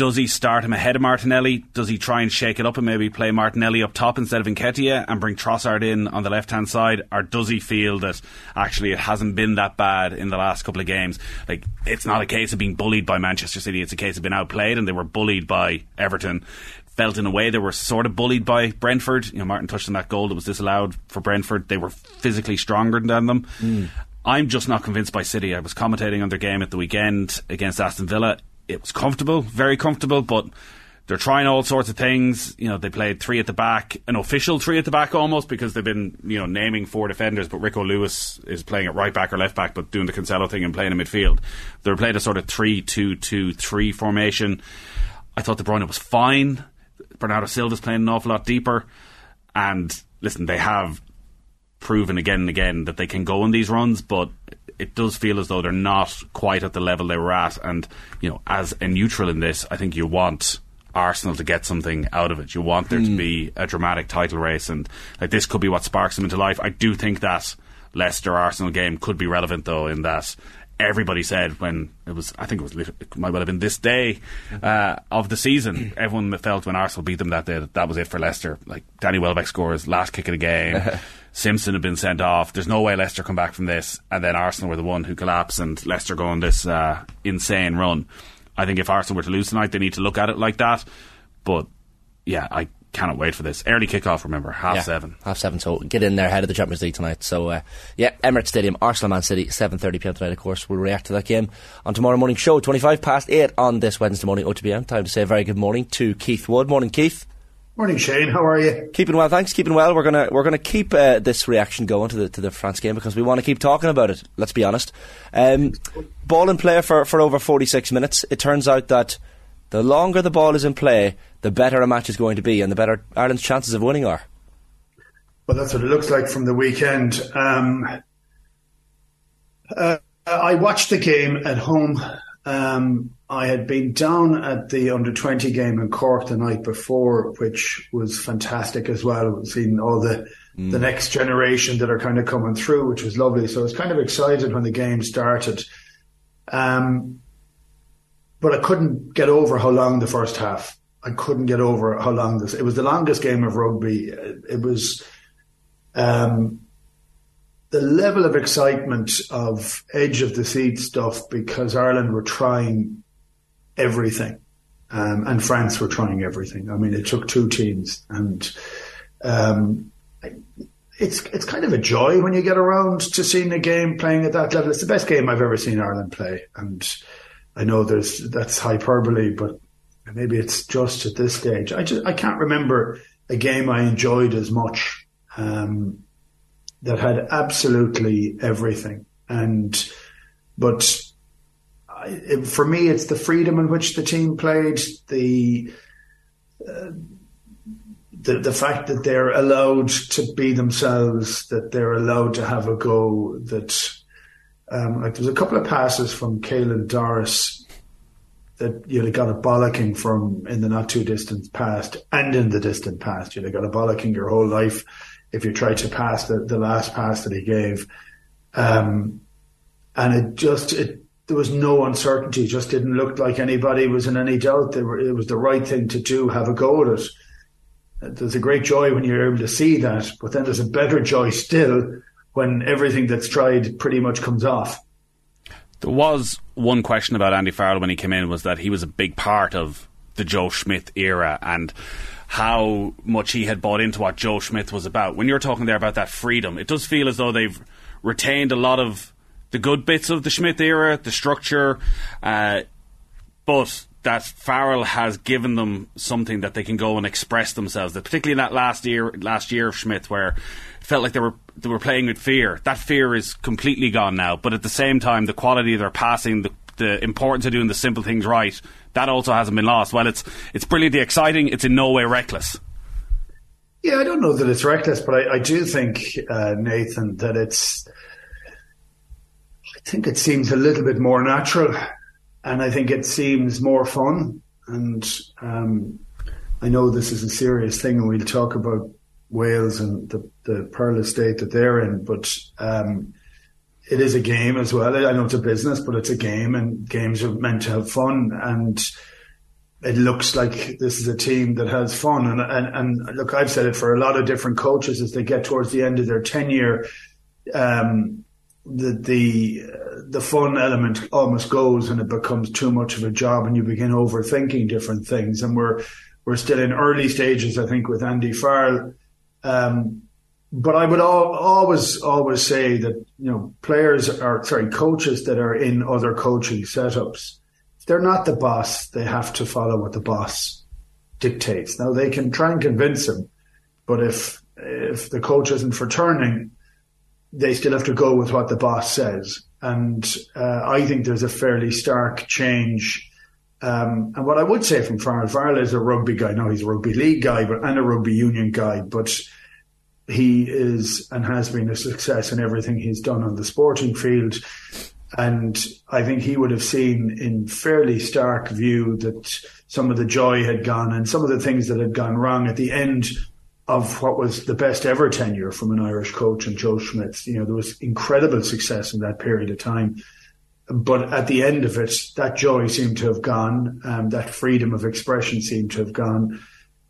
Does he start him ahead of Martinelli? Does he try and shake it up and maybe play Martinelli up top instead of Nketiah and bring Trossard in on the left hand side? Or does he feel that actually it hasn't been that bad in the last couple of games? Like, it's not a case of being bullied by Manchester City, it's a case of being outplayed and they were bullied by Everton. Felt in a way they were sort of bullied by Brentford. You know, Martin touched on that goal that was disallowed for Brentford. They were physically stronger than them. Mm. I'm just not convinced by City. I was commentating on their game at the weekend against Aston Villa it was comfortable, very comfortable, but they're trying all sorts of things. You know, they played three at the back, an official three at the back almost, because they've been, you know, naming four defenders, but Rico Lewis is playing at right back or left back, but doing the Cancelo thing and playing in midfield. They played a sort of 3 2 2 3 formation. I thought De Bruyne was fine. Bernardo Silva's playing an awful lot deeper. And listen, they have proven again and again that they can go on these runs, but it does feel as though they're not quite at the level they were at. And you know, as a neutral in this, I think you want Arsenal to get something out of it. You want there to be a dramatic title race, and like this could be what sparks them into life. I do think that Leicester Arsenal game could be relevant though, in that everybody said when it was, I think it was, it might well have been this day uh, of the season. Everyone felt when Arsenal beat them that day that that was it for Leicester. Like Danny Welbeck scores last kick of the game. Simpson had been sent off. There's no way Leicester come back from this, and then Arsenal were the one who collapsed, and Leicester go on this uh, insane run. I think if Arsenal were to lose tonight, they need to look at it like that. But yeah, I cannot wait for this early kickoff. Remember, half Yeah, seven. Half seven. So get in there ahead of the Champions League tonight. So uh, yeah, Emirates Stadium, Arsenal, Man City, seven thirty pm tonight. Of course, we'll react to that game on tomorrow morning show, twenty five past eight on this Wednesday morning. OTBM. Time to say a very good morning to Keith Wood. Morning, Keith. Morning, Shane. How are you? Keeping well, thanks. Keeping well. We're gonna we're gonna keep uh, this reaction going to the to the France game because we want to keep talking about it. Let's be honest. Um, ball in play for for over forty six minutes. It turns out that the longer the ball is in play, the better a match is going to be, and the better Ireland's chances of winning are. Well, that's what it looks like from the weekend. Um, uh, I watched the game at home. Um, I had been down at the under 20 game in Cork the night before, which was fantastic as well. Seeing all the, the next generation that are kind of coming through, which was lovely. So I was kind of excited when the game started. Um, but I couldn't get over how long the first half. I couldn't get over how long this. It was the longest game of rugby. It was um, the level of excitement of edge of the seat stuff because Ireland were trying everything, um, and France were trying everything. I mean, it took two teams, and um, it's it's kind of a joy when you get around to seeing a game playing at that level. It's the best game I've ever seen Ireland play, and I know there's that's hyperbole, but maybe it's just at this stage. I just I can't remember a game I enjoyed as much um, that had absolutely everything. And but I, for me, it's the freedom in which the team played, the uh, the the fact that they're allowed to be themselves, that they're allowed to have a go, that. Um, like there's a couple of passes from Caelan Doris that you'd have got a bollocking from in the not too distant past and in the distant past. You'd have got a bollocking your whole life if you tried to pass the, the last pass that he gave. Um, and it just, it, there was no uncertainty. It just didn't look like anybody was in any doubt. Were, it was the right thing to do, have a go at it. There's a great joy when you're able to see that, but then there's a better joy still when everything that's tried pretty much comes off. There was one question about Andy Farrell when he came in was that he was a big part of the Joe Schmidt era and how much he had bought into what Joe Schmidt was about. When you're talking there about that freedom, it does feel as though they've retained a lot of the good bits of the Schmidt era, the structure, uh, but that Farrell has given them something that they can go and express themselves. That particularly in that last year, last year of Schmidt, where it felt like they were they were playing with fear. That fear is completely gone now. But at the same time, the quality of their passing, the, the importance of doing the simple things right, that also hasn't been lost. Well, it's it's brilliantly exciting. It's in no way reckless. Yeah, I don't know that it's reckless, but I, I do think, uh, Nathan, that it's. I think it seems a little bit more natural, and I think it seems more fun. And um, I know this is a serious thing, and we'll talk about Wales and the, the perilous state that they're in, but um, it is a game as well. I know it's a business, but it's a game, and games are meant to have fun. And it looks like this is a team that has fun. And, and, and look, I've said it for a lot of different coaches as they get towards the end of their tenure, um, the, the, the fun element almost goes and it becomes too much of a job and you begin overthinking different things. And we're, we're still in early stages, I think, with Andy Farrell. Um, but I would al- always, always say that, you know, players are, sorry, coaches that are in other coaching setups, they're not the boss, they have to follow what the boss dictates. Now they can try and convince him, but if, if the coach isn't for turning, they still have to go with what the boss says. And uh, I think there's a fairly stark change. Um, and what I would say from Farrell, Farrell is a rugby guy. No, he's a rugby league guy, but and a rugby union guy. But he is and has been a success in everything he's done on the sporting field. And I think he would have seen in fairly stark view that some of the joy had gone and some of the things that had gone wrong at the end of what was the best ever tenure from an Irish coach and Joe Schmidt. You know, there was incredible success in that period of time. But at the end of it, that joy seemed to have gone. Um, that freedom of expression seemed to have gone.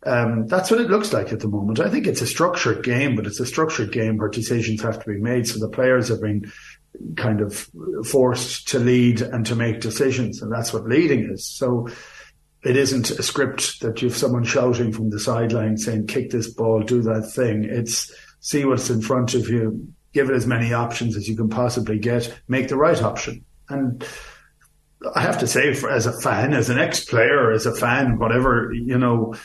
Um, that's what it looks like at the moment. I think it's a structured game, but it's a structured game where decisions have to be made. So the players have been kind of forced to lead and to make decisions, and that's what leading is. So it isn't a script that you have someone shouting from the sideline saying, kick this ball, do that thing. It's see what's in front of you, give it as many options as you can possibly get, make the right option. And I have to say, as a fan, as an ex-player, as a fan, whatever, you know,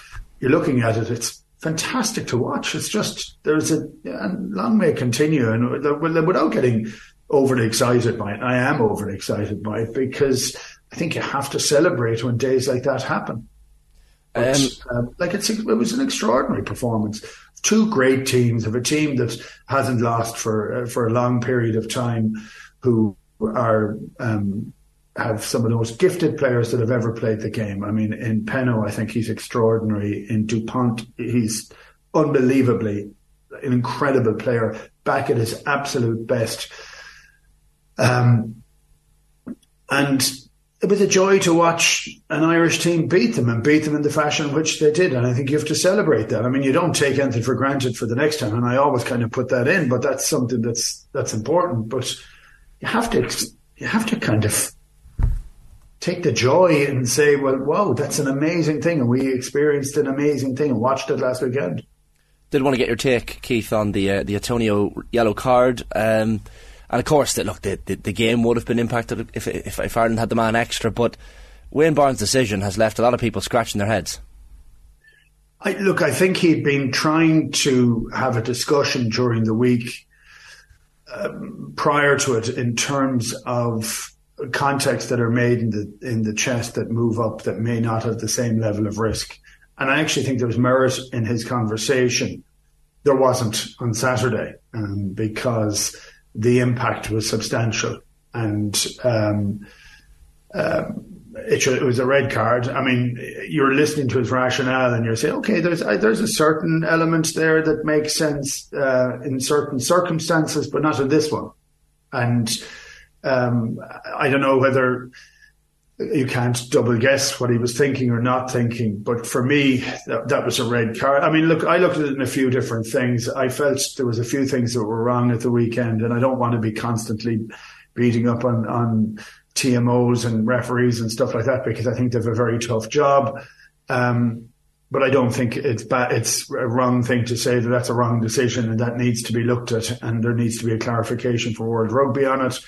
you're looking at it, it's fantastic to watch. It's just, there's a, and long may continue and without getting overly excited by it. I am overly excited by it because I think you have to celebrate when days like that happen. But, um, uh, like it's it was an extraordinary performance. Two great teams of a team that hasn't lost for uh, for a long period of time, who are um, have some of the most gifted players that have ever played the game. I mean, in Penaud, I think he's extraordinary. In Dupont, he's unbelievably an incredible player, back at his absolute best. Um, and it was a joy to watch an Irish team beat them and beat them in the fashion in which they did. And I think you have to celebrate that. I mean, you don't take anything for granted for the next time. And I always kind of put that in, but that's something that's, that's important. But you have to, you have to kind of take the joy and say, well, wow, that's an amazing thing. And we experienced an amazing thing and watched it last weekend. Did want to get your take, Keith, on the, uh, the Atonio yellow card. Um, and of course, that look, the, the, the, game would have been impacted if, if, if Ireland had the man extra. But Wayne Barnes' decision has left a lot of people scratching their heads. I, look, I think he'd been trying to have a discussion during the week um, prior to it in terms of contacts that are made in the in the chest that move up that may not have the same level of risk. And I actually think there was merit in his conversation. There wasn't on Saturday um, because the impact was substantial. And um, um, it, it, was a red card. I mean, you're listening to his rationale and you're saying, okay, there's there's a certain element there that makes sense uh, in certain circumstances, but not in this one. And um, I don't know whether you can't double guess what he was thinking or not thinking. But for me, that, that, was a red card. I mean, look, I looked at it in a few different things. I felt there was a few things that were wrong at the weekend, and I don't want to be constantly beating up on, on TMOs and referees and stuff like that because I think they have a very tough job. Um, but I don't think it's. It's a wrong thing to say that that's a wrong decision and that needs to be looked at and there needs to be a clarification for World Rugby on it.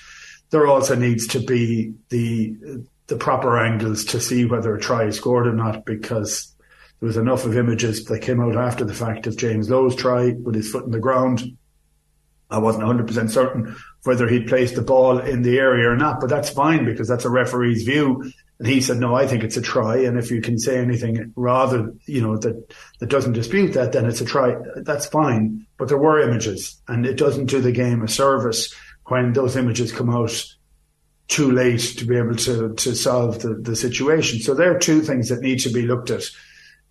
There also needs to be the the proper angles to see whether a try is scored or not because there was enough of images that came out after the fact of James Lowe's try with his foot in the ground. I wasn't 100% certain whether he'd placed the ball in the area or not, but that's fine because that's a referee's view. And he said, no, I think it's a try. And if you can say anything rather, you know, that, that doesn't dispute that, then it's a try. That's fine. But there were images and it doesn't do the game a service when those images come out too late to be able to to solve the, the situation. So there are two things that need to be looked at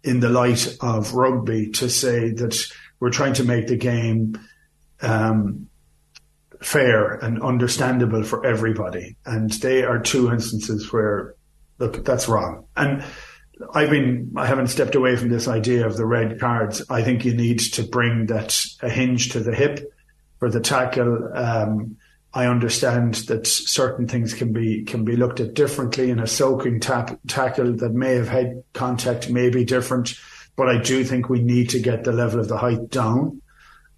in the light of rugby to say that we're trying to make the game um, fair and understandable for everybody. And they are two instances where look, that's wrong. And I've been, I haven't stepped away from this idea of the red cards. I think you need to bring that a hinge to the hip for the tackle. Um, I understand that certain things can be can be looked at differently in a soaking tap, tackle that may have had contact may be different, but I do think we need to get the level of the height down,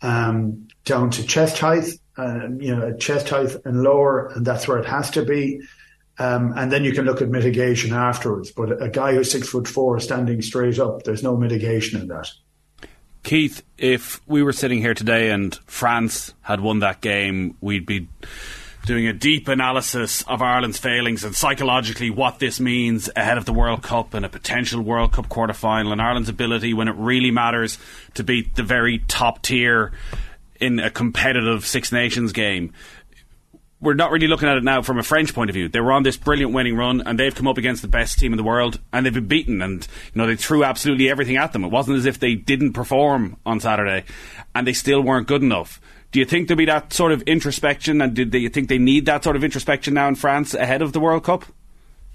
um, down to chest height, uh, you know, chest height and lower, and that's where it has to be. Um, and then you can look at mitigation afterwards. But a guy who's six foot four standing straight up, there's no mitigation in that. Keith, if we were sitting here today and France had won that game, we'd be doing a deep analysis of Ireland's failings and psychologically what this means ahead of the World Cup and a potential World Cup quarter final and Ireland's ability when it really matters to beat the very top tier in a competitive Six Nations game. We're not really looking at it now from a French point of view. They were on this brilliant winning run, and they've come up against the best team in the world, and they've been beaten. And you know they threw absolutely everything at them. It wasn't as if they didn't perform on Saturday, and they still weren't good enough. Do you think there'll be that sort of introspection, and do you think they need that sort of introspection now in France ahead of the World Cup?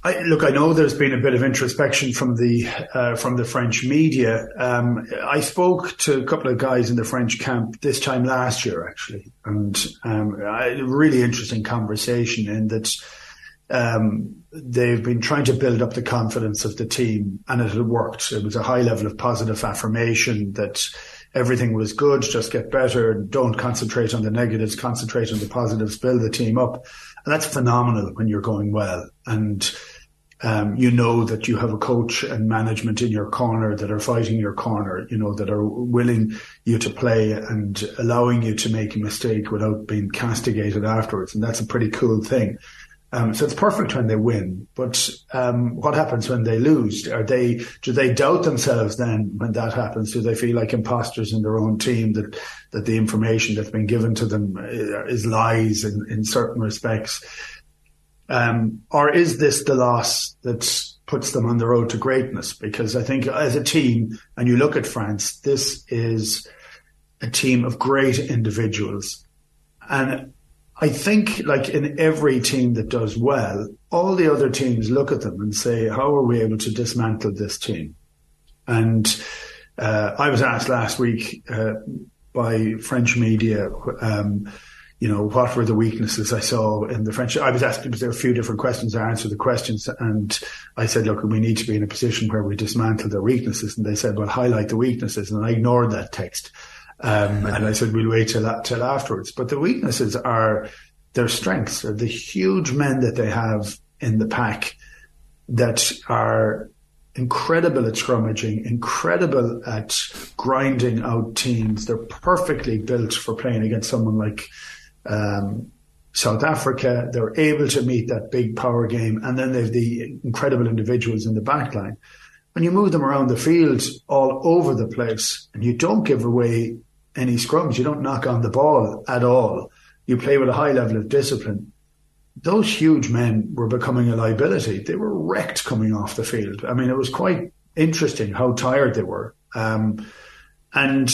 I, look, I know there's been a bit of introspection from the uh, from the French media. Um, I spoke to a couple of guys in the French camp this time last year, actually, and um, a really interesting conversation in that um, they've been trying to build up the confidence of the team, and it had worked. It was a high level of positive affirmation that everything was good, just get better, don't concentrate on the negatives, concentrate on the positives, build the team up. And that's phenomenal when you're going well. And um, you know that you have a coach and management in your corner that are fighting your corner, you know, that are willing you to play and allowing you to make a mistake without being castigated afterwards. And that's a pretty cool thing. Um, so it's perfect when they win, but um, what happens when they lose? Are they do they doubt themselves then when that happens? Do they feel like imposters in their own team that that the information that's been given to them uh, is lies in, in certain respects? Um, or is this the loss that puts them on the road to greatness? Because I think as a team, and you look at France, this is a team of great individuals. And I think, like in every team that does well, all the other teams look at them and say, how are we able to dismantle this team? And uh, I was asked last week uh, by French media, um, you know, what were the weaknesses I saw in the French? I was asked, there were a few different questions. I answered the questions and I said, look, we need to be in a position where we dismantle their weaknesses. And they said, well, highlight the weaknesses. And I ignored that text. Um, and I said, we'll wait till, till afterwards. But the weaknesses are their strengths, are the huge men that they have in the pack that are incredible at scrummaging, incredible at grinding out teams. They're perfectly built for playing against someone like um, South Africa. They're able to meet that big power game, and then they've the incredible individuals in the back line. When you move them around the field all over the place, and you don't give away any scrums, you don't knock on the ball at all. You play with a high level of discipline. Those huge men were becoming a liability. They were wrecked coming off the field. I mean, it was quite interesting how tired they were. Um, and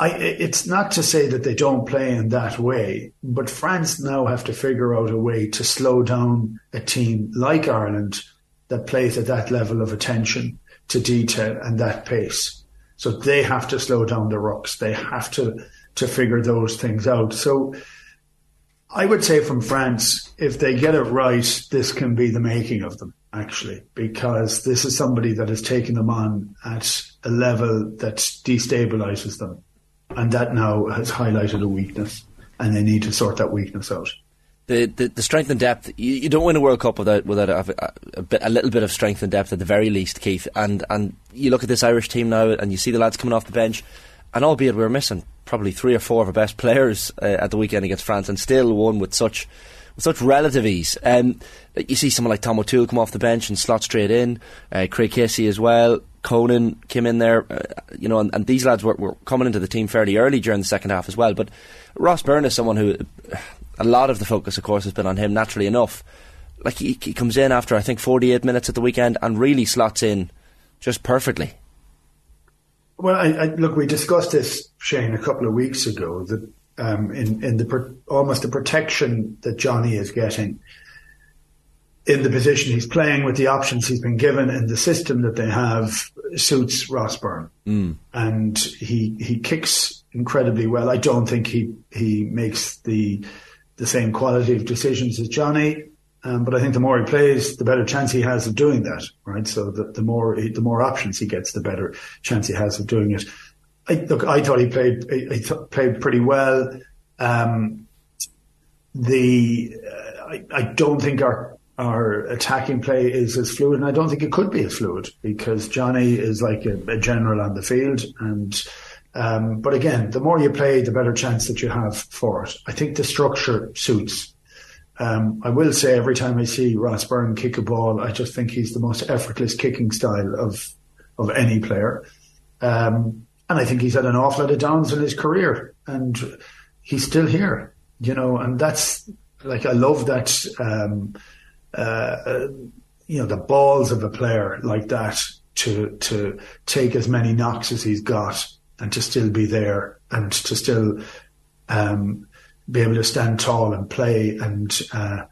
I, it's not to say that they don't play in that way, but France now have to figure out a way to slow down a team like Ireland that plays at that level of attention to detail and that pace. So they have to slow down the rocks. They have to to figure those things out. So I would say from France, if they get it right, this can be the making of them actually, because this is somebody that has taken them on at a level that destabilizes them and that now has highlighted a weakness, and they need to sort that weakness out. The, the, the strength and depth. You, you, don't win a World Cup without without a, a, bit, a, little bit of strength and depth at the very least, Keith. And and you look at this Irish team now, and you see the lads coming off the bench, and albeit we are missing probably three or four of our best players uh, at the weekend against France, and still won with such with such relative ease. Um, you see someone like Tom O'Toole come off the bench and slot straight in, uh, Craig Casey as well. Conan came in there, uh, you know, and, and these lads were, were, coming into the team fairly early during the second half as well. But Ross Byrne is someone who, a lot of the focus, of course, has been on him naturally enough. Like he, he comes in after I think 48 minutes at the weekend and really slots in just perfectly. Well, I, I, look, we discussed this, Shane, a couple of weeks ago. That um, in in the almost the protection that Johnny is getting in the position he's playing with the options he's been given and the system that they have suits Ross Byrne. Mm. And he he kicks incredibly well. I don't think he he makes the the same quality of decisions as Johnny. Um, but I think the more he plays, the better chance he has of doing that, right? So the, the more the more options he gets, the better chance he has of doing it. I, look, I thought he played he th- played pretty well. Um, the uh, I, I don't think our our attacking play is as fluid, and I don't think it could be as fluid because Johnny is like a, a general on the field. And um, but again, the more you play, the better chance that you have for it. I think the structure suits. Um, I will say every time I see Ross Byrne kick a ball, I just think he's the most effortless kicking style of of any player. Um, and I think he's had an awful lot of downs in his career, and he's still here you know, and that's like I love that. Uh, uh, you know, the balls of a player like that to to take as many knocks as he's got and to still be there and to still um, be able to stand tall and play and uh,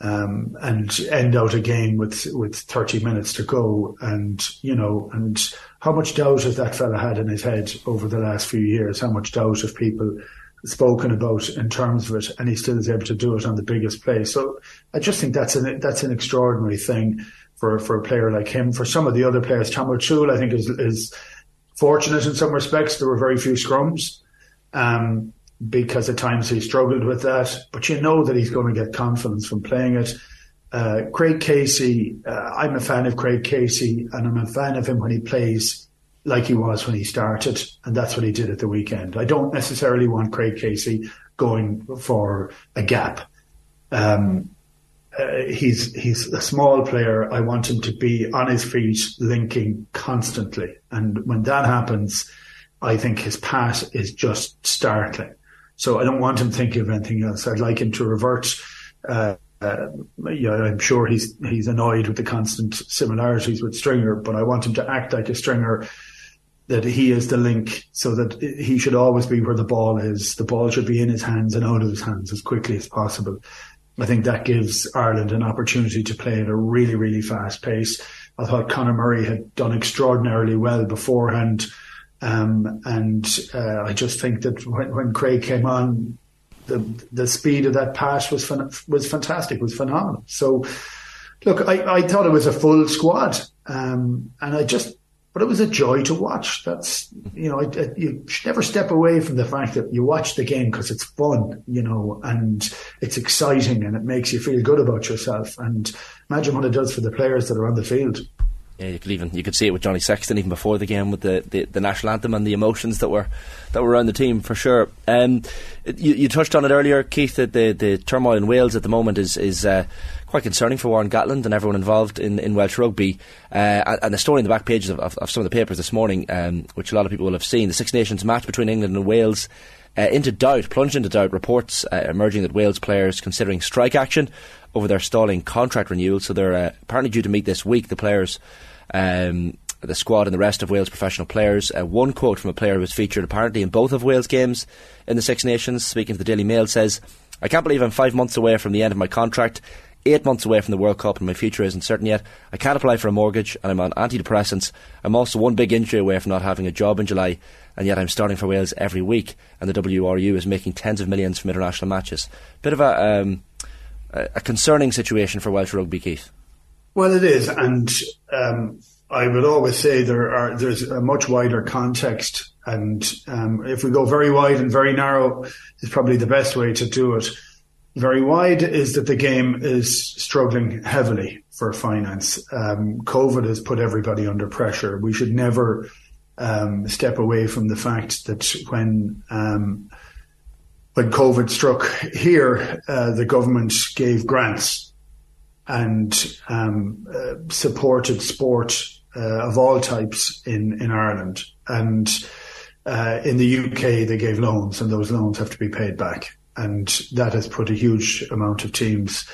um, and end out a game with with 30 minutes to go and you know and how much doubt has that fella had in his head over the last few years? How much doubt have people spoken about in terms of it and he still is able to do it on the biggest play so I just think that's an that's an extraordinary thing for for a player like him for some of the other players Tom O'Toole I think is is fortunate in some respects there were very few scrums um, because at times he struggled with that. But you know that he's going to get confidence from playing it. Uh, Craig Casey, uh, I'm a fan of Craig Casey, and I'm a fan of him when he plays like he was when he started, and that's what he did at the weekend. I don't necessarily want Craig Casey going for a gap. Um, uh, he's he's a small player. I want him to be on his feet, linking constantly, and when that happens, I think his pass is just startling. So I don't want him thinking of anything else. I'd like him to revert. Uh, uh, I'm sure he's he's annoyed with the constant similarities with Stringer, but I want him to act like a Stringer. That he is the link, so that he should always be where the ball is. The ball should be in his hands and out of his hands as quickly as possible. I think that gives Ireland an opportunity to play at a really, really fast pace. I thought Conor Murray had done extraordinarily well beforehand um, and uh, I just think that when, when, Craig came on, the the speed of that pass was was fantastic, was phenomenal. So, look, I, I thought it was a full squad, um, and I just, but it was a joy to watch. That's you know, I, I, you should never step away from the fact that you watch the game because it's fun, you know, and it's exciting and it makes you feel good about yourself. And imagine what it does for the players that are on the field. Yeah, you could even you could see it with Johnny Sexton even before the game with the, the, the national anthem and the emotions that were that were around the team for sure. Um, you, you, touched on it earlier, Keith, that the, the turmoil in Wales at the moment is is uh, quite concerning for Warren Gatland and everyone involved in, in Welsh rugby. Uh, and the story in the back pages of, of, of, some of the papers this morning, um, which a lot of people will have seen, the Six Nations match between England and Wales. Uh, into doubt, plunged into doubt, reports uh, emerging that Wales players considering strike action over their stalling contract renewal. So they're uh, apparently due to meet this week. The players um, the squad and the rest of Wales professional players. Uh, one quote from a player who was featured apparently in both of Wales games in the Six Nations, speaking to the Daily Mail, says, I can't believe I'm five months away from the end of my contract, eight months away from the World Cup, and my future isn't certain yet. I can't apply for a mortgage, and I'm on antidepressants. I'm also one big injury away from not having a job in July, and yet I'm starting for Wales every week, and the WRU is making tens of millions from international matches. Bit of a, um, a concerning situation for Welsh rugby, Keith. Well, it is, and um, I would always say there are there's a much wider context, and um, if we go very wide and very narrow, is probably the best way to do it. Very wide is that the game is struggling heavily for finance. Um, COVID has put everybody under pressure. We should never um, step away from the fact that when um, when COVID struck here, uh, the government gave grants and um, uh, supported sport uh, of all types in, in Ireland. And uh, in the UK, they gave loans, and those loans have to be paid back. And that has put a huge amount of teams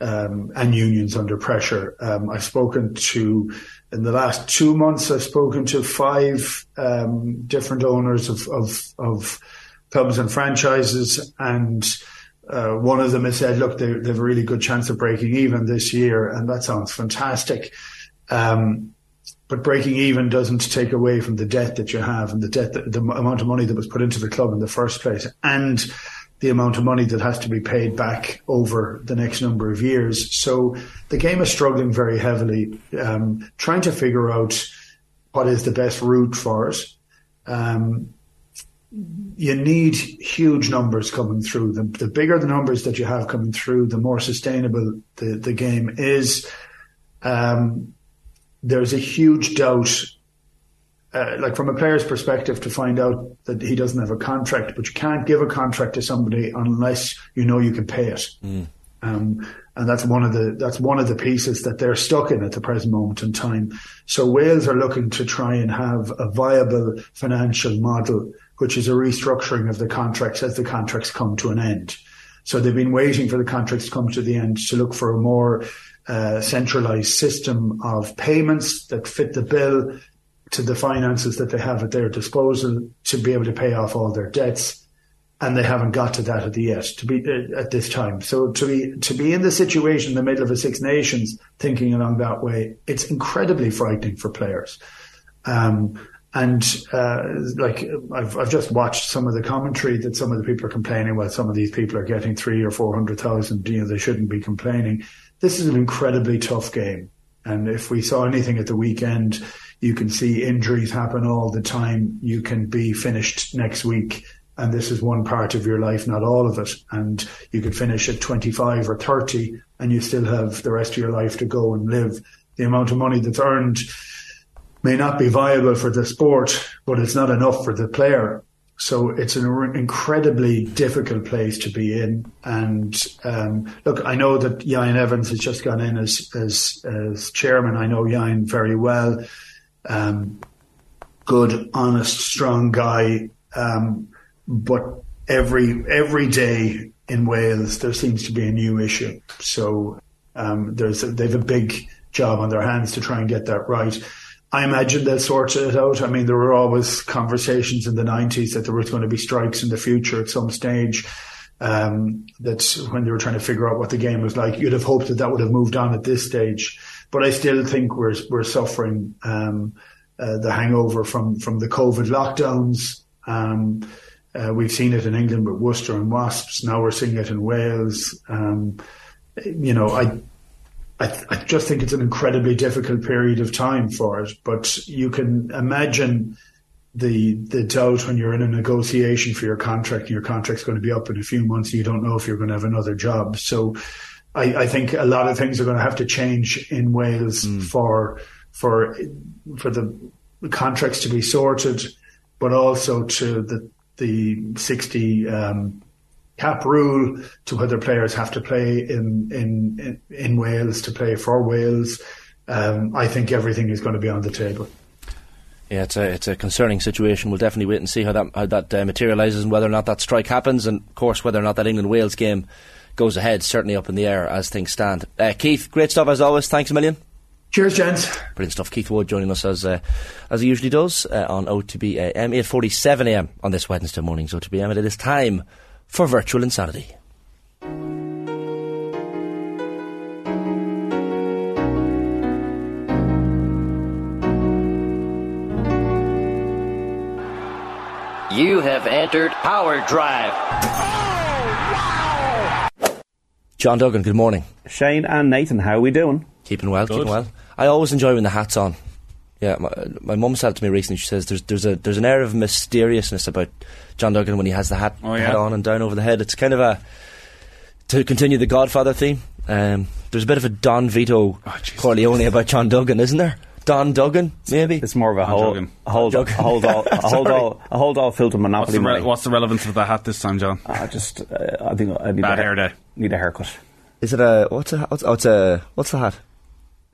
um, and unions under pressure. Um, I've spoken to, in the last two months, I've spoken to five um, different owners of, of, of clubs and franchises, and uh, one of them has said, look, they, they, have a really good chance of breaking even this year, and that sounds fantastic. Um, but breaking even doesn't take away from the debt that you have and the debt, that, the amount of money that was put into the club in the first place, and the amount of money that has to be paid back over the next number of years. So the game is struggling very heavily, um, trying to figure out what is the best route for it. Um, you need huge numbers coming through. The, the bigger the numbers that you have coming through, the more sustainable the, the game is. Um, there's a huge doubt, uh, like from a player's perspective, to find out that he doesn't have a contract, but you can't give a contract to somebody unless you know you can pay it. Mm. Um, and that's one of the that's one of the pieces that they're stuck in at the present moment in time. So Wales are looking to try and have a viable financial model which is a restructuring of the contracts as the contracts come to an end. So they've been waiting for the contracts to come to the end to look for a more uh, centralized system of payments that fit the bill to the finances that they have at their disposal to be able to pay off all their debts. And they haven't got to that at yet to be uh, at this time. So to be to be in the situation in the middle of a Six Nations thinking along that way, it's incredibly frightening for players. Um, and uh, like I've I've just watched some of the commentary that some of the people are complaining. Well, some of these people are getting three or four hundred thousand. You know, they shouldn't be complaining. This is an incredibly tough game, and if we saw anything at the weekend, you can see injuries happen all the time. You can be finished next week and this is one part of your life, not all of it. And you could finish at 25 or 30 and you still have the rest of your life to go and live. The amount of money that's earned may not be viable for the sport, but it's not enough for the player. So it's an incredibly difficult place to be in. And um, look, I know that Ieuan Evans has just gone in as as, as chairman. I know Ieuan very well. Um, good, honest, strong guy. Um, but every every day in Wales there seems to be a new issue. So um, there's a, they've a big job on their hands to try and get that right. I imagine they'll sort it out. I mean, there were always conversations in the 90s that there was going to be strikes in the future at some stage. Um, that when they were trying to figure out what the game was like, you'd have hoped that that would have moved on at this stage. But I still think we're we're suffering um, uh, the hangover from from the COVID lockdowns. Um, uh, we've seen it in England with Worcester and Wasps. Now we're seeing it in Wales. Um, you know, I, I, I, just think it's an incredibly difficult period of time for it. But you can imagine the the doubt when you're in a negotiation for your contract. And your contract's going to be up in a few months. And you don't know if you're going to have another job. So, I, I think a lot of things are going to have to change in Wales mm. for for for the contracts to be sorted, but also to the the 60 um, cap rule to whether players have to play in in in Wales to play for Wales. Um, I think everything is going to be on the table. Yeah, it's a it's a concerning situation. We'll definitely wait and see how that how that uh, materialises and whether or not that strike happens, and of course whether or not that England Wales game goes ahead. Certainly up in the air as things stand. Uh, Keith, great stuff as always. Thanks a million. Cheers, gents. Brilliant stuff. Keith Wood joining us as uh, as he usually does uh, on OTB AM, 8.47 am on this Wednesday morning's OTB AM. And it is time for Virtual Insanity. You have entered Power Drive. John Duggan, good morning. Shane and Nathan, how are we doing? Keeping well, Good. keeping well. I always enjoy when the hat's on. Yeah, my, my mum said it to me recently. She says there's there's a there's an air of mysteriousness about John Duggan when he has the hat, oh, yeah. hat on and down over the head. It's kind of a to continue the Godfather theme. Um, there's a bit of a Don Vito oh, Corleone about John Duggan, isn't there? Don Duggan, maybe. It's more of a hold, a hold, a hold, all, a hold all, a hold all filter monopoly. What's the, re- what's the, relevance of the hat this time, John? I just, uh, I think I need bad a hair day. Need a haircut. Is it a what's a what's, oh, it's a what's the hat?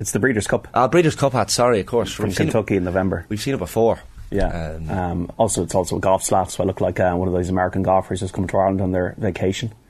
It's the Breeders' Cup. Ah, Breeders' Cup hat. Sorry, of course, from Kentucky in November. We've seen it before. Yeah. Um, um, also, it's also a golf slat, so I look like uh, one of those American golfers who's come to Ireland on their vacation.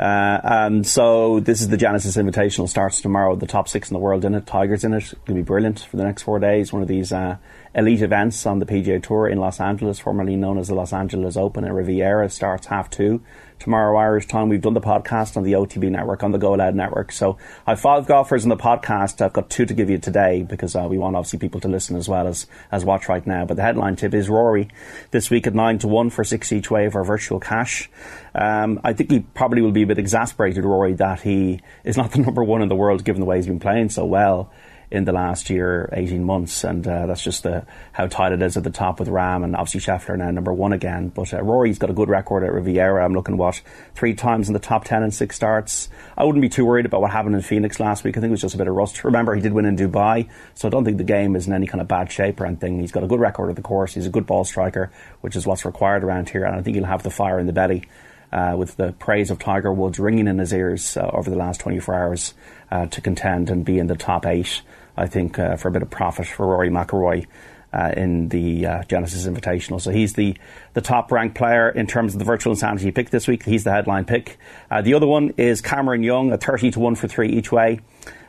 Uh, and so this is the Genesis Invitational starts tomorrow. The top six in the world in it. Tigers in it. It's going to be brilliant for the next four days. One of these uh, elite events on the PGA Tour in Los Angeles, formerly known as the Los Angeles Open at Riviera, starts half two tomorrow Irish time. We've done the podcast on the OTB network, on the Go Loud network. So I have five golfers in the podcast. I've got two to give you today because uh, we want obviously people to listen as well as, as watch right now. But the headline tip is Rory this week at 9 to 1 for 6 each way for virtual cash. Um, I think he probably will be a bit exasperated, Rory, that he is not the number one in the world given the way he's been playing so well in the last year, 18 months, and uh, that's just the, how tight it is at the top with Rahm and obviously Scheffler now number one again. But uh, Rory's got a good record at Riviera. I'm looking what three times in the top 10 and six starts. I wouldn't be too worried about what happened in Phoenix last week. I think it was just a bit of rust. Remember, he did win in Dubai, so I don't think the game is in any kind of bad shape or anything. He's got a good record at the course. He's a good ball striker, which is what's required around here, and I think he'll have the fire in the belly. Uh, with the praise of Tiger Woods ringing in his ears uh, over the last 24 hours uh, to contend and be in the top eight. I think, uh, for a bit of profit for Rory McIlroy. uh, in the uh, Genesis Invitational. So he's the, the top ranked player in terms of the virtual insanity pick this week. He's the headline pick. The other one is Cameron Young, a 30 to 1 for 3 each way.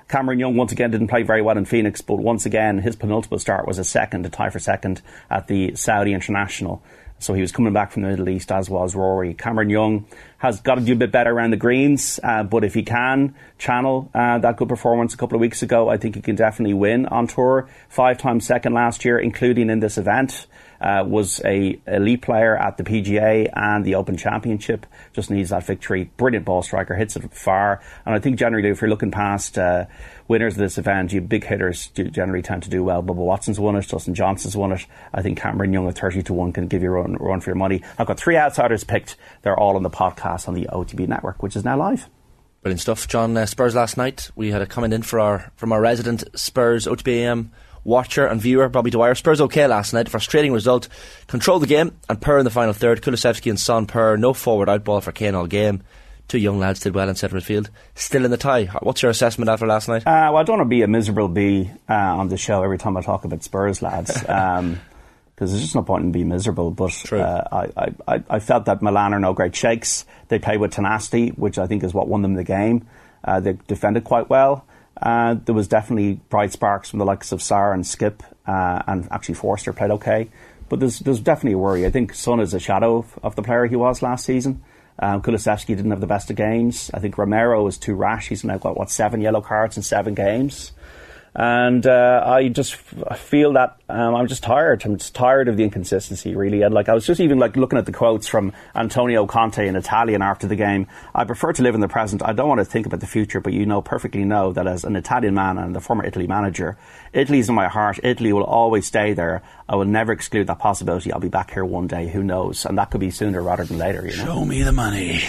Cameron Young once again didn't play very well in Phoenix, but once again his penultimate start was a second, a tie for second at the Saudi International. So he was coming back from the Middle East, as was Rory. Cameron Young has got to do a bit better around the greens, uh, but if he can channel uh, that good performance a couple of weeks ago, I think he can definitely win on tour. Five times second last year, including in this event. Uh, was a elite player at the PGA and the Open Championship. Just needs that victory. Brilliant ball striker, hits it far. And I think generally, if you're looking past uh, winners of this event, you big hitters generally tend to do well. Bubba Watson's won it, Dustin Johnson's won it. I think Cameron Young at 30 to 1 can give you a run, run for your money. I've got three outsiders picked. They're all on the podcast on the OTB network, which is now live. Brilliant stuff, John. Uh, Spurs last night. We had a comment in for our from our resident Spurs OTBAM watcher and viewer, Bobby Dwyer. Spurs okay last night. Frustrating result. Controlled the game and Per in the final third. Kulusevski and Son Per. No forward outball for Kane all game. Two young lads did well in centre midfield. Still in the tie. What's your assessment after last night? Uh, well, I don't want to be a miserable bee uh, on the show every time I talk about Spurs lads. Um, because there's just no point in being miserable. But uh, I, I, I felt that Milan are no great shakes. They play with tenacity, which I think is what won them the game. Uh, they defended quite well. Uh, there was definitely bright sparks from the likes of Sarr and Skipp, uh, and actually Forster played okay. But there's there's definitely a worry. I think Son is a shadow of, of the player he was last season. Um, Kulusevski didn't have the best of games. I think Romero was too rash. He's now got what seven yellow cards in seven games. And uh, I just f- feel that um, I'm just tired. I'm just tired of the inconsistency, really. And like I was just even like looking at the quotes from Antonio Conte in Italian after the game. I prefer to live in the present. I don't want to think about the future, but you know perfectly know that as an Italian man and the former Italy manager, Italy's in my heart. Italy will always stay there. I will never exclude that possibility. I'll be back here one day. Who knows? And that could be sooner rather than later. You know? Show me the money.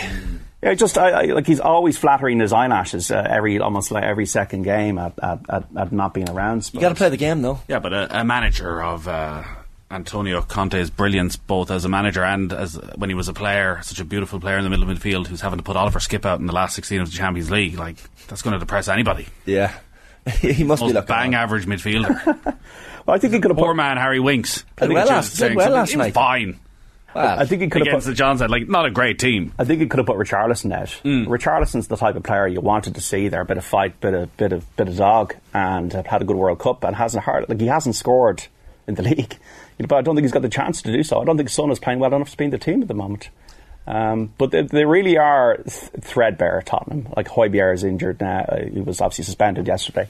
Yeah, just I, I, like he's always flattering his eyelashes uh, every almost like every second game at, at, at, at not being around. You got to play the game though. Yeah, but a, a manager of uh, Antonio Conte's brilliance, both as a manager and as when he was a player, such a beautiful player in the middle of midfield, who's having to put Oliver Skipp out in the last sixteen of the Champions League, like that's going to depress anybody. Yeah, he must Most be looking bang on. average midfielder. well, I think he could have Poor put, man Harry Winks. I Played think well last- did well something. last He was night. fine I think he could have against put, the John side. Like not a great team. I think he could have put Richarlison out. Mm. Richarlison's the type of player you wanted to see there, a bit of fight, bit of bit of bit of dog, and uh, had a good World Cup and hasn't hard like he hasn't scored in the league. But I don't think he's got the chance to do so. I don't think Son is playing well enough to be in the team at the moment. Um, but they, they really are th- threadbare. Tottenham, like Højbjerg is injured now. Uh, he was obviously suspended yesterday.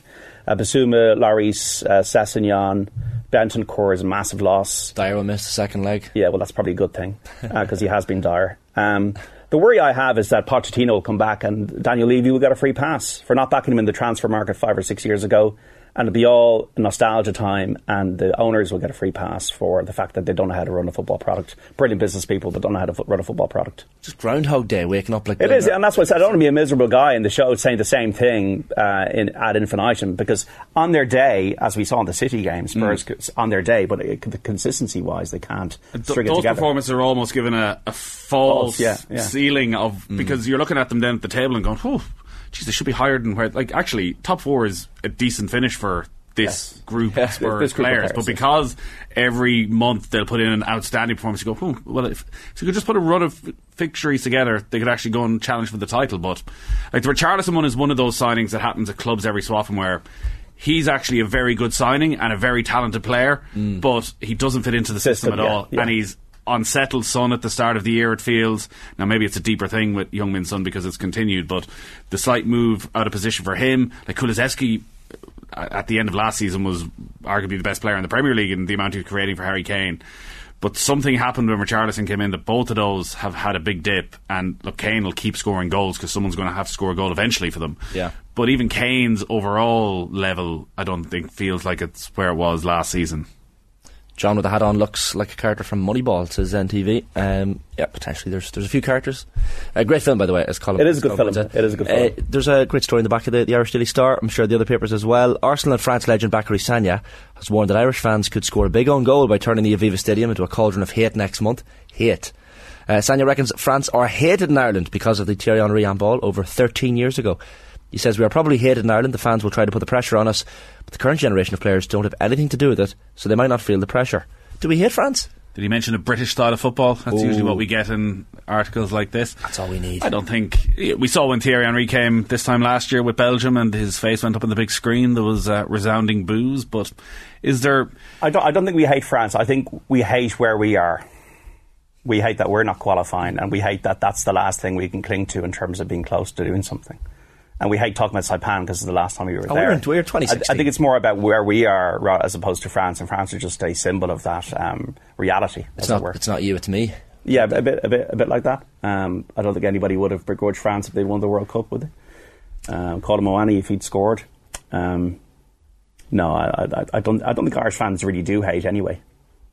Uh, Bissouma, Laris, uh, Sessegnon, Bentancur is a massive loss. Dier will miss the second leg. Yeah, well, that's probably a good thing because he has been dire. Um, the worry I have is that Pochettino will come back and Daniel Levy will get a free pass for not backing him in the transfer market five or six years ago. And it'll be all nostalgia time, and the owners will get a free pass for the fact that they don't know how to run a football product. Brilliant business people, but don't know how to fo- run a football product. Just Groundhog Day, waking up like It the- and that's why I said I don't want to be a miserable guy in the show saying the same thing uh, in, ad infinitum because on their day, as we saw in the City game, Spurs c- on their day, but it, the consistency wise, they can't Th- string those together. performances are almost given a, a false False, yeah, yeah. ceiling of because you're looking at them then at the table and going, "Oh, geez, they should be higher than where." Like, actually, top four is a decent finish for this group Yeah, of Spurs this group players. players, but because every month they'll put in an outstanding performance, you go, "Oh, well, if, so you could just put a run of victories together, they could actually go and challenge for the title." But like the Richarlison one is one of those signings that happens at clubs every so often where. He's actually a very good signing and a very talented player, mm. but he doesn't fit into the system, System, at yeah, all. yeah. And he's unsettled Son at the start of the year, it feels. Now, maybe it's a deeper thing with Heung-min Son because it's continued, but the slight move out of position for him, like Kulusevski uh, at the end of last season was arguably the best player in the Premier League in the amount he was creating for Harry Kane. But something happened when Richarlison came in that both of those have had a big dip. And look, Kane will keep scoring goals because someone's going to have to score a goal eventually for them. Yeah. But even Kane's overall level, I don't think feels like it's where it was last season. John with the hat on looks like a character from Moneyball, says NTV. Um, yeah, potentially. There's there's a few characters. A great film, by the way, as Colin. It is a good film. It is a good Uh, film. there's a great story in the back of the, the Irish Daily Star. I'm sure the other papers as well. Arsenal and France legend Bakary Sagna has warned that Irish fans could score a big own goal by turning the Aviva Stadium into a cauldron of hate next month. Hate. Uh, Sagna reckons France are hated in Ireland because of the Thierry Henry handball over 13 years ago. He says we are probably hated in Ireland. The fans will try to put the pressure on us, but the current generation of players don't have anything to do with it, so they might not feel the pressure. Do we hate France? Did he mention a British style of football? That's usually what we get in articles like this. That's all we need. I don't think we saw when Thierry Henry came this time last year with Belgium, and his face went up on the big screen. There was uh, resounding boos. But is there? I don't, I don't think we hate France. I think we hate where we are. We hate that we're not qualifying, and we hate that that's the last thing we can cling to in terms of being close to doing something. And we hate talking about Saipan because it's the last time we were Oh, there. we're in- we're I, 2016. I think it's more about where we are as opposed to France, and France are just a symbol of that um, reality. It's not. It's not you. It's me. Yeah, a bit, a bit, a bit like that. Um, I don't think anybody would have begrudged France if they won the World Cup, would they? Um, Colin Moani if he'd scored. Um, no, I, I, I don't. I don't think Irish fans really do hate anyway.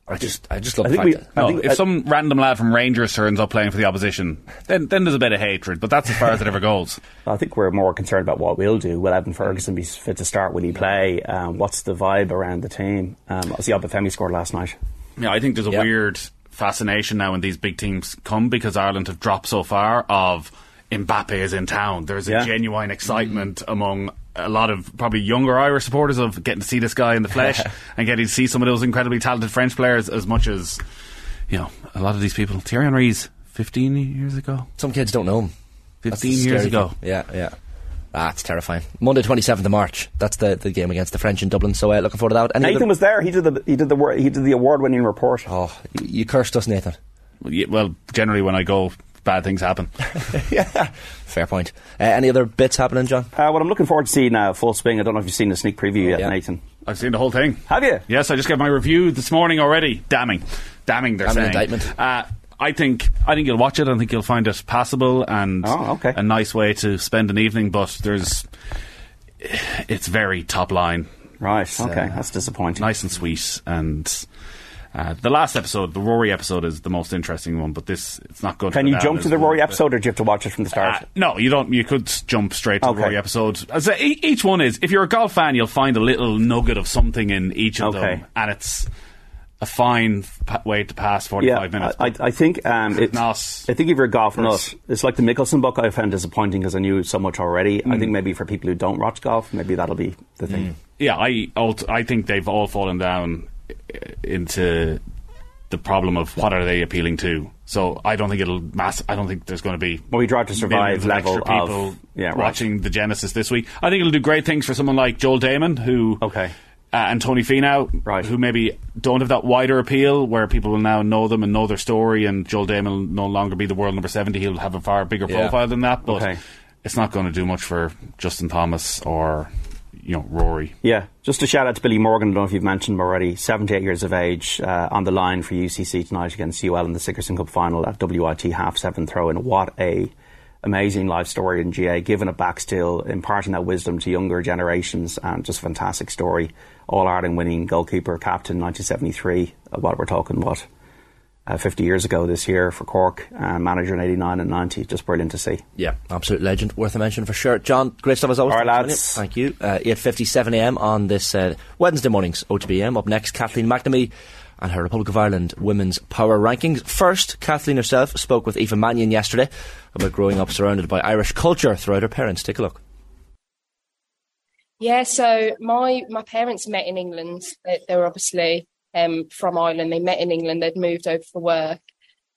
I just. I just love I the think fact we- that. I No, think- if I- some random lad from Rangers turns up playing for the opposition, then then there's a bit of hatred. But that's as far as it ever goes. I think we're more concerned about what we'll do. Will Evan Ferguson be fit to start? Will he play? Um, what's the vibe around the team? Um, obviously, Obafemi scored last night. Yeah, I think there's a Yeah. weird fascination now when these big teams come because Ireland have dropped so far of Mbappe is in town. There's a Yeah. genuine excitement among a lot of probably younger Irish supporters of getting to see this guy in the flesh and getting to see some of those incredibly talented French players as much as, you know, a lot of these people. Thierry Henry's 15 years ago. Some kids don't know him. 15 years ago. thing. Yeah, yeah. Ah, it's terrifying. Monday, twenty seventh of March. That's the, the game against the French in Dublin. So uh, looking forward to that. Any Nathan other- was there. He did the he did the he did the award winning report. Oh, you, you cursed us, Nathan. Well, yeah, well, generally when I go, bad things happen. yeah, fair point. Uh, any other bits happening, John? Uh, well, I'm looking forward to seeing uh, Full Swing. I don't know if you've seen the sneak preview yet, Yeah. Nathan. I've seen the whole thing. Have you? Yes, I just got my review this morning already. Damning, damning. They're Damning saying. indictment. Uh, I think I think you'll watch it. I think you'll find it passable and Oh, okay. a nice way to spend an evening. But there's, it's very top line, Right. Okay. That's disappointing. nice and sweet, and. Uh, the last episode, the Rory episode, is the most interesting one, but this it's not going. Can you jump to the Rory episode, or do you have to watch it from the start? uh, no, you don't. You could jump straight to Okay. the Rory episode. As I, e- each one is. If you're a golf fan, you'll find a little nugget of something in each of Okay. them, and it's a fine way to pass 45 yeah, minutes. I, I, think um, it, Not I think if you're a golf nut, it's like the Mickelson book. I found disappointing because I knew so much already. Mm. I think maybe for people who don't watch golf, maybe that'll be the thing. yeah, I I think they've all fallen down uh, into the problem of what are they appealing to. So I don't think it'll mass. I don't think there's going to be Well, we Drive to Survive level extra of- people yeah, right. watching the Genesis this week. I think it'll do great things for someone like Joel Dahmen, who Okay. uh, and Tony Finau, Right. who maybe don't have that wider appeal where people will now know them and know their story. And Joel Dahmen will no longer be the world number seventy; he'll have a far bigger Yeah. profile than that. But Okay. it's not going to do much for Justin Thomas or you know Rory. Yeah, just a shout out to Billy Morgan. I don't know if you've mentioned him already. 78 years of age, uh, on the line for UCC tonight against UL in the Sigerson Cup final at WIT half seven throw in. What a amazing life story in GA, giving it back still, imparting that wisdom to younger generations, and just a fantastic story. All Ireland winning goalkeeper, captain, 1973. Uh, what we're talking, what? Uh, 50 years ago this year for Cork, uh, manager in 89 and 90. Just brilliant to see. Yeah, absolute legend, worth a mention for sure. John, great stuff as always. All right, Thanks for joining lads. Thank you. Uh, 8.57am on this uh, Wednesday morning's OTBM. Up next, Kathleen McNamee and her Republic of Ireland women's power rankings. First, Kathleen herself spoke with Eva Mannion yesterday about growing up surrounded by Irish culture throughout her parents. Take a look. Yeah, so my my parents met in England. They, they were obviously um, from Ireland. They met in England. They'd moved over for work,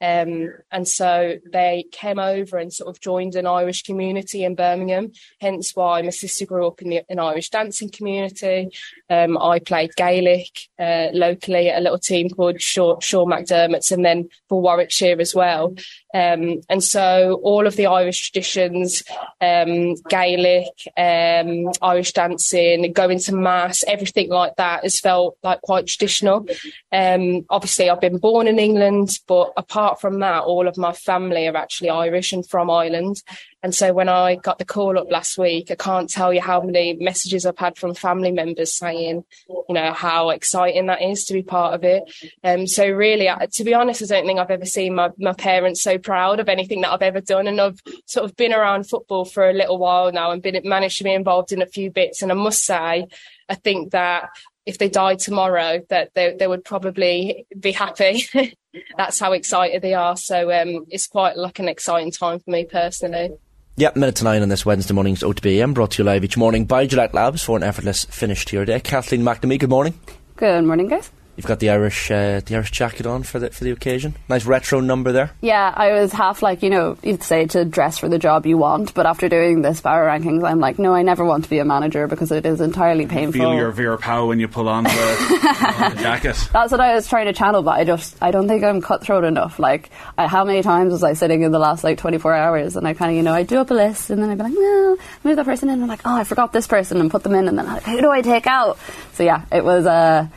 um, and so they came over and sort of joined an Irish community in Birmingham. Hence why my sister grew up in the, an Irish dancing community. Um, I played Gaelic uh, locally at a little team called Shaw, Sean McDermott's, and then for Warwickshire as well. Um, and so all of the Irish traditions, um, Gaelic, um, Irish dancing, going to mass, everything like that has felt like quite traditional. Um, obviously I've been born in England, but apart from that, all of my family are actually Irish and from Ireland. And so when I got the call up last week, I can't tell you how many messages I've had from family members saying, you know, how exciting that is to be part of it. Um, so really, I- to be honest, I don't think I've ever seen my, my parents so proud of anything that I've ever done. And I've sort of been around football for a little while now and been managed to be involved in a few bits. And I must say, I think that if they died tomorrow, that they, they would probably be happy. That's how excited they are. So um, it's quite like an exciting time for me personally. Yeah, minute to nine on this Wednesday morning's OTBAM, brought to you live each morning by Gillette Labs for an effortless finish to your day. Kathleen McNamee, good morning. Good morning, guys. You've got the Irish uh, the Irish jacket on for the for the occasion. Nice retro number there. Yeah, I was half like, you know, you'd say to dress for the job you want, but after doing this power rankings, I'm like, no, I never want to be a manager because it is entirely painful. Feel your Vera Pauw when you pull on the, on the jacket. That's what I was trying to channel, but I just I don't think I'm cutthroat enough. Like, I, how many times was I sitting in the last like 24 hours, and I kind of you know I do up a list, and then I'd be like, no, move that person in, and I'm like, oh, I forgot this person, and put them in, and then I'm like, who do I take out? So yeah, it was Uh,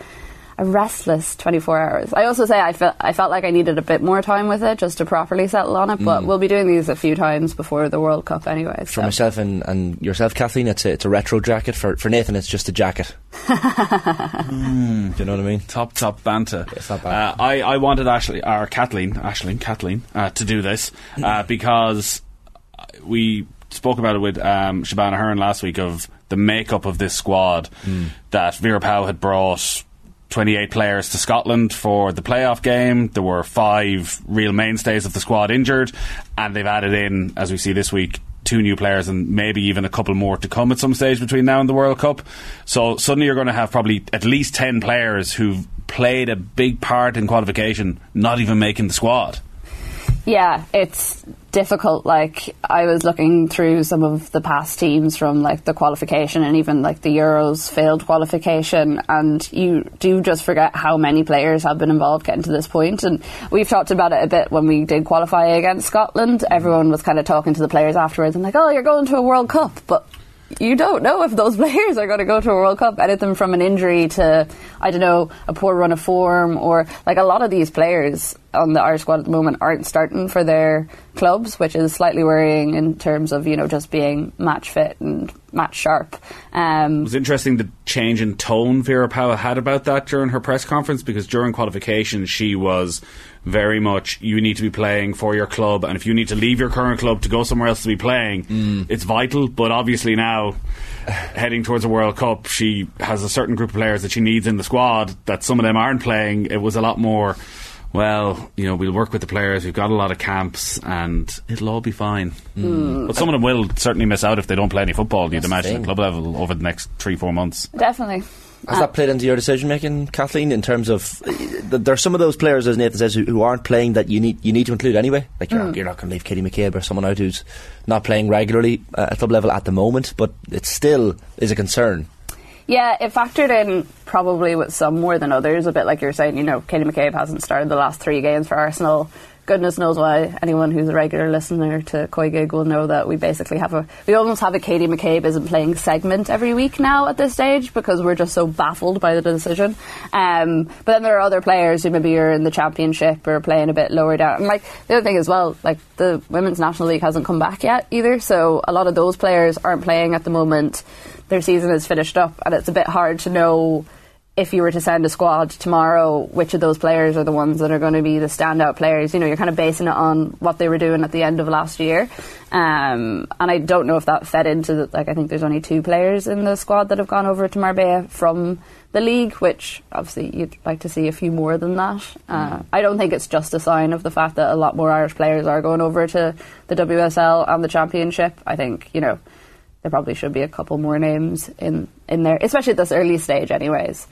a restless 24 hours. I also say I felt I felt like I needed a bit more time with it just to properly settle on it. But Mm. we'll be doing these a few times before the World Cup anyway. For So. myself and, and yourself, Kathleen, it's a, it's a retro jacket. For for Nathan, it's just a jacket. Mm. Do you know what I mean? Top, top banter. It's not Uh, I, I wanted Ashley, or Kathleen, Ashley, Kathleen, uh, to do this uh, because we spoke about it with um, Shabana Hearn last week of the makeup of this squad that Vera Pauw had brought 28 players to Scotland for the playoff game. There were five real mainstays of the squad injured, and they've added in, as we see this week, two new players and maybe even a couple more to come at some stage between now and the World Cup. So suddenly you're going to have probably at least 10 players who've played a big part in qualification not even making the squad. Yeah, it's difficult. Like I was looking through some of the past teams from like the qualification and even like the Euros failed qualification, and you do just forget how many players have been involved getting to this point. And we've talked about it a bit when we did qualify against Scotland. Everyone was kind of talking to the players afterwards and like, "Oh, you're going to a World Cup," but you don't know if those players are going to go to a World Cup. Anything from an injury to, I don't know, a poor run of form, or like a lot of these players on the Irish squad at the moment aren't starting for their clubs, which is slightly worrying in terms of, you know, just being match fit and match sharp. Um, It was interesting the change in tone Vera Pauw had about that during her press conference because during qualification she was very much you need to be playing for your club and if you need to leave your current club to go somewhere else to be playing it's vital. But obviously now heading towards a World Cup she has a certain group of players that she needs in the squad that some of them aren't playing. It was a lot more well, you know, we'll work with the players. We've got a lot of camps, and it'll all be fine. Mm. But some of them will certainly miss out if they don't play any football. You'd imagine thing. at club level over the next three, four months. definitely. Has that played into your decision making, Kathleen? In terms of th- there are some of those players, as Nathan says, who, who aren't playing that you need you need to include anyway. Like you're, Mm. you're not going to leave Katie McCabe or someone out who's not playing regularly uh, at club level at the moment, but it still is a concern. Yeah, it factored in probably with some more than others. A bit like you're saying, you know, Katie McCabe hasn't started the last three games for Arsenal. Goodness knows why. Anyone who's a regular listener to Koi Gig will know that we basically have a, we almost have a Katie McCabe isn't playing segment every week now at this stage because we're just so baffled by the decision. Um, but then there are other players who maybe are in the championship or playing a bit lower down. And like the other thing as well, like the Women's National League hasn't come back yet either. So a lot of those players aren't playing at the moment their season is finished up, and it's a bit hard to know if you were to send a squad tomorrow, which of those players are the ones that are going to be the standout players. You know, you're kind of basing it on what they were doing at the end of last year. Um, and I don't know if that fed into, the, like, I think there's only two players in the squad that have gone over to Marbella from the league, which obviously you'd like to see a few more than that. Uh, I don't think it's just a sign of the fact that a lot more Irish players are going over to the WSL and the Championship. I think, you know, there probably should be a couple more names in, in there, especially at this early stage, anyways.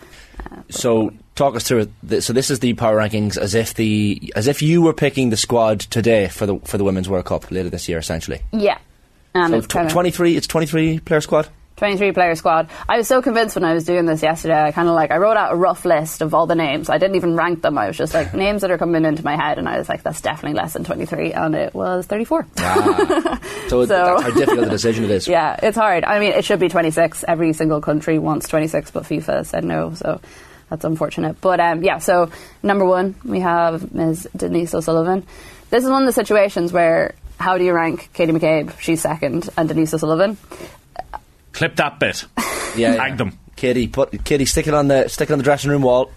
Uh, so talk us through it. So this is the power rankings as if the as if you were picking the squad today for the for the Women's World Cup later this year, essentially. Yeah. And so it's tw- kind of 23, it's 23 player squad. 23 player squad. I was so convinced when I was doing this yesterday. I kind of like, I wrote out a rough list of all the names. I didn't even rank them. I was just like, names that are coming into my head. And I was like, that's definitely less than 23. And it was 34. So, So- that's how difficult the decision it is. Yeah, it's hard. I mean, it should be 26. Every single country wants 26, but FIFA said no, so that's unfortunate. But um, yeah, so number one, we have Ms. Denise O'Sullivan. This is one of the situations where how do you rank Katie McCabe? She's second, and Denise O'Sullivan. Clip that bit. Yeah, Tag them. Katie, put Katie, stick it on the stick it on the dressing room wall.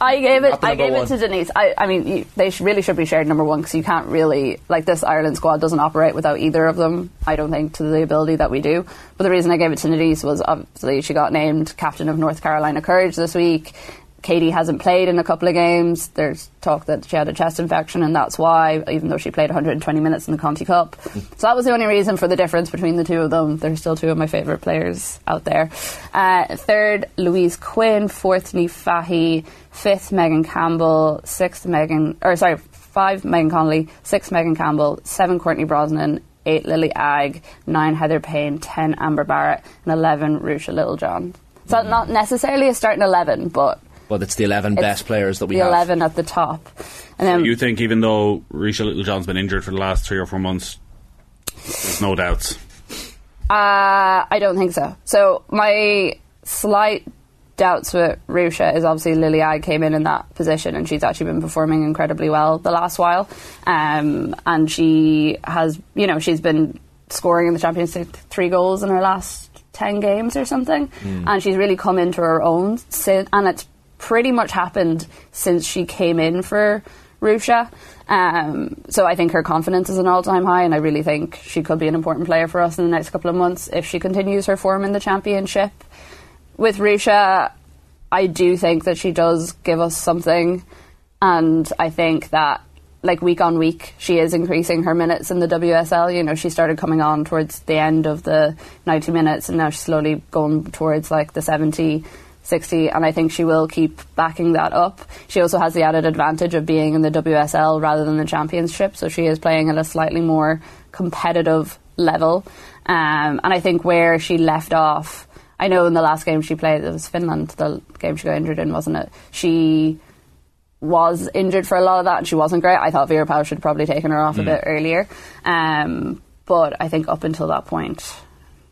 I gave it. I gave one. it to Denise. I, I mean, you, they sh- really should be shared number one because you can't really like this Ireland squad doesn't operate without either of them. I don't think to the ability that we do. But the reason I gave it to Denise was obviously she got named captain of North Carolina Courage this week. Katie hasn't played in a couple of games. There's talk that she had a chest infection, and that's why, even though she played 120 minutes in the Conti Cup. So that was the only reason for the difference between the two of them. They're still two of my favourite players out there. Uh, third, Louise Quinn. Fourth, Niamh Fahey. Fifth, Megan Campbell. Sixth, Megan, or sorry, five, Megan Connolly. Six, Megan Campbell. Seven, Courtney Brosnan. Eight, Lily Agg. Nine, Heather Payne. Ten, Amber Barrett. And eleven, Ruesha Littlejohn. So not necessarily a starting eleven, but But it's the 11 It's best players that we the have. eleven at the top. And then you think even though Ruesha Littlejohn's been injured for the last three or four months, there's no doubts. Uh, I don't think so. So my slight doubts with Ruesha is obviously Lily Agg came in in that position and she's actually been performing incredibly well the last while. Um, and she has, you know, she's been scoring in the Champions League three goals in her last 10 games or something. And she's really come into her own. And it's pretty much happened since she came in for Ruesha. Um, so I think her confidence is an all-time high, and I really think she could be an important player for us in the next couple of months if she continues her form in the championship. With Ruesha, I do think that she does give us something, and I think that like week on week she is increasing her minutes in the WSL. You know, she started coming on towards the end of the 90 minutes, and now she's slowly going towards like the 70. 60, and I think she will keep backing that up. She also has the added advantage of being in the WSL rather than the Championship, so she is playing at a slightly more competitive level. Um, and I think where she left off, I know in the last game she played, it was Finland, the game she got injured in, wasn't it? She was injured for a lot of that, and she wasn't great. I thought Vera Pauw should have probably taken her off a Mm. bit earlier. Um, but I think up until that point,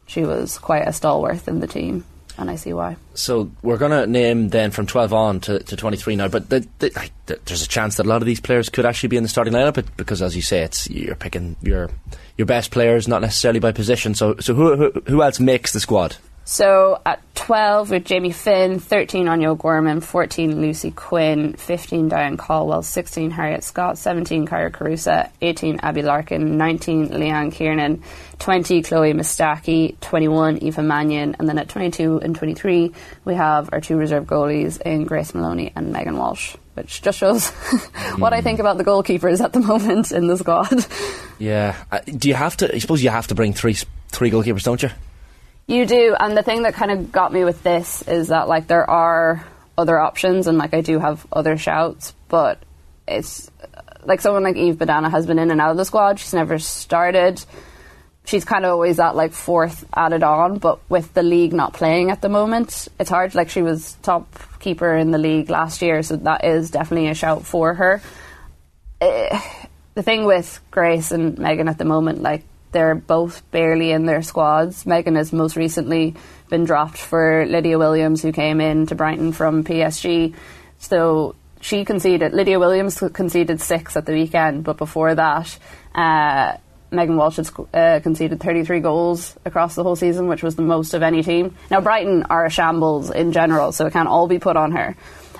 she was quite a stalwart in the team, and I see why. So we're going to name then from 12 on to, to 23 now, but the, the, I- th- there's a chance that a lot of these players could actually be in the starting lineup because, as you say, it's you're picking your your best players, not necessarily by position. So, so who, who who else makes the squad? So at 12 with Jamie Finn, 13 Anya Gorman, 14 Lucy Quinn, 15 Diane Caldwell, 16 Harriet Scott, 17 Kyra Carusa, 18 Abby Larkin, 19 Leanne Kiernan, 20 Chloe Mustaki, 21 Aoife Mannion, and then at 22 and 23 we have our two reserve goalies in Grace Moloney and Megan Walsh, which just shows what I think about the goalkeepers at the moment in the squad. Yeah, uh, do you have to? I suppose you have to bring three three goalkeepers, don't you? You do, and the thing that kind of got me with this is that like there are other options, and like I do have other shouts, but it's like someone like Eve Badana has been in and out of the squad. She's never started. She's kind of always that like fourth added on, but with the league not playing at the moment, it's hard. Like she was top keeper in the league last year, so that is definitely a shout for her. Eh, the thing with Grace and Megan at the moment, like they're both barely in their squads. Megan has most recently been dropped for Lydia Williams, who came in to Brighton from PSG. So she conceded. Lydia Williams conceded six at the weekend, but before that, uh, Megan Walsh had uh, conceded 33 goals across the whole season, which was the most of any team. Now Brighton are a shambles in general, so it can't all be put on her.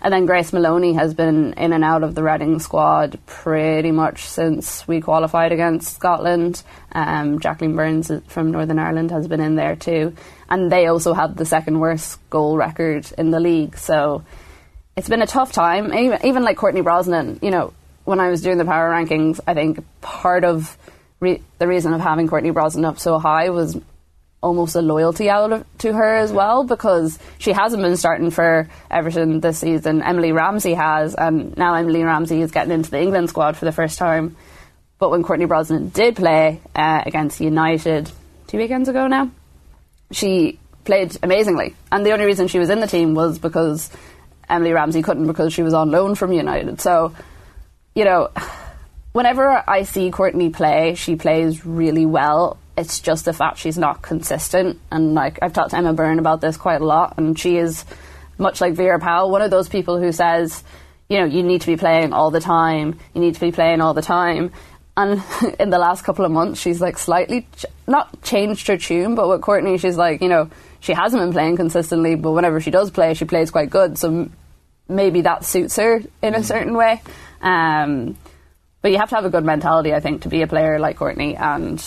And then Grace Moloney has been in and out of the Reading squad pretty much since we qualified against Scotland. Um, Jacqueline Burns from Northern Ireland has been in there too. And they also have the second worst goal record in the league. So it's been a tough time. Even, even like Courtney Brosnan, you know, when I was doing the power rankings, I think part of re- the reason of having Courtney Brosnan up so high was almost a loyalty out of, to her as well because she hasn't been starting for Everton this season. Emily Ramsey has, and now Emily Ramsey is getting into the England squad for the first time. But when Courtney Brosnan did play uh, against United two weekends ago now, she played amazingly. And the only reason she was in the team was because Emily Ramsey couldn't because she was on loan from United. So, you know, whenever I see Courtney play, she plays really well. It's just the fact she's not consistent. And like I've talked to Emma Byrne about this quite a lot, and she is much like Vera Pauw, one of those people who says, you know, you need to be playing all the time. You need to be playing all the time. And in the last couple of months, she's like slightly ch- not changed her tune, but with Courtney, she's like, you know, she hasn't been playing consistently, but whenever she does play, she plays quite good. So m- maybe that suits her in a certain way. Um, but you have to have a good mentality, I think, to be a player like Courtney and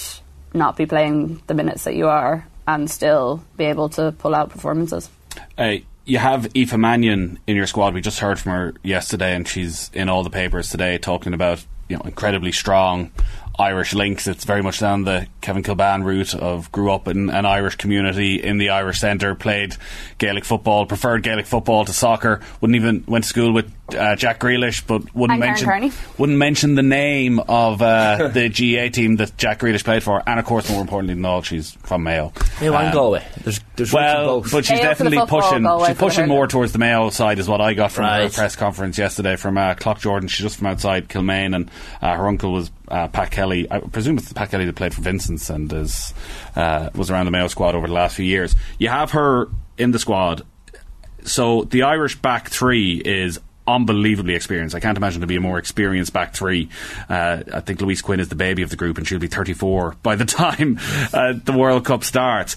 not be playing the minutes that you are and still be able to pull out performances. Uh, you have Aoife Mannion in your squad. We just heard from her yesterday, and she's in all the papers today talking about you know incredibly strong Irish links. It's very much down the Kevin Kilbane route of grew up in an Irish community in the Irish centre, played Gaelic football, preferred Gaelic football to soccer. Wouldn't even went to school with uh, Jack Grealish, but wouldn't And Karen mention wouldn't mention the name of uh, the GA team that Jack Grealish played for. And of course, more importantly than all, she's from Mayo. Mayo and Um, Galway. There's, there's well, both. but she's Mayo definitely pushing. Galway She's pushing more towards the Mayo side, is what I got from her press conference yesterday from uh, Clock Jordan. She's just from outside Kilmaine, and uh, her uncle was uh, Pat Kelly. I presume it's Pat Kelly that played for Vincent's and is uh, was around the Mayo squad over the last few years. You have her in the squad, so the Irish back three is unbelievably experienced. I can't imagine to be a more experienced back three. Uh, I think Louise Quinn is the baby of the group, and she'll be 34 by the time uh, the World Cup starts.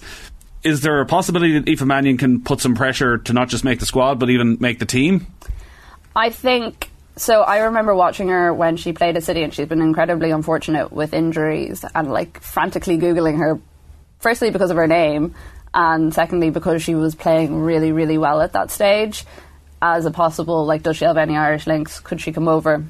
Is there a possibility that Aoife Mannion can put some pressure to not just make the squad, but even make the team? I think so. I remember watching her when she played at City, and she's been incredibly unfortunate with injuries and like frantically googling her. Firstly, because of her name, and secondly, because she was playing really, really well at that stage. As a possible, like, does she have any Irish links? Could she come over?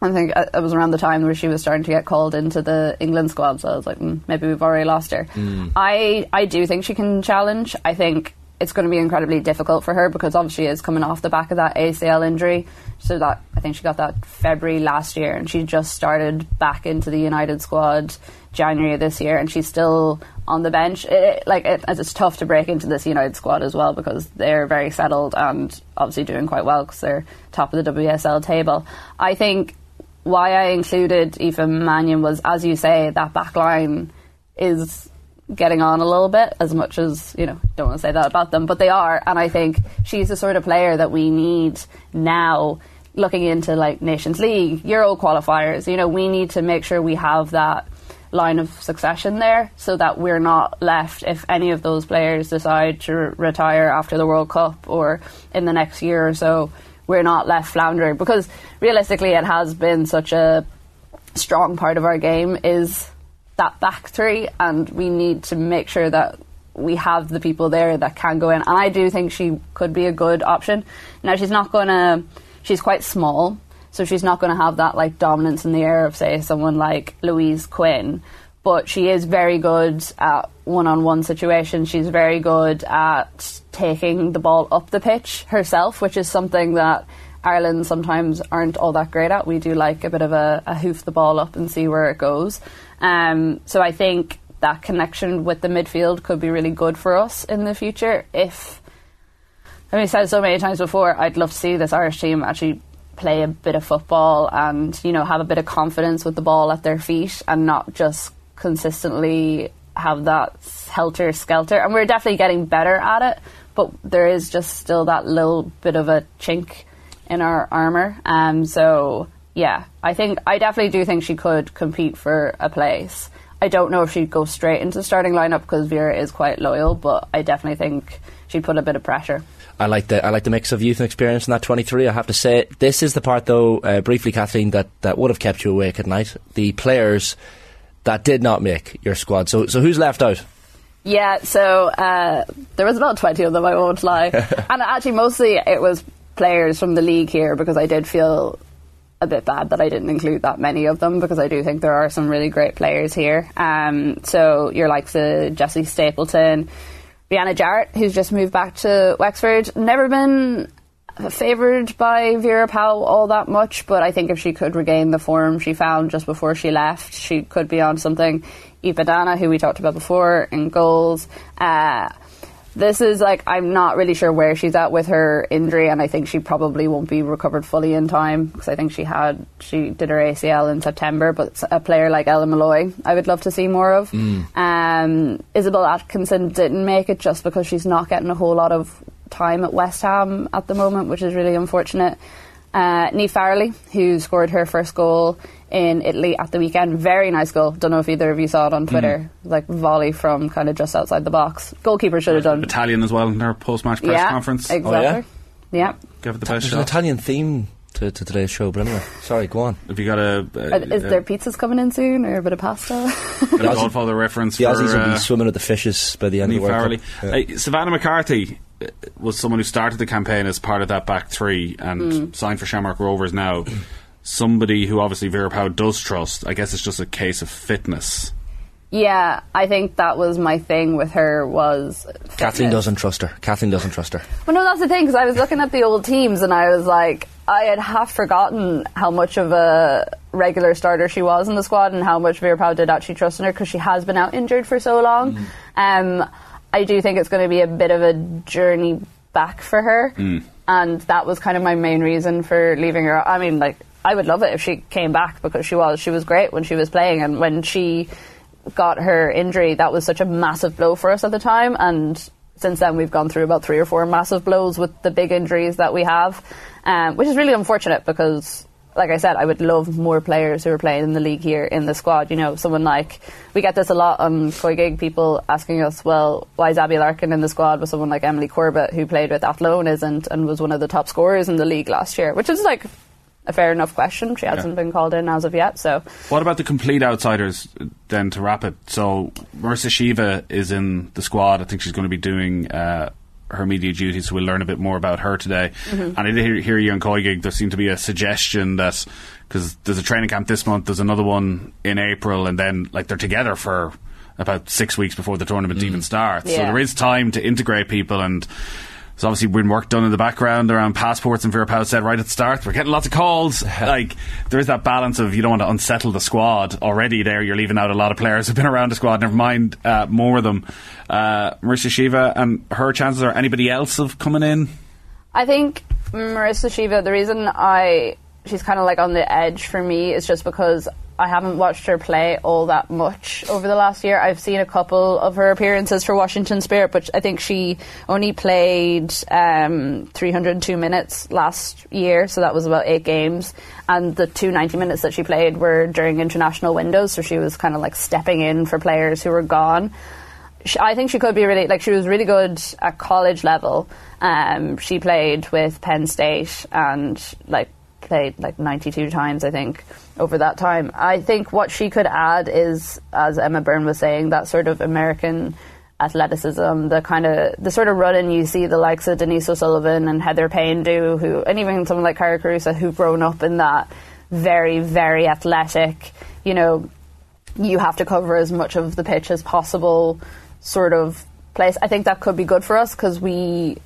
I think it was around the time where she was starting to get called into the England squad, so I was like, mm, maybe we've already lost her. I I do think she can challenge. I think it's going to be incredibly difficult for her because obviously she is coming off the back of that ACL injury. So that I think she got that February last year, and she just started back into the United squad January of this year, and she's still on the bench. It, like it, it's tough to break into this United squad as well because they're very settled and obviously doing quite well because they're top of the WSL table. I think why I included Aoife Mannion was, as you say, that back line is getting on a little bit as much as you know don't want to say that about them but they are and I think she's the sort of player that we need now looking into like Nations League Euro qualifiers you know we need to make sure we have that line of succession there so that we're not left if any of those players decide to re- retire after the World Cup or in the next year or so we're not left floundering because realistically it has been such a strong part of our game is that back three, and we need to make sure that we have the people there that can go in. And I do think she could be a good option. Now she's not to. She's quite small, so she's not going to have that like dominance in the air of say someone like Louise Quinn. But she is very good at one-on-one situations. She's very good at taking the ball up the pitch herself, which is something that Ireland sometimes aren't all that great at. We do like a bit of a, a hoof the ball up and see where it goes. Um, so I think that connection with the midfield could be really good for us in the future. If I mean, I've said so many times before, I'd love to see this Irish team actually play a bit of football and you know have a bit of confidence with the ball at their feet and not just consistently have that helter skelter. And we're definitely getting better at it, but there is just still that little bit of a chink in our armor. Um, so yeah, I think I definitely do think she could compete for a place. I don't know if she'd go straight into the starting lineup because Vera is quite loyal, but I definitely think she'd put a bit of pressure. I like the I like the mix of youth and experience in that 23. I have to say, this is the part though, uh, briefly, Kathleen, that, that would have kept you awake at night. The players that did not make your squad. So so who's left out? Yeah, so uh, there was about 20 of them, I won't lie. and actually, mostly it was players from the league here because I did feel a bit bad that I didn't include that many of them because I do think there are some really great players here. Um, so your likes of Jessie Stapleton, Rianna Jarrett, who's just moved back to Wexford, never been favoured by Vera Pauw all that much, but I think if she could regain the form she found just before she left, she could be on something. Eve Badana, who we talked about before, in goals. Uh, this is like I'm not really sure where she's at with her injury, and I think she probably won't be recovered fully in time because I think she had she did her ACL in September. But a player like Ella Malloy, I would love to see more of. Um, Isabel Atkinson didn't make it just because she's not getting a whole lot of time at West Ham at the moment, which is really unfortunate. Uh, Niamh Farrelly, who scored her first goal in Italy at the weekend. Very nice goal. Don't know if either of you saw it on Twitter. Like volley from kind of just outside the box. Goalkeeper should have done. Italian as well in their post-match press yeah, conference. Exactly. yeah. Give it the best There's an. Italian theme to, to today's show, but anyway, sorry, go on. Have you got a, Uh, is a, there pizzas coming in soon or a bit of pasta? a Godfather reference The for Aussies will uh, be swimming with the fishes by the end Niamh of the World Cup. Yeah. Hey, Savannah McCarthy, uh, was someone who started the campaign as part of that back three and Mm. signed for Shamrock Rovers now. Somebody who obviously Vera Pauw does trust. I guess it's just a case of fitness. Yeah, I think that was my thing with her was Kathleen doesn't trust her. Kathleen doesn't trust her. Well, no, that's the thing because I was looking at the old teams and I was like, I had half forgotten how much of a regular starter she was in the squad and how much Vera Pauw did actually trust in her because she has been out injured for so long. Um, I do think it's going to be a bit of a journey back for her, and that was kind of my main reason for leaving her. I mean, like, I would love it if she came back because she was she was great when she was playing, and when she got her injury, that was such a massive blow for us at the time. And since then, we've gone through about three or four massive blows with the big injuries that we have, um, which is really unfortunate because, like I said, I would love more players who are playing in the league here in the squad. You know, someone like we get this a lot on Koi Gig. People asking us, "Well, why is Abby Larkin in the squad with someone like Emily Corbett, who played with Athlone, isn't and was one of the top scorers in the league last year?" Which is like a fair enough question. She hasn't been called in as of yet, so. What about the complete outsiders then to wrap it? So Marissa Sheva is in the squad. I think she's going to be doing uh, her media duties, so we'll learn a bit more about her today. Mhm. And I did hear, hear you on Koi Gig, there seemed to be a suggestion that because there's a training camp this month, there's another one in April, and then like they're together for about six weeks before the tournament even starts. So there is time to integrate people and. There's obviously been work done in the background around passports, and Vera Pauw said right at the start, we're getting lots of calls. like, there is that balance of you don't want to unsettle the squad. Already there, you're leaving out a lot of players who've been around the squad, never mind uh, more of them. Uh, Marissa Sheva and her chances, or anybody else of coming in? I think Marissa Sheva, the reason I she's kind of like on the edge for me is just because I haven't watched her play all that much over the last year. I've seen a couple of her appearances for Washington Spirit, but I think she only played um, 302 minutes last year, so that was about eight games. And the two 90 minutes that she played were during international windows, so she was kind of like stepping in for players who were gone she, I think she could be really like she was really good at college level. Um, she played with Penn State and like played like 92 times I think over that time. I think what she could add is, as Emma Byrne was saying, that sort of American athleticism, the kind of the sort of running you see the likes of Denise O'Sullivan and Heather Payne do, who and even someone like Kyra Carusa who've grown up in that very very athletic, you know, you have to cover as much of the pitch as possible sort of place. I think that could be good for us because we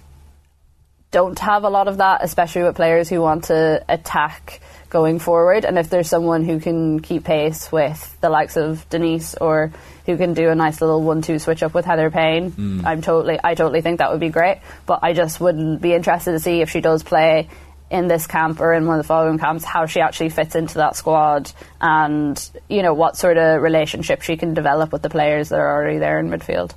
don't have a lot of that, especially with players who want to attack going forward. And if there's someone who can keep pace with the likes of Denise or who can do a nice little one-two switch up with Heather Payne, Mm. I'm totally, I totally think that would be great. But I just would be interested to see if she does play in this camp or in one of the following camps, how she actually fits into that squad, and you know what sort of relationship she can develop with the players that are already there in midfield.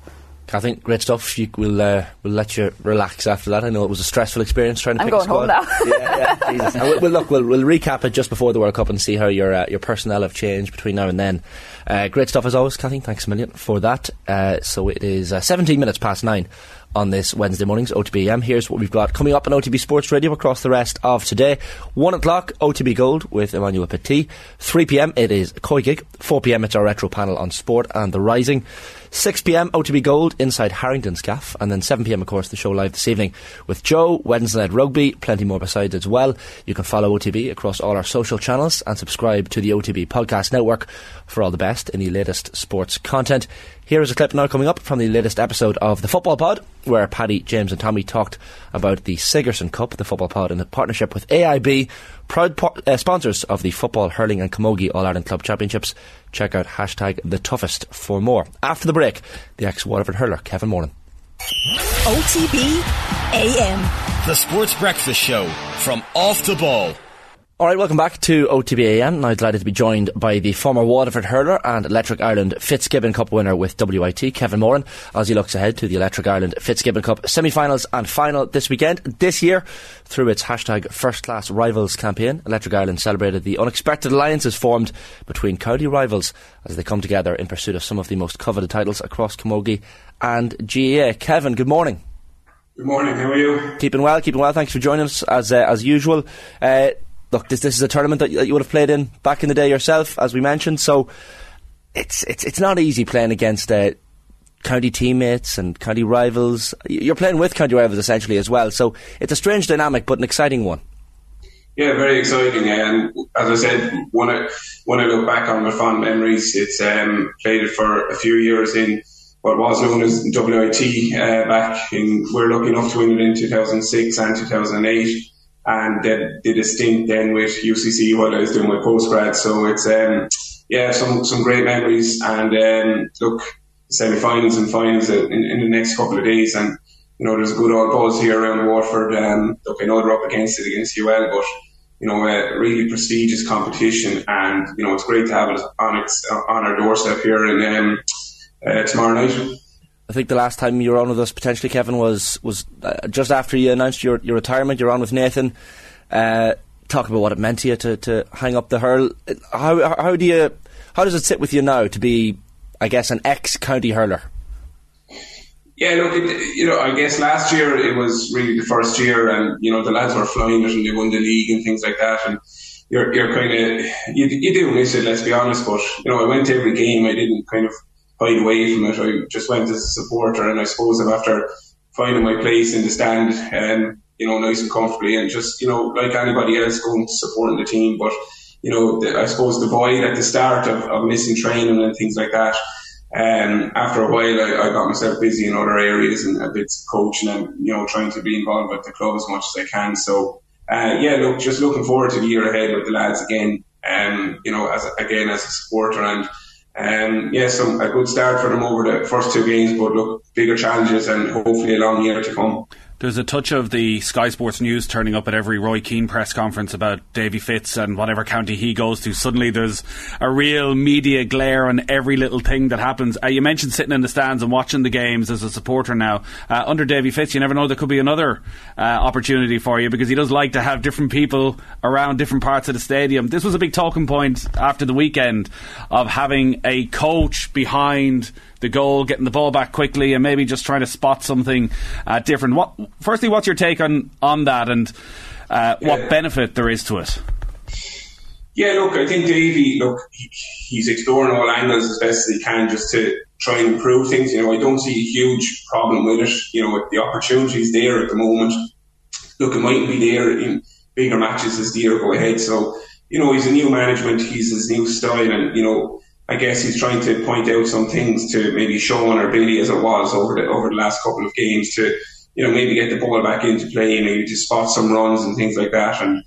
Kathleen, great stuff. You, we'll, uh, we'll let you relax after that. I know it was a stressful experience trying to I'm pick a going home now. yeah, yeah, Jesus. And we'll, we'll look, we'll, we'll recap it just before the World Cup and see how your uh, your personnel have changed between now and then. Uh, great stuff as always, Kathleen. Thanks a million for that. Uh, so it is uh, 17 minutes past nine on this Wednesday morning's OTBM. Here's what we've got coming up on OTB Sports Radio across the rest of today. 1 o'clock, OTB Gold with Emmanuel Petit. 3 pm, it is Koi Gig. 4 pm, it's our retro panel on sport and the rising. 6 pm, OTB Gold inside Harrington's Gaff. And then 7 pm, of course, the show live this evening with Joe, Wednesday Night Rugby, plenty more besides as well. You can follow OTB across all our social channels and subscribe to the OTB Podcast Network for all the best in the latest sports content. Here is a clip now coming up from the latest episode of the Football Pod, where Paddy, James, and Tommy talked about the Sigerson Cup, the Football Pod, in a partnership with AIB, proud po- uh, sponsors of the Football, Hurling, and Camogie All Ireland Club Championships. Check out hashtag the toughest for more. After the break, the ex Waterford hurler, Kevin Moran. OTB AM. The Sports Breakfast Show from Off the Ball. All right, welcome back to OTBAM. Now delighted to be joined by the former Waterford hurler and Electric Ireland Fitzgibbon Cup winner with WIT, Kevin Moran, as he looks ahead to the Electric Ireland Fitzgibbon Cup semi-finals and final this weekend. This year, through its hashtag First Class Rivals campaign, Electric Ireland celebrated the unexpected alliances formed between county rivals as they come together in pursuit of some of the most coveted titles across Camogie and GAA. Kevin, good morning. Good morning. How are you? Keeping well, keeping well. Thanks for joining us as uh, as usual. Uh, look, this this is a tournament that, that you would have played in back in the day yourself, as we mentioned. So it's it's it's not easy playing against uh, county teammates and county rivals. You're playing with county rivals essentially as well. So it's a strange dynamic, but an exciting one. Yeah, very exciting. And as I said, when I when I look back on my fond memories, it's um, played it for a few years in what was known as WIT uh, back in. We are lucky enough to win it in 2006 and 2008, and then did a stint then with UCC while I was doing my postgrad. So it's um, yeah, some some great memories. And um, look, semi-finals and finals in, in the next couple of days, and you know there's a good old buzz here around Waterford. Um, look, I know they're up against it against UL, but you know, a really prestigious competition, and you know, it's great to have it on its on our doorstep here in um, uh, tomorrow night. I think the last time you were on with us, potentially, Kevin, was was uh, just after you announced your, your retirement. You're on with Nathan. Uh, talk about what it meant to you to, to hang up the hurl. How how do you how does it sit with you now to be, I guess, an ex county hurler? Yeah, look, it, you know, I guess last year it was really the first year, and you know the lads were flying it, and they won the league and things like that, and you're you're kind of you, you do miss it, let's be honest. But you know, I went to every game. I didn't kind of hide away from it. I just went as a supporter, and I suppose after finding my place in the stand, um, you know, nice and comfortably, and just you know, like anybody else, going supporting the team. But you know, the, I suppose the void at the start of, of missing training and things like that um, after a while, I, I, got myself busy in other areas and a bit coaching and you know trying to be involved with the club as much as I can. So uh, yeah, look, just looking forward to the year ahead with the lads again. Um, you know, as again as a supporter and um, yeah, some a good start for them over the first two games, but look, bigger challenges and hopefully a long year to come. There's a touch of the Sky Sports News turning up at every Roy Keane press conference about Davy Fitz and whatever county he goes to. Suddenly there's a real media glare on every little thing that happens. Uh, you mentioned sitting in the stands and watching the games as a supporter now. Uh, under Davy Fitz, you never know, there could be another uh, opportunity for you because he does like to have different people around different parts of the stadium. This was a big talking point after the weekend of having a coach behind the goal, getting the ball back quickly, and maybe just trying to spot something uh, different. What, firstly, what's your take on on that, and uh, what benefit there is to it? Yeah, look, I think Davy, look, he's exploring all angles as best as he can just to try and improve things. You know, I don't see a huge problem with it. You know, the opportunities there at the moment. Look, it mightn't be there in bigger matches as the year go ahead. So, you know, he's a new management, he's his new style, and you know, I guess he's trying to point out some things to maybe Sean or Billy as it was over the over the last couple of games to you know maybe get the ball back into play, maybe to spot some runs and things like that. And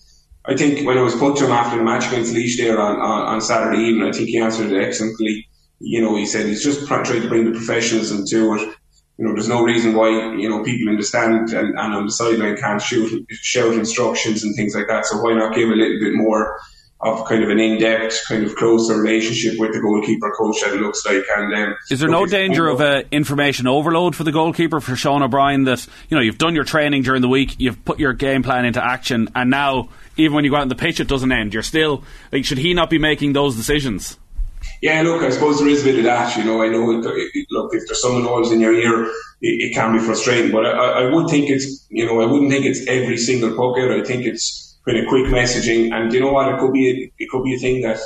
I think when it was put to him after the match against Laois there on, on, on Saturday evening, I think he answered it excellently. You know, he said he's just trying to bring the professionalism to it. You know, there's no reason why you know people in the stand and, and on the sideline can't shoot shout instructions and things like that. So why not give a little bit more of kind of an in-depth, kind of closer relationship with the goalkeeper coach that it looks like. And um, is there no danger of uh, information overload for the goalkeeper for Sean O'Brien? That you know you've done your training during the week, you've put your game plan into action, and now even when you go out on the pitch, it doesn't end. You're still like, should he not be making those decisions? Yeah, look, I suppose there is a bit of that. You know, I know. Look, if there's someone always in your ear, it, it can be frustrating. But I, I would think it's, you know, I wouldn't think it's every single pocket. I think it's kind of quick messaging. And you know what? It could be it could be a thing that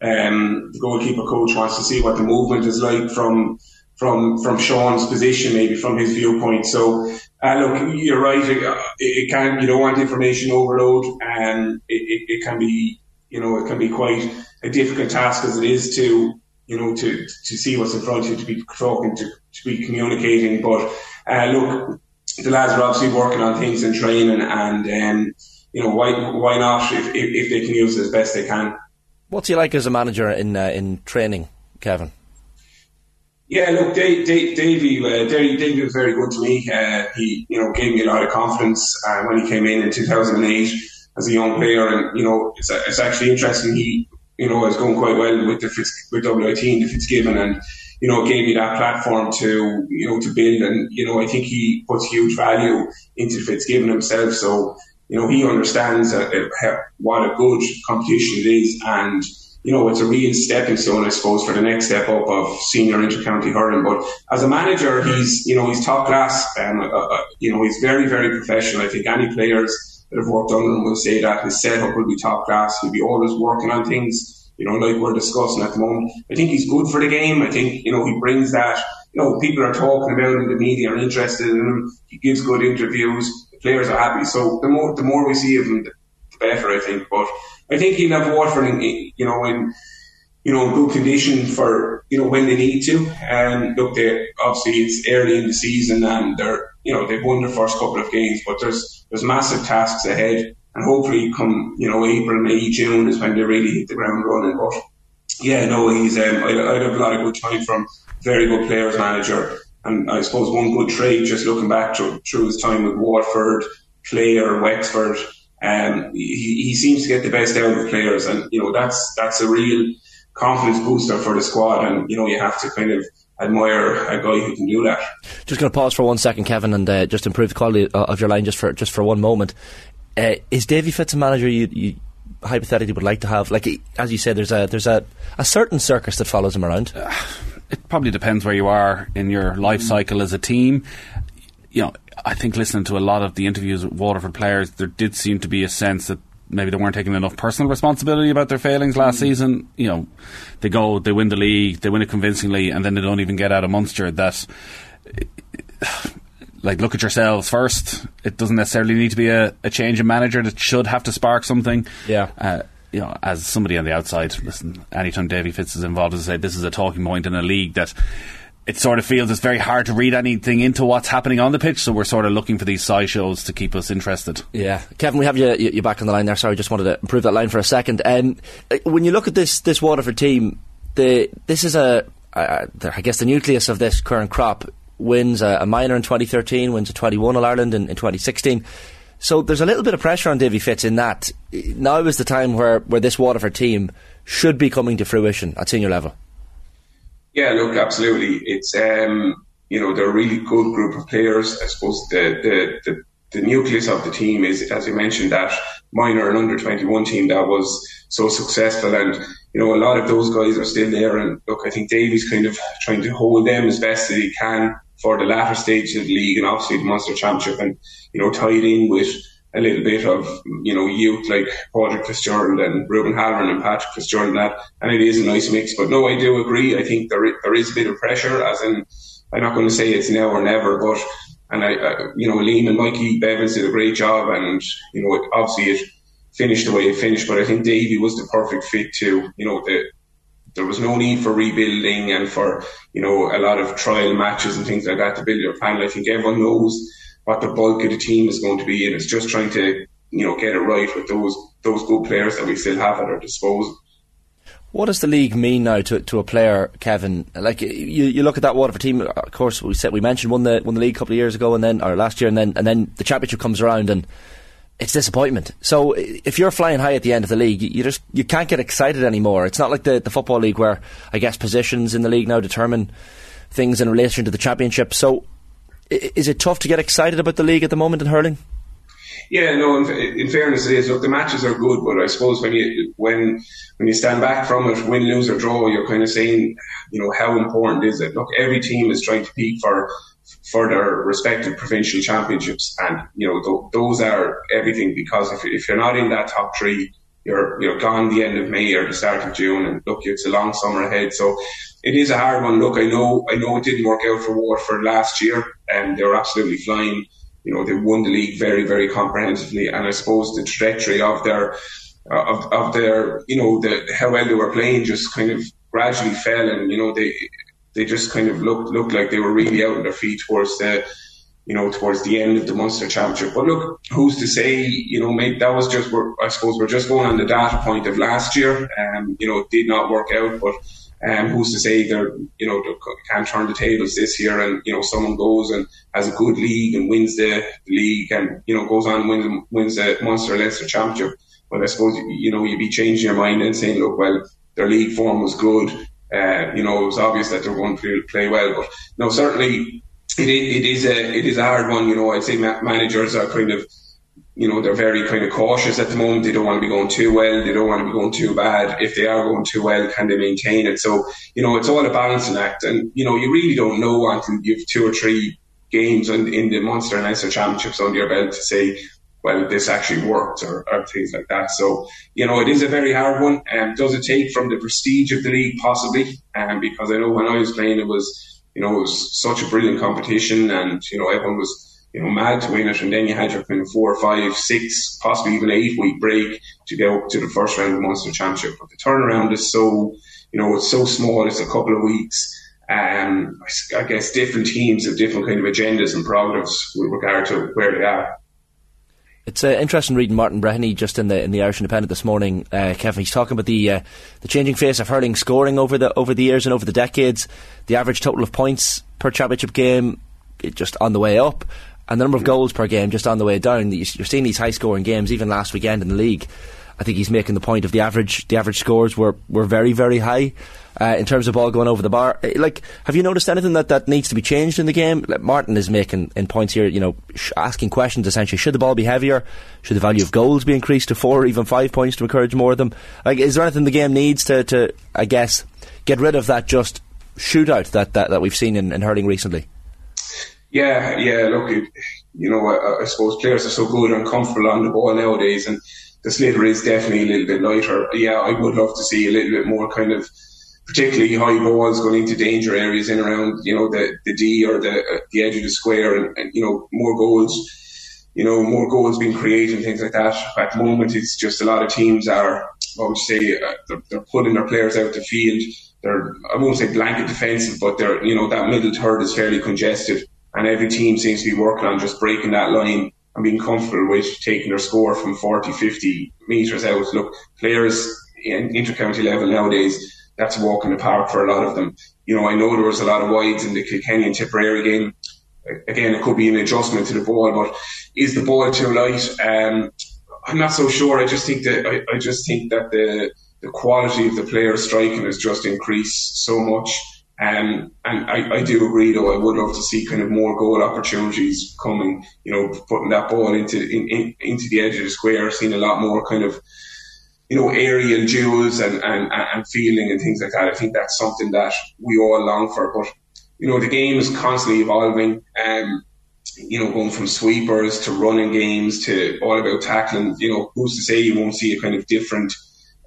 um, the goalkeeper coach wants to see what the movement is like from from from Sean's position, maybe from his viewpoint. So uh, look, you're right. It, it, can you don't want information overload, and it, it, it, can be you know it can be quite a difficult task as it is to you know to to see what's in front of you, to be talking, to, to be communicating. But uh, look, the lads are obviously working on things and training, and um, you know, why why not if, if, if, they can use it as best they can. What's he like as a manager in uh, in training, Kevin? Yeah, look, Dave, Dave, Davey, uh, Davey was very good to me. Uh, he, you know, gave me a lot of confidence uh, when he came in in 2008 as a young player, and you know, it's, it's actually interesting. He, you know, is going quite well with the Fitz, with WIT and the Fitzgibbon, and you know, gave me that platform to, you know, to build. And, you know, I think he puts huge value into Fitzgibbon himself. So, you know, he understands what a good competition it is, and you know, it's a real stepping stone, I suppose, for the next step up of senior intercounty hurling. But as a manager, he's you know he's top class, and uh, uh, you know he's very very professional. I think any players that have worked under him will say that his setup will be top class. He'll be always working on things, you know, like we're discussing at the moment. I think he's good for the game. I think you know he brings that you know, people are talking about him, the media are interested in him, he gives good interviews, players are happy. So the more the more we see of him, the better, I think. But I think he'll have Waterford, in, you know, in you know, good condition for you know when they need to. And look, they obviously it's early in the season, and they're you know they've won their first couple of games, but there's there's massive tasks ahead, and hopefully come you know April, May, June is when they really hit the ground running. But yeah, no, he's um, I, I have a lot of good time from very good players manager, and I suppose one good trait just looking back through, through his time with Watford, Clare, Wexford. Um, he, he seems to get the best out of players, and you know that's that's a real confidence booster for the squad. And you know you have to kind of admire a guy who can do that. Just going to pause for one second, Kevin, and uh, just improve the quality of your line just for just for one moment. Uh, is Davy Fitz a manager you, you hypothetically would like to have? Like as you said, there's a there's a, a certain circus that follows him around. It probably depends where you are in your life cycle as a team. You know, I think listening to a lot of the interviews with Waterford players, there did seem to be a sense that maybe they weren't taking enough personal responsibility about their failings last mm. season. You know, they go, they win the league, they win it convincingly, and then they don't even get out of Munster. That, like, look at yourselves first. It doesn't necessarily need to be a, a change in manager that should have to spark something. Yeah. Uh, you know, as somebody on the outside, listen, anytime Davy Fitz is involved, as I say, this is a talking point in a league that it sort of feels it's very hard to read anything into what's happening on the pitch. So we're sort of looking for these side shows to keep us interested. Yeah, Kevin, we have you, you back on the line there. Sorry, just wanted to improve that line for a second. Um, when you look at this this Waterford team, the this is a I guess the nucleus of this current crop wins a, a minor in 2013, wins a 21 All Ireland in, in 2016. So there's a little bit of pressure on Davy Fitz in that now is the time where, where this Waterford team should be coming to fruition at senior level. Yeah, look, absolutely. It's um, you know they're a really good group of players. I suppose the the, the the nucleus of the team is, as you mentioned, that minor and under 21 team that was so successful. And, you know, a lot of those guys are still there. And look, I think Davy's kind of trying to hold them as best as he can for the latter stages of the league and obviously the Munster Championship and, you know, tied in with a little bit of, you know, youth like Padraig Fitzgerald and Ruben Halloran and Patrick Fitzgerald and that. And it is a nice mix. But no, I do agree. I think there, there is a bit of pressure, as in, I'm not going to say it's now or never, but, and I, you know, Liam and Mikey Bevans did a great job and, you know, obviously it finished the way it finished, but I think Davy was the perfect fit to, you know, the, there was no need for rebuilding and for, you know, a lot of trial matches and things like that to build your panel. I think everyone knows what the bulk of the team is going to be, and it's just trying to you know get it right with those those good players that we still have at our disposal. What does the league mean now to, to a player, Kevin? Like you, you look at that Waterford team. Of course, we said we mentioned won the won the league a couple of years ago, and then or last year, and then and then the championship comes around, and it's disappointment. So if you're flying high at the end of the league, you just you can't get excited anymore. It's not like the the football league where I guess positions in the league now determine things in relation to the championship. So is it tough to get excited about the league at the moment in hurling? Yeah, no. In, in, fairness, it is. Look, the matches are good, but I suppose when you when when you stand back from it, win, lose or draw, you're kind of saying, you know, how important is it? Look, every team is trying to peak for for their respective provincial championships, and you know th- those are everything. Because if if you're not in that top three, you're you're gone the end of May or the start of June, and look, it's a long summer ahead. So it is a hard one. Look, I know I know it didn't work out for Waterford last year, and they were absolutely flying. You know, they won the league very, very comprehensively, and I suppose the trajectory of their uh, of, of their you know the how well they were playing just kind of gradually fell, and you know they they just kind of looked looked like they were really out on their feet towards the you know, towards the end of the Munster Championship. But look, who's to say, you know, maybe that was just, I suppose we're just going on the data point of last year. Um, you know, it did not work out, but um, who's to say they're, you know, they can't turn the tables this year and, you know, someone goes and has a good league and wins the, league and, you know, goes on and wins, wins the Munster Leinster Championship. But I suppose, you know, you'd be changing your mind and saying, look, well, their league form was good. Uh, you know, it was obvious that they're going to play well. But no, certainly it, it is a, it is a hard one. You know, I'd say managers are kind of, you know, they're very kind of cautious at the moment. They don't want to be going too well. They don't want to be going too bad. If they are going too well, can they maintain it? So, you know, it's all a balancing act. And, you know, you really don't know until you've two or three games in, in the Munster and Leinster Championships under your belt to say, well, this actually worked or, or, things like that. So, you know, it is a very hard one. Um, does it take from the prestige of the league? Possibly. Um, because I know when I was playing, it was, you know, it was such a brilliant competition, and you know, everyone was you know mad to win it. And then you had your kind of four, five, six, possibly even eight week break to go up to the first round of the Munster Championship. But the turnaround is so, you know, it's so small. It's a couple of weeks. Um, I guess different teams have different kind of agendas and prerogatives with regard to where they are. It's uh, interesting reading Martin Breheny just in the in the Irish Independent this morning, uh, Kevin. He's talking about the uh, the changing face of hurling scoring over the over the years and over the decades. The average total of points per championship game just on the way up, and the number of goals per game just on the way down. You're seeing these high scoring games even last weekend in the league. I think he's making the point of the average the average scores were, were very very high uh, in terms of ball going over the bar. Uh, like, have you noticed anything that, that needs to be changed in the game? Like Martin is making in points here, you know, sh- asking questions essentially. Should the ball be heavier? Should the value of goals be increased to four or even five points to encourage more of them? Like, is there anything the game needs to, to I guess, get rid of that just shootout that, that, that we've seen in, in hurling recently? Yeah, yeah. Look, it, you know, I, I, suppose players are so good and comfortable on the ball nowadays, and the sliotar is definitely a little bit lighter. Yeah, I would love to see a little bit more kind of particularly high balls going into danger areas in around you know the the D or the uh, the edge of the square, and, and, you know more goals, you know more goals being created and things like that. At the moment, it's just a lot of teams are what would you say uh, they're, they're, putting their players out the field. They're I won't say blanket defensive, but they're you know that middle third is fairly congested, and every team seems to be working on just breaking that line and being comfortable with taking their score from 40, 50 metres out. Look, players in intercounty level nowadays that's a walk in the park for a lot of them. You know, I know there was a lot of wides in the Kilkenny and Tipperary game. Again, it could be an adjustment to the ball, but is the ball too light? Um, I'm not so sure. I just think that I, I just think that the the quality of the player striking has just increased so much. Um, and I, I do agree, though. I would love to see kind of more goal opportunities coming. You know, putting that ball into in, in, into the edge of the square, seeing a lot more kind of you know, aerial duels and, and, and fielding and things like that. I think that's something that we all long for. But, you know, the game is constantly evolving. Um, you know, going from sweepers to running games to all about tackling. You know, who's to say you won't see a kind of different,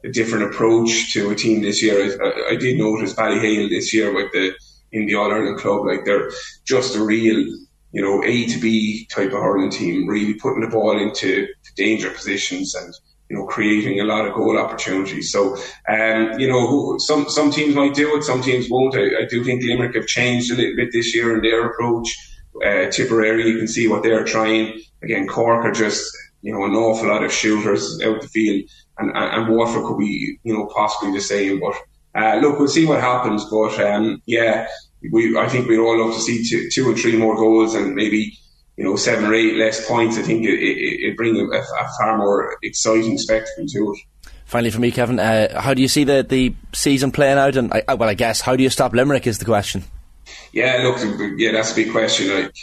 a different approach to a team this year? I, I did notice Ballyhale this year with the in the All Ireland club, like they're just a real, you know, A to B type of hurling team, really putting the ball into danger positions and you know, creating a lot of goal opportunities. So, um, you know, some some teams might do it, some teams won't. I, I, do think Limerick have changed a little bit this year in their approach. Uh, Tipperary, you can see what they're trying. Again, Cork are just, you know, an awful lot of shooters out the field, and, and, Waterford could be, you know, possibly the same. But uh, look, we'll see what happens. But um, yeah, we I think we'd all love to see two, two or three more goals and maybe you know, seven or eight less points, I think it, it, it brings a, a, far more exciting spectacle to it. Finally, for me, Kevin, uh, how do you see the, the season playing out? And I, well, I guess how do you stop Limerick is the question. Yeah, look, yeah, that's a big question. Like,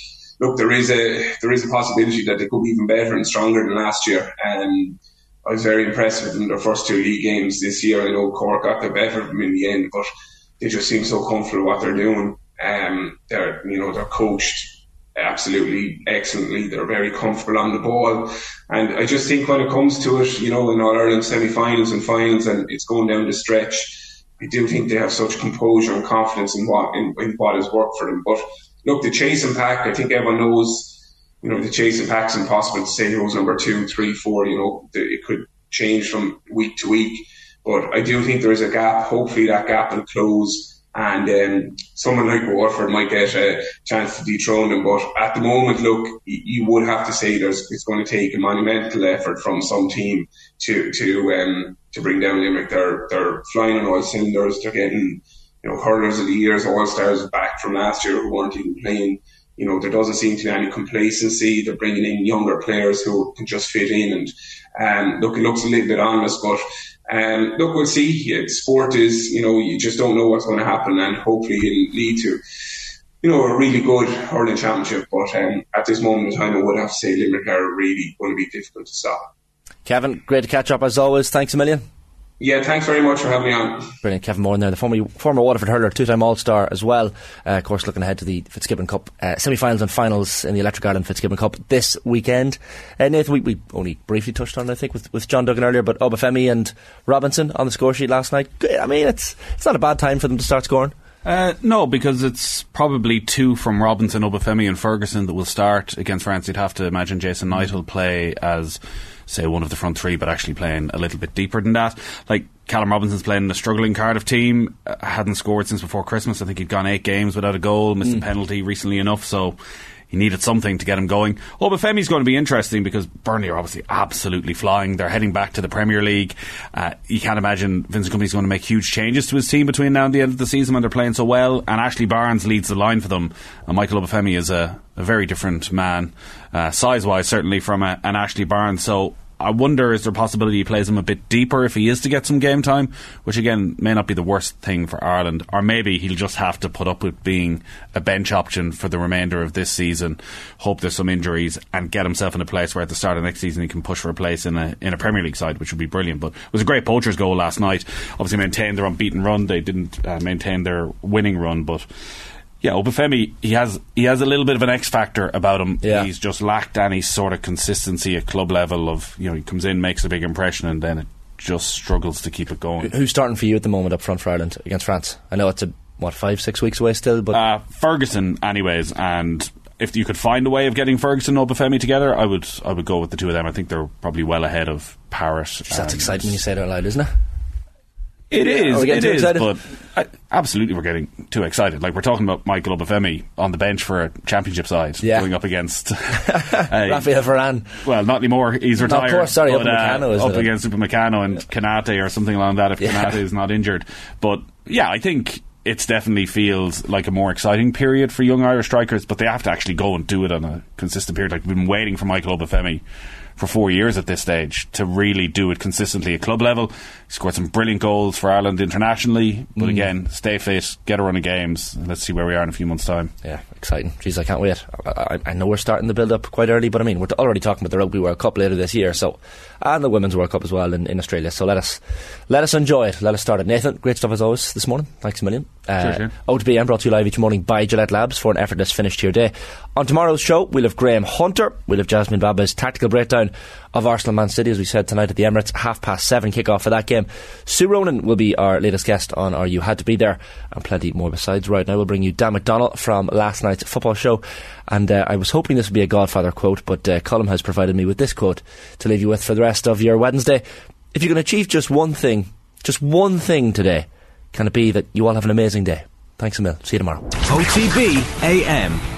look, there is a there is a possibility that they could be even better and stronger than last year. And I was very impressed with them in their first two league games this year. I know Cork got the better of them in the end, but they just seem so comfortable what they're doing. Um, they're you know they're coached absolutely excellently. They're very comfortable on the ball. And I just think when it comes to it, you know, in All Ireland semi finals and finals and it's going down the stretch, I do think they have such composure and confidence in what in, in what has worked for them. But look, the chasing pack, I think everyone knows, you know, the chasing pack's impossible to say who's number two, three, four, you know, it could change from week to week. But I do think there is a gap. Hopefully that gap will close and um, someone like Waterford might get a chance to dethrone them. But at the moment, look, you would have to say there's it's going to take a monumental effort from some team to to um, to bring down Limerick. They're they're flying on all cylinders. They're getting you know hurlers of the years, all stars back from last year who weren't even playing. You know, there doesn't seem to be any complacency. They're bringing in younger players who can just fit in. And um, look, it looks a little bit honest, but um, look, we'll see. Sport is, you know, you just don't know what's going to happen, and hopefully it'll lead to, you know, a really good hurling championship. But um, at this moment in time, I would have to say Limerick are really going to be difficult to stop. Kevin, great to catch up as always. Thanks a million. Yeah, thanks very much for having me on. Brilliant, Kevin Moran there, the former former Waterford hurler, two-time All-Star as well. Uh, of course, looking ahead to the Fitzgibbon Cup uh, semi-finals and finals in the Electric Ireland Fitzgibbon Cup this weekend. Uh, Nathan, we, we, only briefly touched on, I think, with, with John Duggan earlier, but Obafemi and Robinson on the score sheet last night. I mean, it's it's not a bad time for them to start scoring. Uh, no, because it's probably two from Robinson, Obafemi, and Ferguson that will start against France. You'd have to imagine Jason Knight will play as, say, one of the front three, but actually playing a little bit deeper than that. Like Callum Robinson's playing in a struggling Cardiff team, uh, hadn't scored since before Christmas. I think he'd gone eight games without a goal, missed a penalty recently enough, so he needed something to get him going. Obafemi's going to be interesting because Burnley are obviously absolutely flying. They're heading back to the Premier League. Uh, you can't imagine Vincent Kompany's going to make huge changes to his team between now and the end of the season when they're playing so well. And Ashley Barnes leads the line for them. And Michael Obafemi is a, a very different man, uh, size wise, certainly from a, an Ashley Barnes. So I wonder is there a possibility he plays him a bit deeper if he is to get some game time, which again may not be the worst thing for Ireland, or maybe he'll just have to put up with being a bench option for the remainder of this season. Hope there's some injuries and get himself in a place where at the start of next season he can push for a place in a in a Premier League side, which would be brilliant. But it was a great poacher's goal last night. Obviously maintained their unbeaten run. They didn't uh, maintain their winning run, but yeah, Obafemi, he has he has a little bit of an X factor about him. Yeah. He's just lacked any sort of consistency at club level of you know he comes in makes a big impression and then it just struggles to keep it going. Who's starting for you at the moment up front for Ireland against France? I know it's a what five six weeks away still, but Uh, Ferguson, anyways, and if you could find a way of getting Ferguson and Obafemi together, I would I would go with the two of them. I think they're probably well ahead of Parrott. that's exciting when you say it out loud, isn't it? It Yeah, is. are we getting It is. excited? But I, absolutely, we're getting too excited. Like we're talking about Michael Obafemi on the bench for a championship side, Yeah. going up against uh, Raphael Varane. Well, not anymore. He's No, of retired. course, sorry, but, Upamecano, uh, up against Upamecano and Konaté or something along that. If Yeah. Konaté is not injured, but yeah, I think it definitely feels like a more exciting period for young Irish strikers. But they have to actually go and do it on a consistent period. Like we've been waiting for Michael Obafemi for four years at this stage to really do it consistently at club level. He scored some brilliant goals for Ireland internationally, but Mm. again, stay fit, get a run of games. Let's see where we are in a few months' time. Yeah, exciting. Jeez, I can't wait. I, I, I know we're starting the build up quite early, but I mean, we're already talking about the Rugby World Cup later this year, so and the Women's World Cup as well in, in Australia. So let us let us enjoy it. Let us start it. Nathan, great stuff as always this morning. Thanks a million. Uh, Shane. OTB AM brought to you live each morning by Gillette Labs for an effortless finish to your day. On tomorrow's show, we'll have Graham Hunter, we'll have Jasmine Baba's tactical breakdown of Arsenal Man City, as we said tonight at the Emirates, half past seven kick-off for that game. Sue Ronan will be our latest guest on our You Had to Be There, and plenty more besides. Right now, we'll bring you Dan McDonald from last night's football show, and uh, I was hoping this would be a Godfather quote, but uh, Colin has provided me with this quote to leave you with for the rest of your Wednesday. If you can achieve just one thing, just one thing today, can it be that you all have an amazing day? Thanks a mil. See you tomorrow. OTB AM